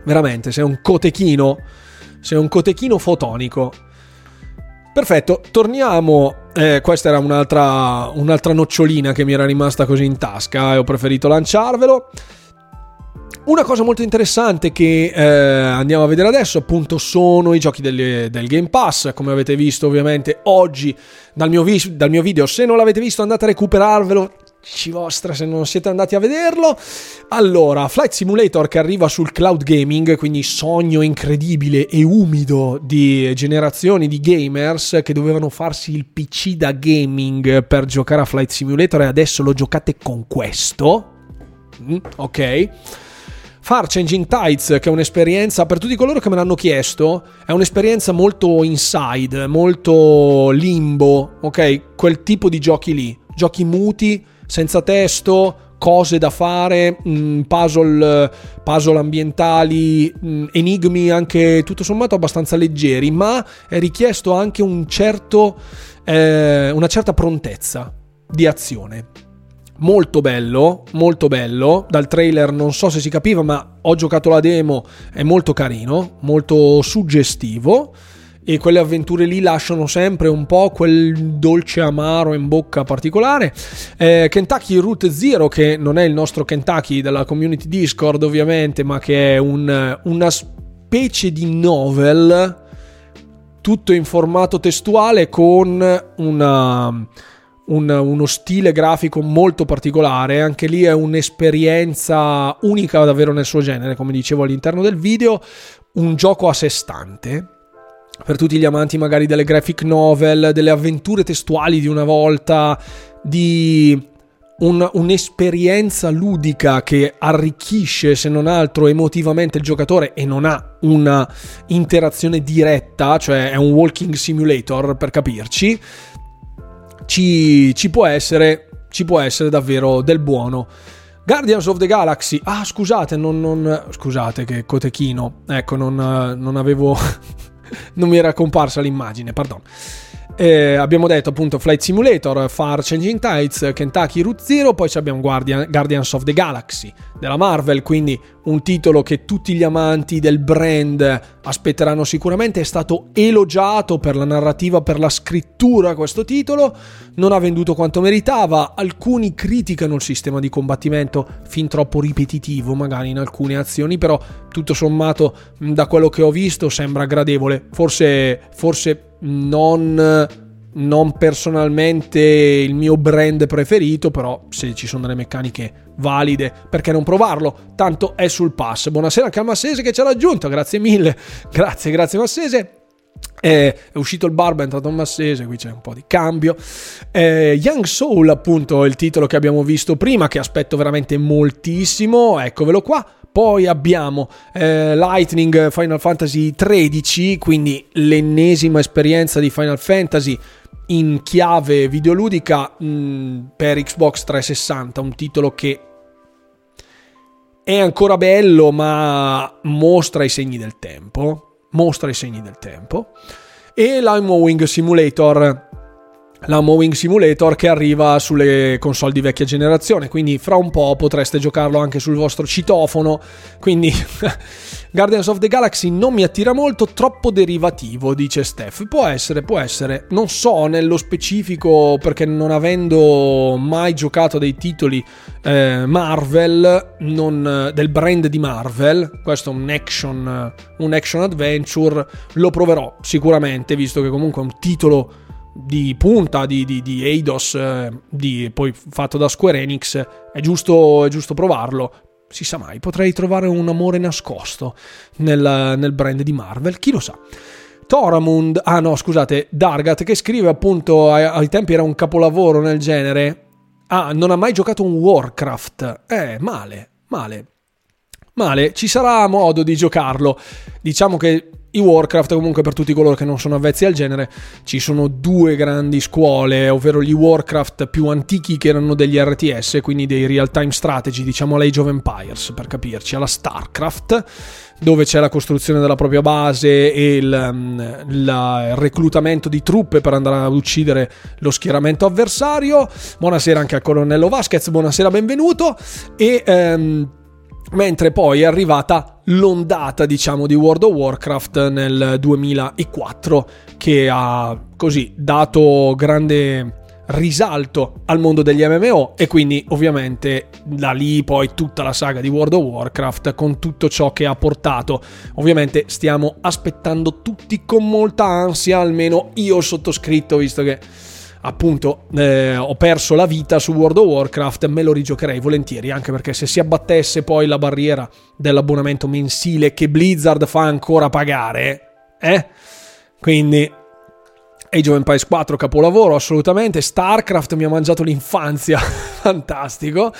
Veramente, sei un cotechino. Sei un cotechino fotonico. Perfetto, torniamo. Eh, questa era un'altra, un'altra nocciolina che mi era rimasta così in tasca e ho preferito lanciarvelo. Una cosa molto interessante che eh, andiamo a vedere adesso appunto sono i giochi del, del, Game Pass, come avete visto ovviamente oggi dal mio, vi- dal mio video, se non l'avete visto andate a recuperarvelo, vostra se non siete andati a vederlo. Allora, Flight Simulator che arriva sul cloud gaming, quindi sogno incredibile e umido di generazioni di gamers che dovevano farsi il PC da gaming per giocare a Flight Simulator e adesso lo giocate con questo. Mm, ok. Far Changing Tides, che è un'esperienza, per tutti coloro che me l'hanno chiesto, è un'esperienza molto inside, molto limbo, ok? Quel tipo di giochi lì, giochi muti, senza testo, cose da fare, mm, puzzle, puzzle ambientali, mm, enigmi anche tutto sommato abbastanza leggeri, ma è richiesto anche un certo, eh, una certa prontezza di azione. Molto bello, molto bello. Dal trailer non so se si capiva, ma ho giocato la demo, è molto carino, molto suggestivo e quelle avventure lì lasciano sempre un po' quel dolce amaro in bocca particolare. Eh, Kentucky Route Zero, che non è il nostro Kentucky della community Discord ovviamente, ma che è un, una specie di novel tutto in formato testuale con una, un, uno stile grafico molto particolare. Anche lì è un'esperienza unica davvero nel suo genere, come dicevo all'interno del video. Un gioco a sé stante per tutti gli amanti magari delle graphic novel, delle avventure testuali di una volta, di un, un'esperienza ludica che arricchisce se non altro emotivamente il giocatore e non ha una interazione diretta, cioè è un walking simulator per capirci, ci, ci, può, essere, ci può essere davvero del buono. Guardians of the Galaxy. Ah, scusate, non, non scusate che cotechino. Ecco, non, non avevo *laughs* non mi era comparsa l'immagine, pardon. Eh, abbiamo detto appunto Flight Simulator, Far Changing Tides, Kentucky Route Zero, poi abbiamo Guardian, Guardians of the Galaxy della Marvel, quindi un titolo che tutti gli amanti del brand aspetteranno sicuramente, è stato elogiato per la narrativa, per la scrittura questo titolo, non ha venduto quanto meritava, alcuni criticano il sistema di combattimento fin troppo ripetitivo magari in alcune azioni, però tutto sommato da quello che ho visto sembra gradevole, forse, forse non, non personalmente il mio brand preferito, però se ci sono delle meccaniche valide, perché non provarlo? Tanto è sul pass. Buonasera anche al Massese che ci ha raggiunto, grazie mille. *laughs* Grazie, grazie Massese. È uscito il barba, è entrato un massese, qui c'è un po' di cambio. Eh, Young Soul, appunto, è il titolo che abbiamo visto prima, che aspetto veramente moltissimo. Eccovelo qua. Poi abbiamo eh, Lightning Final Fantasy XIII, quindi l'ennesima esperienza di Final Fantasy in chiave videoludica mh, mm, per Xbox 360, un titolo che è ancora bello ma mostra i segni del tempo, mostra i segni del tempo. E l'Imo Wing Simulator la Mowing Simulator che arriva sulle console di vecchia generazione, quindi fra un po' potreste giocarlo anche sul vostro citofono, quindi *laughs* Guardians of the Galaxy non mi attira molto, troppo derivativo, dice Steph. Può essere, può essere, non so nello specifico perché non avendo mai giocato dei titoli eh, Marvel, non, del brand di Marvel, questo è un action, un action adventure, lo proverò sicuramente, visto che comunque è un titolo di punta di, di, di Eidos, eh, di, poi fatto da Square Enix, è giusto, è giusto provarlo. Si sa mai, potrei trovare un amore nascosto nel, nel brand di Marvel, chi lo sa. Toramund, ah no, scusate, Dargat, che scrive appunto ai, ai tempi era un capolavoro nel genere. Ah, non ha mai giocato un Warcraft. Eh, male, male. Male, ci sarà modo di giocarlo. Diciamo che i Warcraft, comunque per tutti coloro che non sono avvezzi al genere, ci sono due grandi scuole, ovvero gli Warcraft più antichi che erano degli RTS, quindi dei real time strategy, diciamo l'Age of Empires per capirci, alla StarCraft, dove c'è la costruzione della propria base e il, mm, il reclutamento di truppe per andare ad uccidere lo schieramento avversario. Buonasera anche al colonnello Vasquez, buonasera, benvenuto. E... Um, mentre poi è arrivata l'ondata diciamo di World of Warcraft nel 2004 che ha così dato grande risalto al mondo degli MMO e quindi ovviamente da lì poi tutta la saga di World of Warcraft con tutto ciò che ha portato. Ovviamente stiamo aspettando tutti con molta ansia almeno io sottoscritto visto che appunto eh, ho perso la vita su World of Warcraft, me lo rigiocherei volentieri, anche perché se si abbattesse poi la barriera dell'abbonamento mensile che Blizzard fa ancora pagare, eh? Quindi Age of Empires 4 capolavoro assolutamente, StarCraft mi ha mangiato l'infanzia, *laughs* fantastico.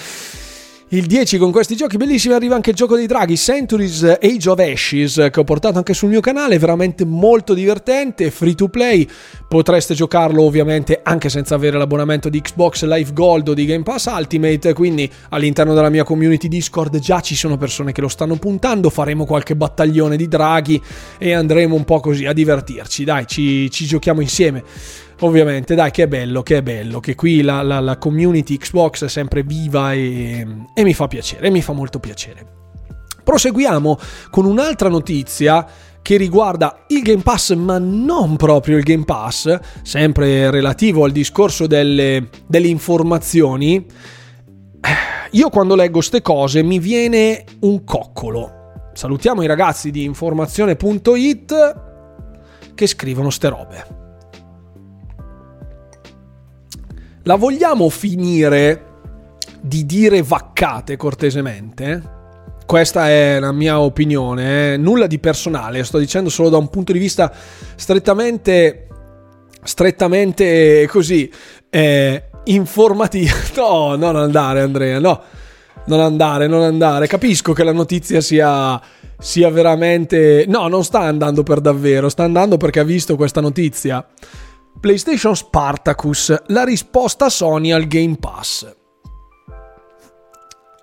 Il 10 con questi giochi bellissimi arriva anche il gioco dei draghi Centuries Age of Ashes che ho portato anche sul mio canale, veramente molto divertente, free to play, potreste giocarlo ovviamente anche senza avere l'abbonamento di Xbox Live Gold o di Game Pass Ultimate, quindi all'interno della mia community Discord già ci sono persone che lo stanno puntando, faremo qualche battaglione di draghi e andremo un po' così a divertirci, dai ci, ci giochiamo insieme ovviamente, dai, che è bello, che è bello, che qui la, la, la community Xbox è sempre viva e, e mi fa piacere, mi fa molto piacere. Proseguiamo con un'altra notizia che riguarda il Game Pass, ma non proprio il Game Pass, sempre relativo al discorso delle, delle informazioni. Io quando leggo queste cose mi viene un coccolo. Salutiamo i ragazzi di informazione.it che scrivono ste robe. La vogliamo finire di dire vaccate cortesemente? Questa è la mia opinione, eh? nulla di personale, sto dicendo solo da un punto di vista strettamente, strettamente così, eh, informativo. *laughs* No, non andare Andrea, no, non andare, non andare. Capisco che la notizia sia, sia veramente... No, non sta andando per davvero, sta andando perché ha visto questa notizia. PlayStation Spartacus, la risposta Sony al Game Pass.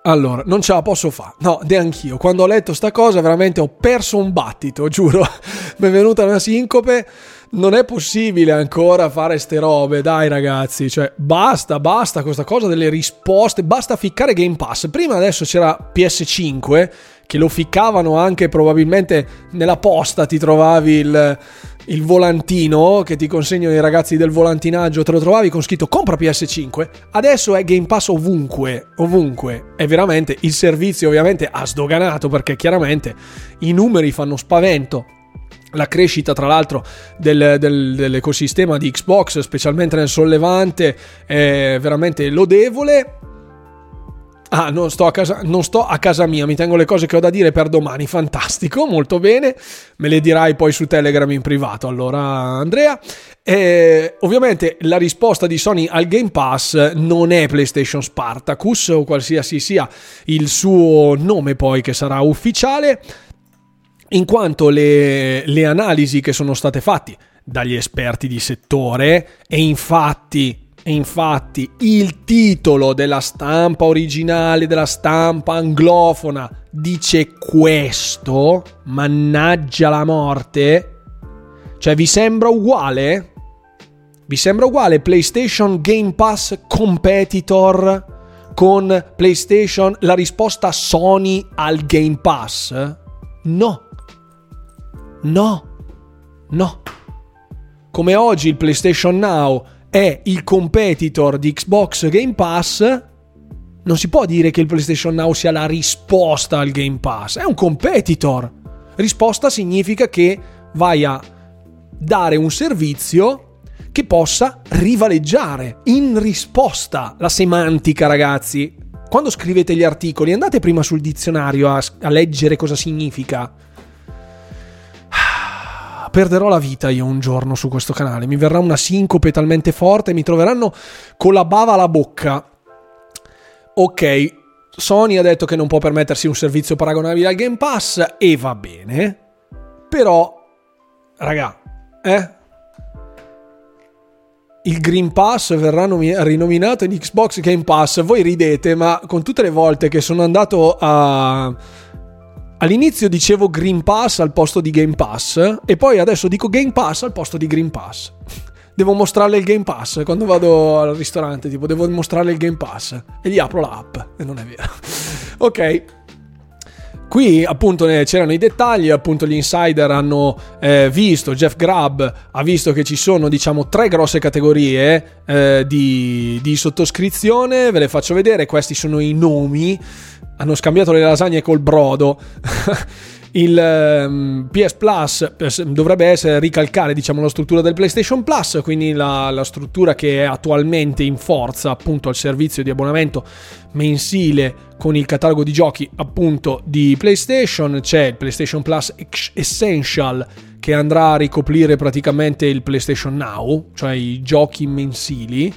Allora, non ce la posso fare. No, neanch'io. Quando ho letto sta cosa, veramente ho perso un battito, *laughs* giuro. Mi è venuta una sincope. Non è possibile ancora fare ste robe, dai ragazzi. Cioè, basta, basta questa cosa delle risposte. Basta ficcare Game Pass. Prima adesso c'era PS5, che lo ficcavano anche probabilmente nella posta, ti trovavi il il volantino che ti consegnano i ragazzi del volantinaggio, te lo trovavi con scritto compra PS5, adesso è Game Pass ovunque, ovunque. E veramente il servizio ovviamente ha sdoganato perché chiaramente i numeri fanno spavento. La crescita, tra l'altro, del, del, dell'ecosistema di Xbox, specialmente nel sollevante, è veramente lodevole Ah, non sto, casa, non sto, a casa, mia, mi tengo le cose che ho da dire per domani. Fantastico, molto bene. Me le dirai poi su Telegram in privato. Allora, Andrea. E, ovviamente la risposta di Sony al Game Pass non è PlayStation Spartacus o qualsiasi sia il suo nome poi che sarà ufficiale, in quanto le, le analisi che sono state fatte dagli esperti di settore e infatti e infatti il titolo della stampa originale, della stampa anglofona, dice questo, mannaggia la morte. Cioè vi sembra uguale? Vi sembra uguale PlayStation Game Pass Competitor con PlayStation, la risposta Sony al Game Pass? No. No. No. Come oggi il PlayStation Now è il competitor di Xbox Game Pass, non si può dire che il PlayStation Now sia la risposta al Game Pass, è un competitor. Risposta significa che vai a dare un servizio che possa rivaleggiare in risposta la semantica, ragazzi. Quando scrivete gli articoli, andate prima sul dizionario a, a leggere cosa significa. Perderò la vita io un giorno su questo canale. Mi verrà una sincope talmente forte, mi troveranno con la bava alla bocca. Ok, Sony ha detto che non può permettersi un servizio paragonabile al Game Pass e va bene. Però, raga, eh? il Green Pass verrà nomi- rinominato in Xbox Game Pass. Voi ridete, ma con tutte le volte che sono andato a. All'inizio dicevo Green Pass al posto di Game Pass e poi adesso dico Game Pass al posto di Green Pass. *laughs* Devo mostrarle il Game Pass quando vado al ristorante, tipo devo mostrarle il Game Pass e gli apro l'app e non è vero. *laughs* ok. Qui appunto c'erano i dettagli, appunto gli insider hanno eh, visto, Jeff Grubb ha visto che ci sono diciamo tre grosse categorie eh, di, di sottoscrizione, ve le faccio vedere, questi sono i nomi, hanno scambiato le lasagne col brodo. *laughs* il ehm, PS Plus dovrebbe essere ricalcare diciamo, la struttura del PlayStation Plus, quindi la, la, struttura che è attualmente in forza appunto al servizio di abbonamento mensile con il catalogo di giochi appunto di PlayStation. C'è il PlayStation Plus Essential che andrà a ricoprire praticamente il PlayStation Now, cioè i giochi mensili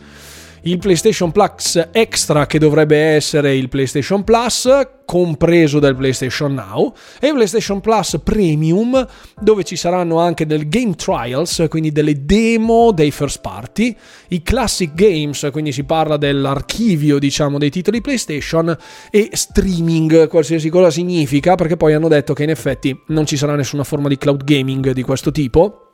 il PlayStation Plus Extra che dovrebbe essere il PlayStation Plus compreso del PlayStation Now e il PlayStation Plus Premium dove ci saranno anche del game trials, quindi delle demo dei first party, i classic games, quindi si parla dell'archivio diciamo dei titoli PlayStation e streaming, qualsiasi cosa significa, perché poi hanno detto che in effetti non ci sarà nessuna forma di cloud gaming di questo tipo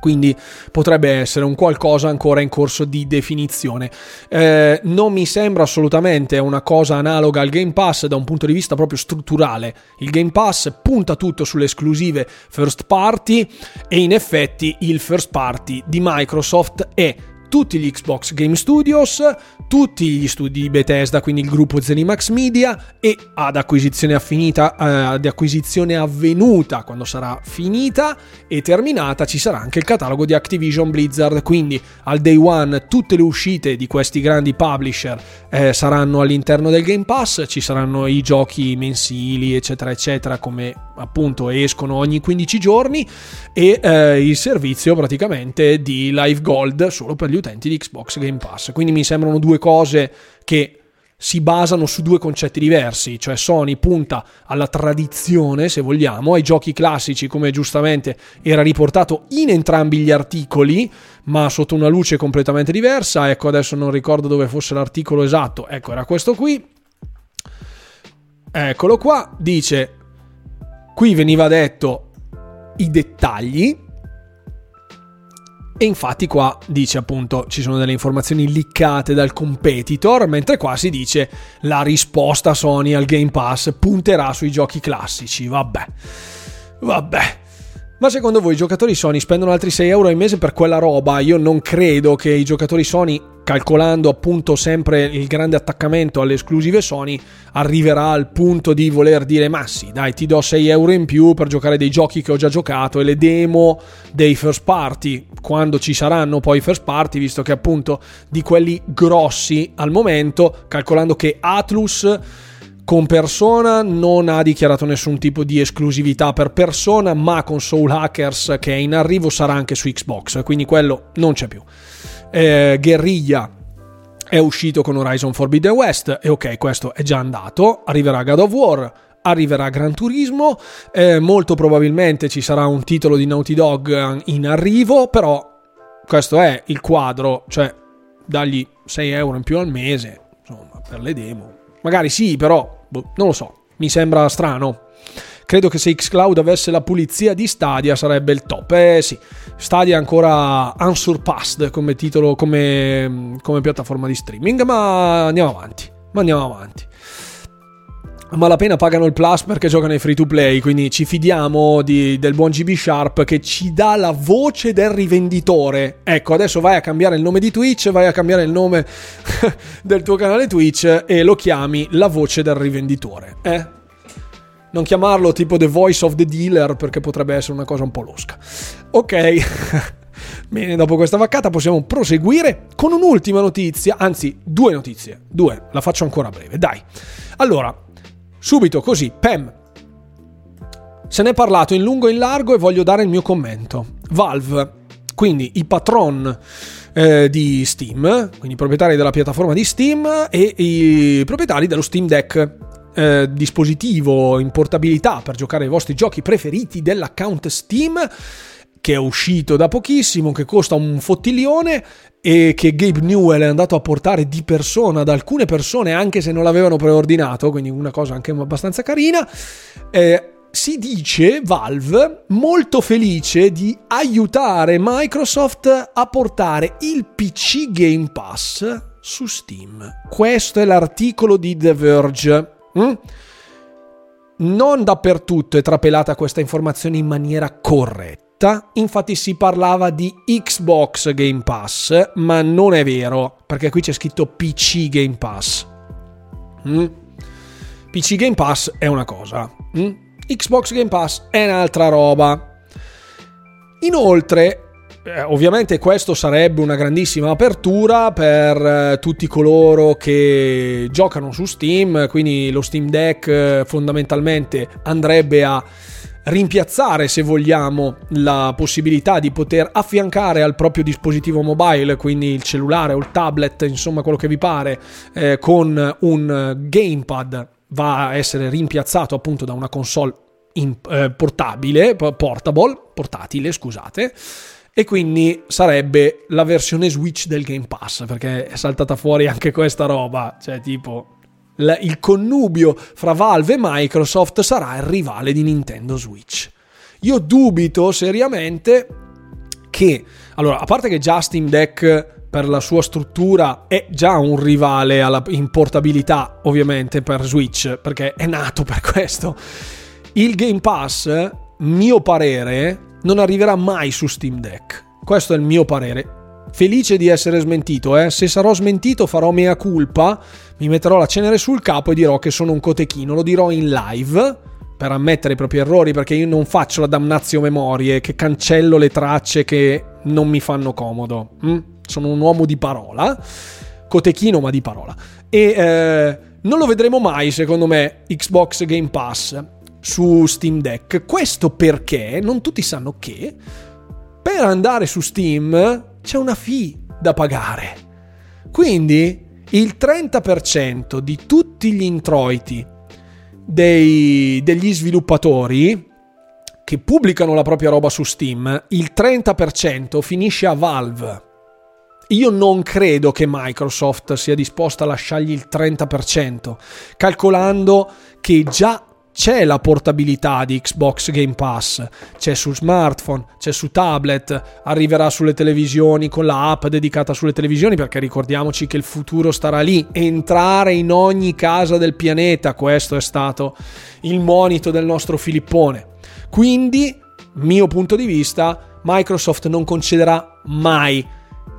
quindi potrebbe essere un qualcosa ancora in corso di definizione. Eh, non mi sembra assolutamente una cosa analoga al Game Pass da un punto di vista proprio strutturale. Il Game Pass punta tutto sulle esclusive first party e in effetti il first party di Microsoft è tutti gli Xbox Game Studios, tutti gli studi di Bethesda, quindi il gruppo Zenimax Media e ad acquisizione, affinita, eh, ad acquisizione avvenuta quando sarà finita e terminata ci sarà anche il catalogo di Activision Blizzard, quindi al day one tutte le uscite di questi grandi publisher eh, saranno all'interno del Game Pass, ci saranno i giochi mensili eccetera eccetera come appunto escono ogni 15 giorni e eh, il servizio praticamente di Live Gold solo per gli utenti di Xbox Game Pass. Quindi mi sembrano due cose che si basano su due concetti diversi, cioè Sony punta alla tradizione, se vogliamo, ai giochi classici, come giustamente era riportato in entrambi gli articoli, ma sotto una luce completamente diversa. Ecco, adesso non ricordo dove fosse l'articolo esatto. Ecco, era questo qui. Eccolo qua, dice Qui veniva detto i dettagli e infatti qua dice appunto ci sono delle informazioni liccate dal competitor, mentre qua si dice la risposta Sony al Game Pass punterà sui giochi classici. Vabbè. Vabbè. Ma secondo voi i giocatori Sony spendono altri 6 euro al mese per quella roba? Io non credo che i giocatori Sony calcolando appunto sempre il grande attaccamento alle esclusive Sony, arriverà al punto di voler dire ma sì, dai, ti do 6 euro in più per giocare dei giochi che ho già giocato e le demo dei first party, quando ci saranno poi i first party, visto che appunto di quelli grossi al momento, calcolando che Atlus con persona. Non ha dichiarato nessun tipo di esclusività per persona, ma con Soul Hackers che è in arrivo sarà anche su Xbox, quindi quello non c'è più. Eh, Guerriglia è uscito con Horizon Forbidden West. E ok, questo è già andato, arriverà God of War, arriverà Gran Turismo, eh, molto probabilmente ci sarà un titolo di Naughty Dog in arrivo, però questo è il quadro, cioè dagli 6 euro in più al mese, insomma, per le demo. Magari sì, però boh, non lo so, mi sembra strano. Credo che se Xcloud avesse la pulizia di Stadia sarebbe il top. Eh sì, Stadia è ancora unsurpassed come titolo, come, come piattaforma di streaming, ma andiamo avanti. Ma andiamo avanti ma la pena pagano il plus perché giocano ai free to play, quindi ci fidiamo di, del buon GB Sharp che ci dà la voce del rivenditore. Ecco, adesso vai a cambiare il nome di Twitch, vai a cambiare il nome *laughs* del tuo canale Twitch e lo chiami la voce del rivenditore. Eh? non chiamarlo tipo The Voice of the Dealer perché potrebbe essere una cosa un po' losca. Ok. *laughs* Bene, dopo questa vaccata possiamo proseguire con un'ultima notizia, anzi due notizie, due, la faccio ancora breve, dai. Allora, subito così, Pam. Se ne è parlato in lungo e in largo e voglio dare il mio commento. Valve, quindi i patron eh, di Steam, quindi i proprietari della piattaforma di Steam e i proprietari dello Steam Deck, eh, dispositivo in portabilità per giocare ai vostri giochi preferiti dell'account Steam che è uscito da pochissimo, che costa un fottiglione e che Gabe Newell è andato a portare di persona ad alcune persone anche se non l'avevano preordinato, quindi una cosa anche abbastanza carina. Eh, si dice Valve molto felice di aiutare Microsoft a portare il PC Game Pass su Steam. Questo è l'articolo di The Verge. Mm? Non dappertutto è trapelata questa informazione in maniera corretta infatti si parlava di Xbox Game Pass, ma non è vero, perché qui c'è scritto PC Game Pass. Mm? PC Game Pass è una cosa, mm? Xbox Game Pass è un'altra roba. Inoltre, eh, ovviamente questo sarebbe una grandissima apertura per eh, tutti coloro che giocano su Steam, quindi lo Steam Deck eh, fondamentalmente andrebbe a rimpiazzare, se vogliamo, la possibilità di poter affiancare al proprio dispositivo mobile, quindi il cellulare o il tablet, insomma quello che vi pare, eh, con un gamepad va a essere rimpiazzato appunto da una console in, eh, portabile, portable, portatile, scusate. E quindi sarebbe la versione Switch del Game Pass, perché è saltata fuori anche questa roba, cioè tipo il connubio fra Valve e Microsoft sarà il rivale di Nintendo Switch. Io dubito seriamente che, allora, a parte che già Steam Deck per la sua struttura è già un rivale alla, in portabilità, ovviamente, per Switch, perché è nato per questo. Il Game Pass, mio parere, non arriverà mai su Steam Deck. Questo è il mio parere felice di essere smentito. Eh. Se sarò smentito farò mea culpa, mi metterò la cenere sul capo e dirò che sono un cotechino. Lo dirò in live per ammettere i propri errori perché io non faccio la damnazio memorie, che cancello le tracce che non mi fanno comodo. Mm? Sono un uomo di parola, cotechino ma di parola. E eh, non lo vedremo mai, secondo me, Xbox Game Pass su Steam Deck. Questo perché non tutti sanno che per andare su Steam c'è una fee da pagare. Quindi il 30% di tutti gli introiti dei, degli sviluppatori che pubblicano la propria roba su Steam, il 30% finisce a Valve. Io non credo che Microsoft sia disposta a lasciargli il 30%, calcolando che già c'è la portabilità di Xbox Game Pass, c'è su smartphone, c'è su tablet, arriverà sulle televisioni con la app dedicata sulle televisioni perché ricordiamoci che il futuro starà lì, entrare in ogni casa del pianeta, questo è stato il monito del nostro Filippone. Quindi, mio punto di vista, Microsoft non concederà mai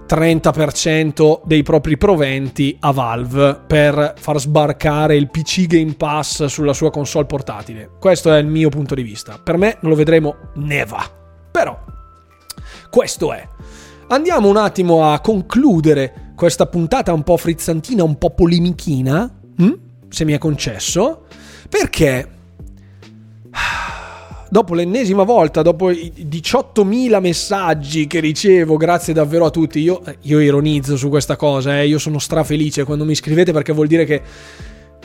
30% dei propri proventi a Valve per far sbarcare il PC Game Pass sulla sua console portatile. Questo è il mio punto di vista. Per me non lo vedremo neva. Però questo è. Andiamo un attimo a concludere questa puntata un po' frizzantina, un po' polemichina, hm? se mi è concesso, perché dopo l'ennesima volta, dopo i 18.000 messaggi che ricevo, grazie davvero a tutti, io, eh, io ironizzo su questa cosa, eh, io sono strafelice quando mi scrivete perché vuol dire che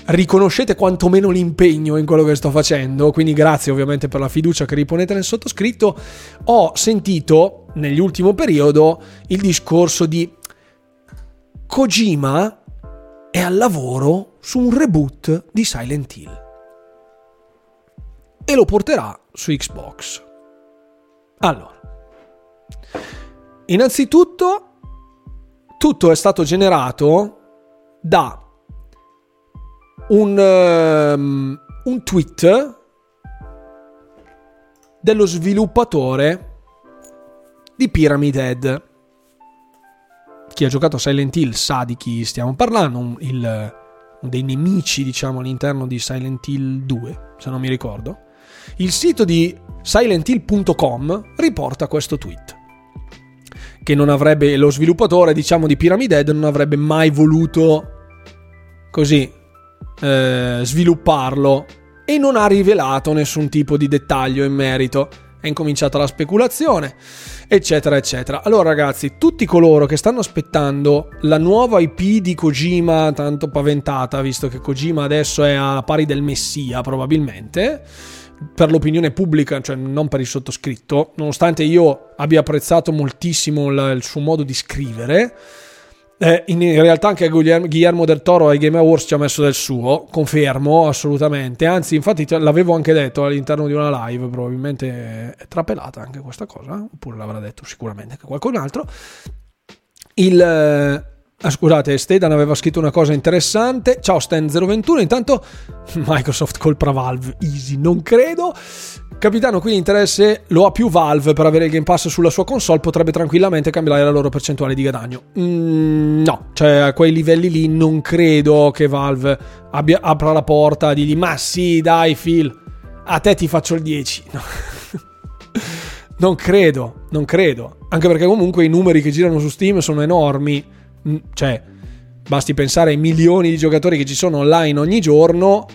riconoscete quantomeno l'impegno in quello che sto facendo, quindi grazie ovviamente per la fiducia che riponete nel sottoscritto. Ho sentito nell'ultimo periodo il discorso di Kojima è al lavoro su un reboot di Silent Hill e lo porterà su Xbox. Allora, innanzitutto tutto è stato generato da un, um, un tweet dello sviluppatore di Pyramid Head. Chi ha giocato Silent Hill sa di chi stiamo parlando, il, dei nemici diciamo all'interno di Silent Hill 2, se non mi ricordo. Il sito di silenthill.com riporta questo tweet che non avrebbe, lo sviluppatore diciamo di Pyramid Head non avrebbe mai voluto così eh, svilupparlo e non ha rivelato nessun tipo di dettaglio in merito. È incominciata la speculazione, eccetera, eccetera. Allora, ragazzi, tutti coloro che stanno aspettando la nuova IP di Kojima, tanto paventata, visto che Kojima adesso è a pari del Messia, probabilmente per l'opinione pubblica, cioè non per il sottoscritto, nonostante io abbia apprezzato moltissimo il, il suo modo di scrivere. Eh, in, in, realtà anche Guillermo del Toro ai Game Awards ci ha messo del suo, confermo assolutamente. Anzi, infatti, l'avevo anche detto all'interno di una live. Probabilmente è trapelata anche questa cosa, oppure l'avrà detto sicuramente anche qualcun altro. Il, Ah, scusate, Stedan aveva scritto una cosa interessante. Ciao Stan021, intanto Microsoft colpa Valve, easy, non credo. Capitano, quindi interesse lo ha più Valve per avere il Game Pass sulla sua console, potrebbe tranquillamente cambiare la loro percentuale di guadagno. Mm, no, cioè a quei livelli lì non credo che Valve abbia, apra la porta a dirgli ma sì, dai Phil, a te ti faccio il 10. *laughs* No. non credo, non credo. Anche perché comunque i numeri che girano su Steam sono enormi cioè, basti pensare ai milioni di giocatori che ci sono online ogni giorno,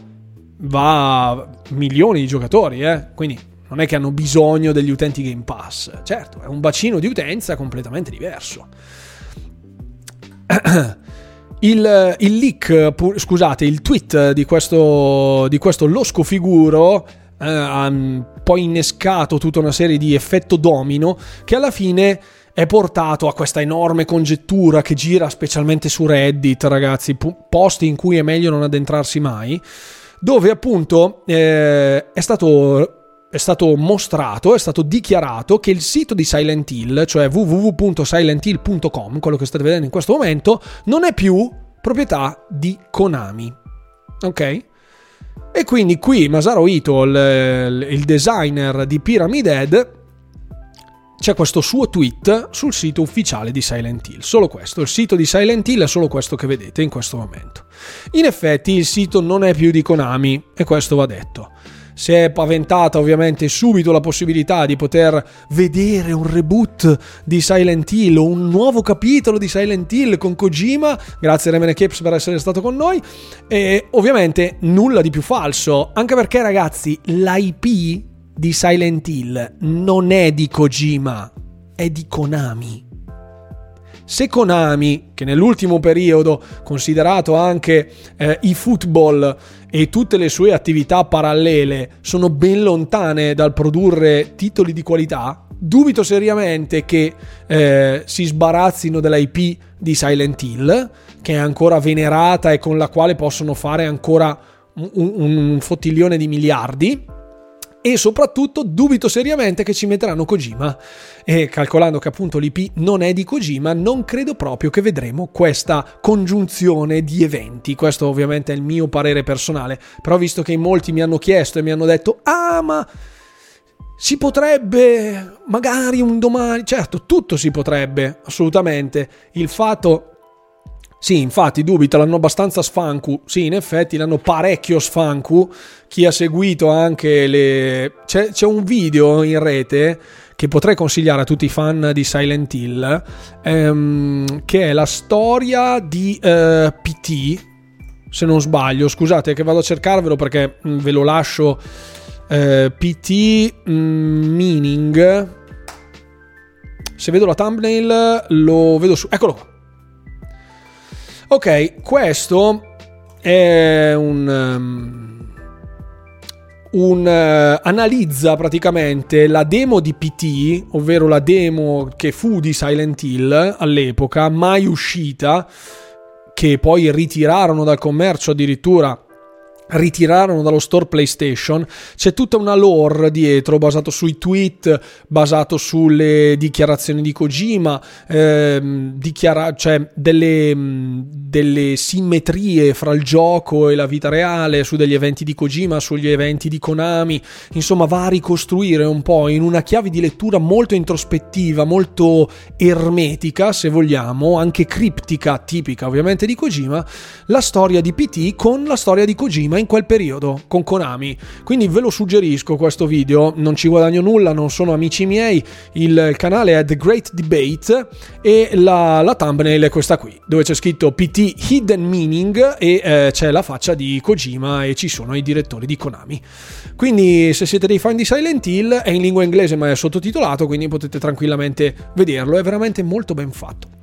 va milioni di giocatori, eh? Quindi non è che hanno bisogno degli utenti Game Pass. Certo, è un bacino di utenza completamente diverso. *clears throat* Il, il leak, scusate, il tweet di questo, di questo losco figuro eh, ha poi innescato tutta una serie di effetto domino che alla fine è portato a questa enorme congettura che gira specialmente su Reddit, ragazzi, posti in cui è meglio non addentrarsi mai, dove appunto eh, è stato è stato mostrato, è stato dichiarato che il sito di Silent Hill, cioè www.silenthill.com, quello che state vedendo in questo momento, non è più proprietà di Konami. Ok? E quindi qui Masaru Ito, il, il designer di Pyramid Head, c'è questo suo tweet sul sito ufficiale di Silent Hill. Solo questo, il sito di Silent Hill è solo questo che vedete in questo momento. In effetti il sito non è più di Konami e questo va detto. Si è paventata ovviamente subito la possibilità di poter vedere un reboot di Silent Hill o un nuovo capitolo di Silent Hill con Kojima. Grazie Remene Caps per essere stato con noi. E ovviamente nulla di più falso, anche perché ragazzi l'IP di Silent Hill non è di Kojima, è di Konami. Se Konami, che nell'ultimo periodo, considerato anche eh, i football e tutte le sue attività parallele, sono ben lontane dal produrre titoli di qualità, dubito seriamente che eh, si sbarazzino dell'IP di Silent Hill, che è ancora venerata e con la quale possono fare ancora un, un fottiglione di miliardi e soprattutto dubito seriamente che ci metteranno Kojima. E calcolando che appunto l'IP non è di Kojima non credo proprio che vedremo questa congiunzione di eventi. Questo ovviamente è il mio parere personale. Però visto che molti mi hanno chiesto e mi hanno detto ah ma si potrebbe magari un domani certo tutto si potrebbe assolutamente. Il fatto sì, infatti dubita, l'hanno abbastanza sfancu. Sì, in effetti l'hanno parecchio sfancu. Chi ha seguito anche le... C'è, c'è un video in rete che potrei consigliare a tutti i fan di Silent Hill, ehm, che è la storia di eh, PT, se non sbaglio. Scusate che vado a cercarvelo perché mm, ve lo lascio. Eh, PT mh, mm, Meaning. Se vedo la thumbnail lo vedo su... Eccolo qua. Ok, questo è un... Um, un, uh, analizza praticamente la demo di PT, ovvero la demo che fu di Silent Hill all'epoca, mai uscita, che poi ritirarono dal commercio addirittura ritirarono dallo store PlayStation, c'è tutta una lore dietro basato sui tweet, basato sulle dichiarazioni di Kojima, ehm, dichiara- cioè delle, delle simmetrie fra il gioco e la vita reale, su degli eventi di Kojima, sugli eventi di Konami, insomma va a ricostruire un po' in una chiave di lettura molto introspettiva, molto ermetica se vogliamo, anche criptica, tipica ovviamente di Kojima, la storia di PT con la storia di Kojima in quel periodo, con Konami. Quindi ve lo suggerisco questo video, non ci guadagno nulla, non sono amici miei, il canale è The Great Debate e la, la thumbnail è questa qui, dove c'è scritto PT Hidden Meaning e eh, c'è la faccia di Kojima e ci sono i direttori di Konami. Quindi se siete dei fan di Silent Hill è in lingua inglese ma è sottotitolato, quindi potete tranquillamente vederlo, è veramente molto ben fatto.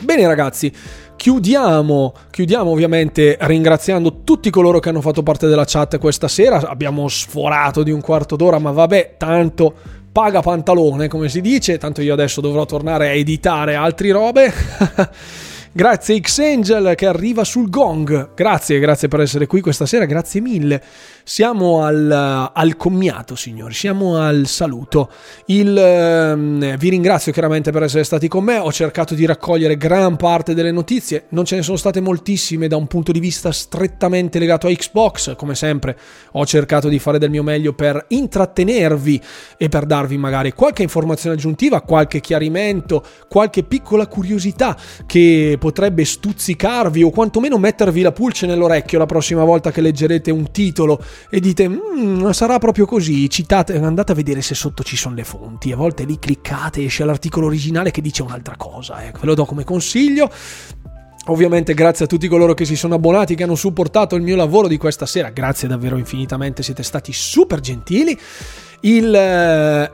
Bene ragazzi, chiudiamo, chiudiamo ovviamente ringraziando tutti coloro che hanno fatto parte della chat questa sera, abbiamo sforato di un quarto d'ora ma vabbè, tanto paga pantalone come si dice, tanto io adesso dovrò tornare a editare altre robe. *laughs* grazie X-Angel che arriva sul gong, grazie, grazie per essere qui questa sera, grazie mille. Siamo al, al, commiato, signori, siamo al saluto. Il, eh, vi ringrazio chiaramente per essere stati con me, ho cercato di raccogliere gran parte delle notizie, non ce ne sono state moltissime da un punto di vista strettamente legato a Xbox, come sempre ho cercato di fare del mio meglio per intrattenervi e per darvi magari qualche informazione aggiuntiva, qualche chiarimento, qualche piccola curiosità che potrebbe stuzzicarvi o quantomeno mettervi la pulce nell'orecchio la prossima volta che leggerete un titolo e dite mm, sarà proprio così, citate, andate a vedere se sotto ci sono le fonti, a volte lì cliccate esce l'articolo originale che dice un'altra cosa, ecco, ve lo do come consiglio. Ovviamente grazie a tutti coloro che si sono abbonati, che hanno supportato il mio lavoro di questa sera, grazie davvero infinitamente, siete stati super gentili. Il, eh,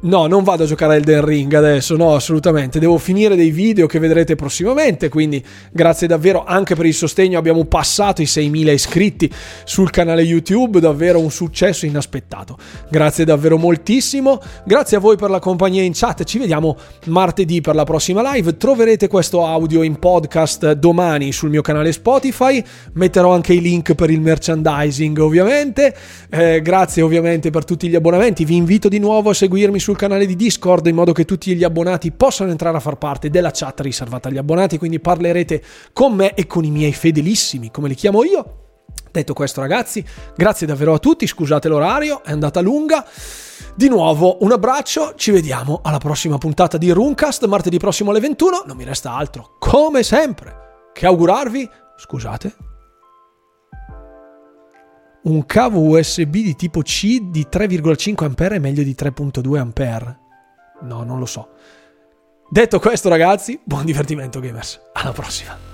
No, non vado a giocare a Elden Ring adesso, no, assolutamente. Devo finire dei video che vedrete prossimamente, quindi grazie davvero anche per il sostegno. Abbiamo passato i 6.000 iscritti sul canale YouTube, davvero un successo inaspettato. Grazie davvero moltissimo. Grazie a voi per la compagnia in chat. Ci vediamo martedì per la prossima live. Troverete questo audio in podcast domani sul mio canale Spotify. Metterò anche i link per il merchandising, ovviamente. Eh, grazie ovviamente per tutti gli abbonamenti. Vi invito di nuovo a seguirmi sul canale di Discord in modo che tutti gli abbonati possano entrare a far parte della chat riservata agli abbonati, quindi parlerete con me e con i miei fedelissimi, come li chiamo io. Detto questo ragazzi, grazie davvero a tutti, scusate l'orario, è andata lunga. Di nuovo un abbraccio, ci vediamo alla prossima puntata di Runcast, martedì prossimo alle 21, non mi resta altro, come sempre, che augurarvi, scusate, un cavo USB di tipo C di 3,5 A è meglio di 3,2 A? No, non lo so. Detto questo, ragazzi, buon divertimento gamers. Alla prossima.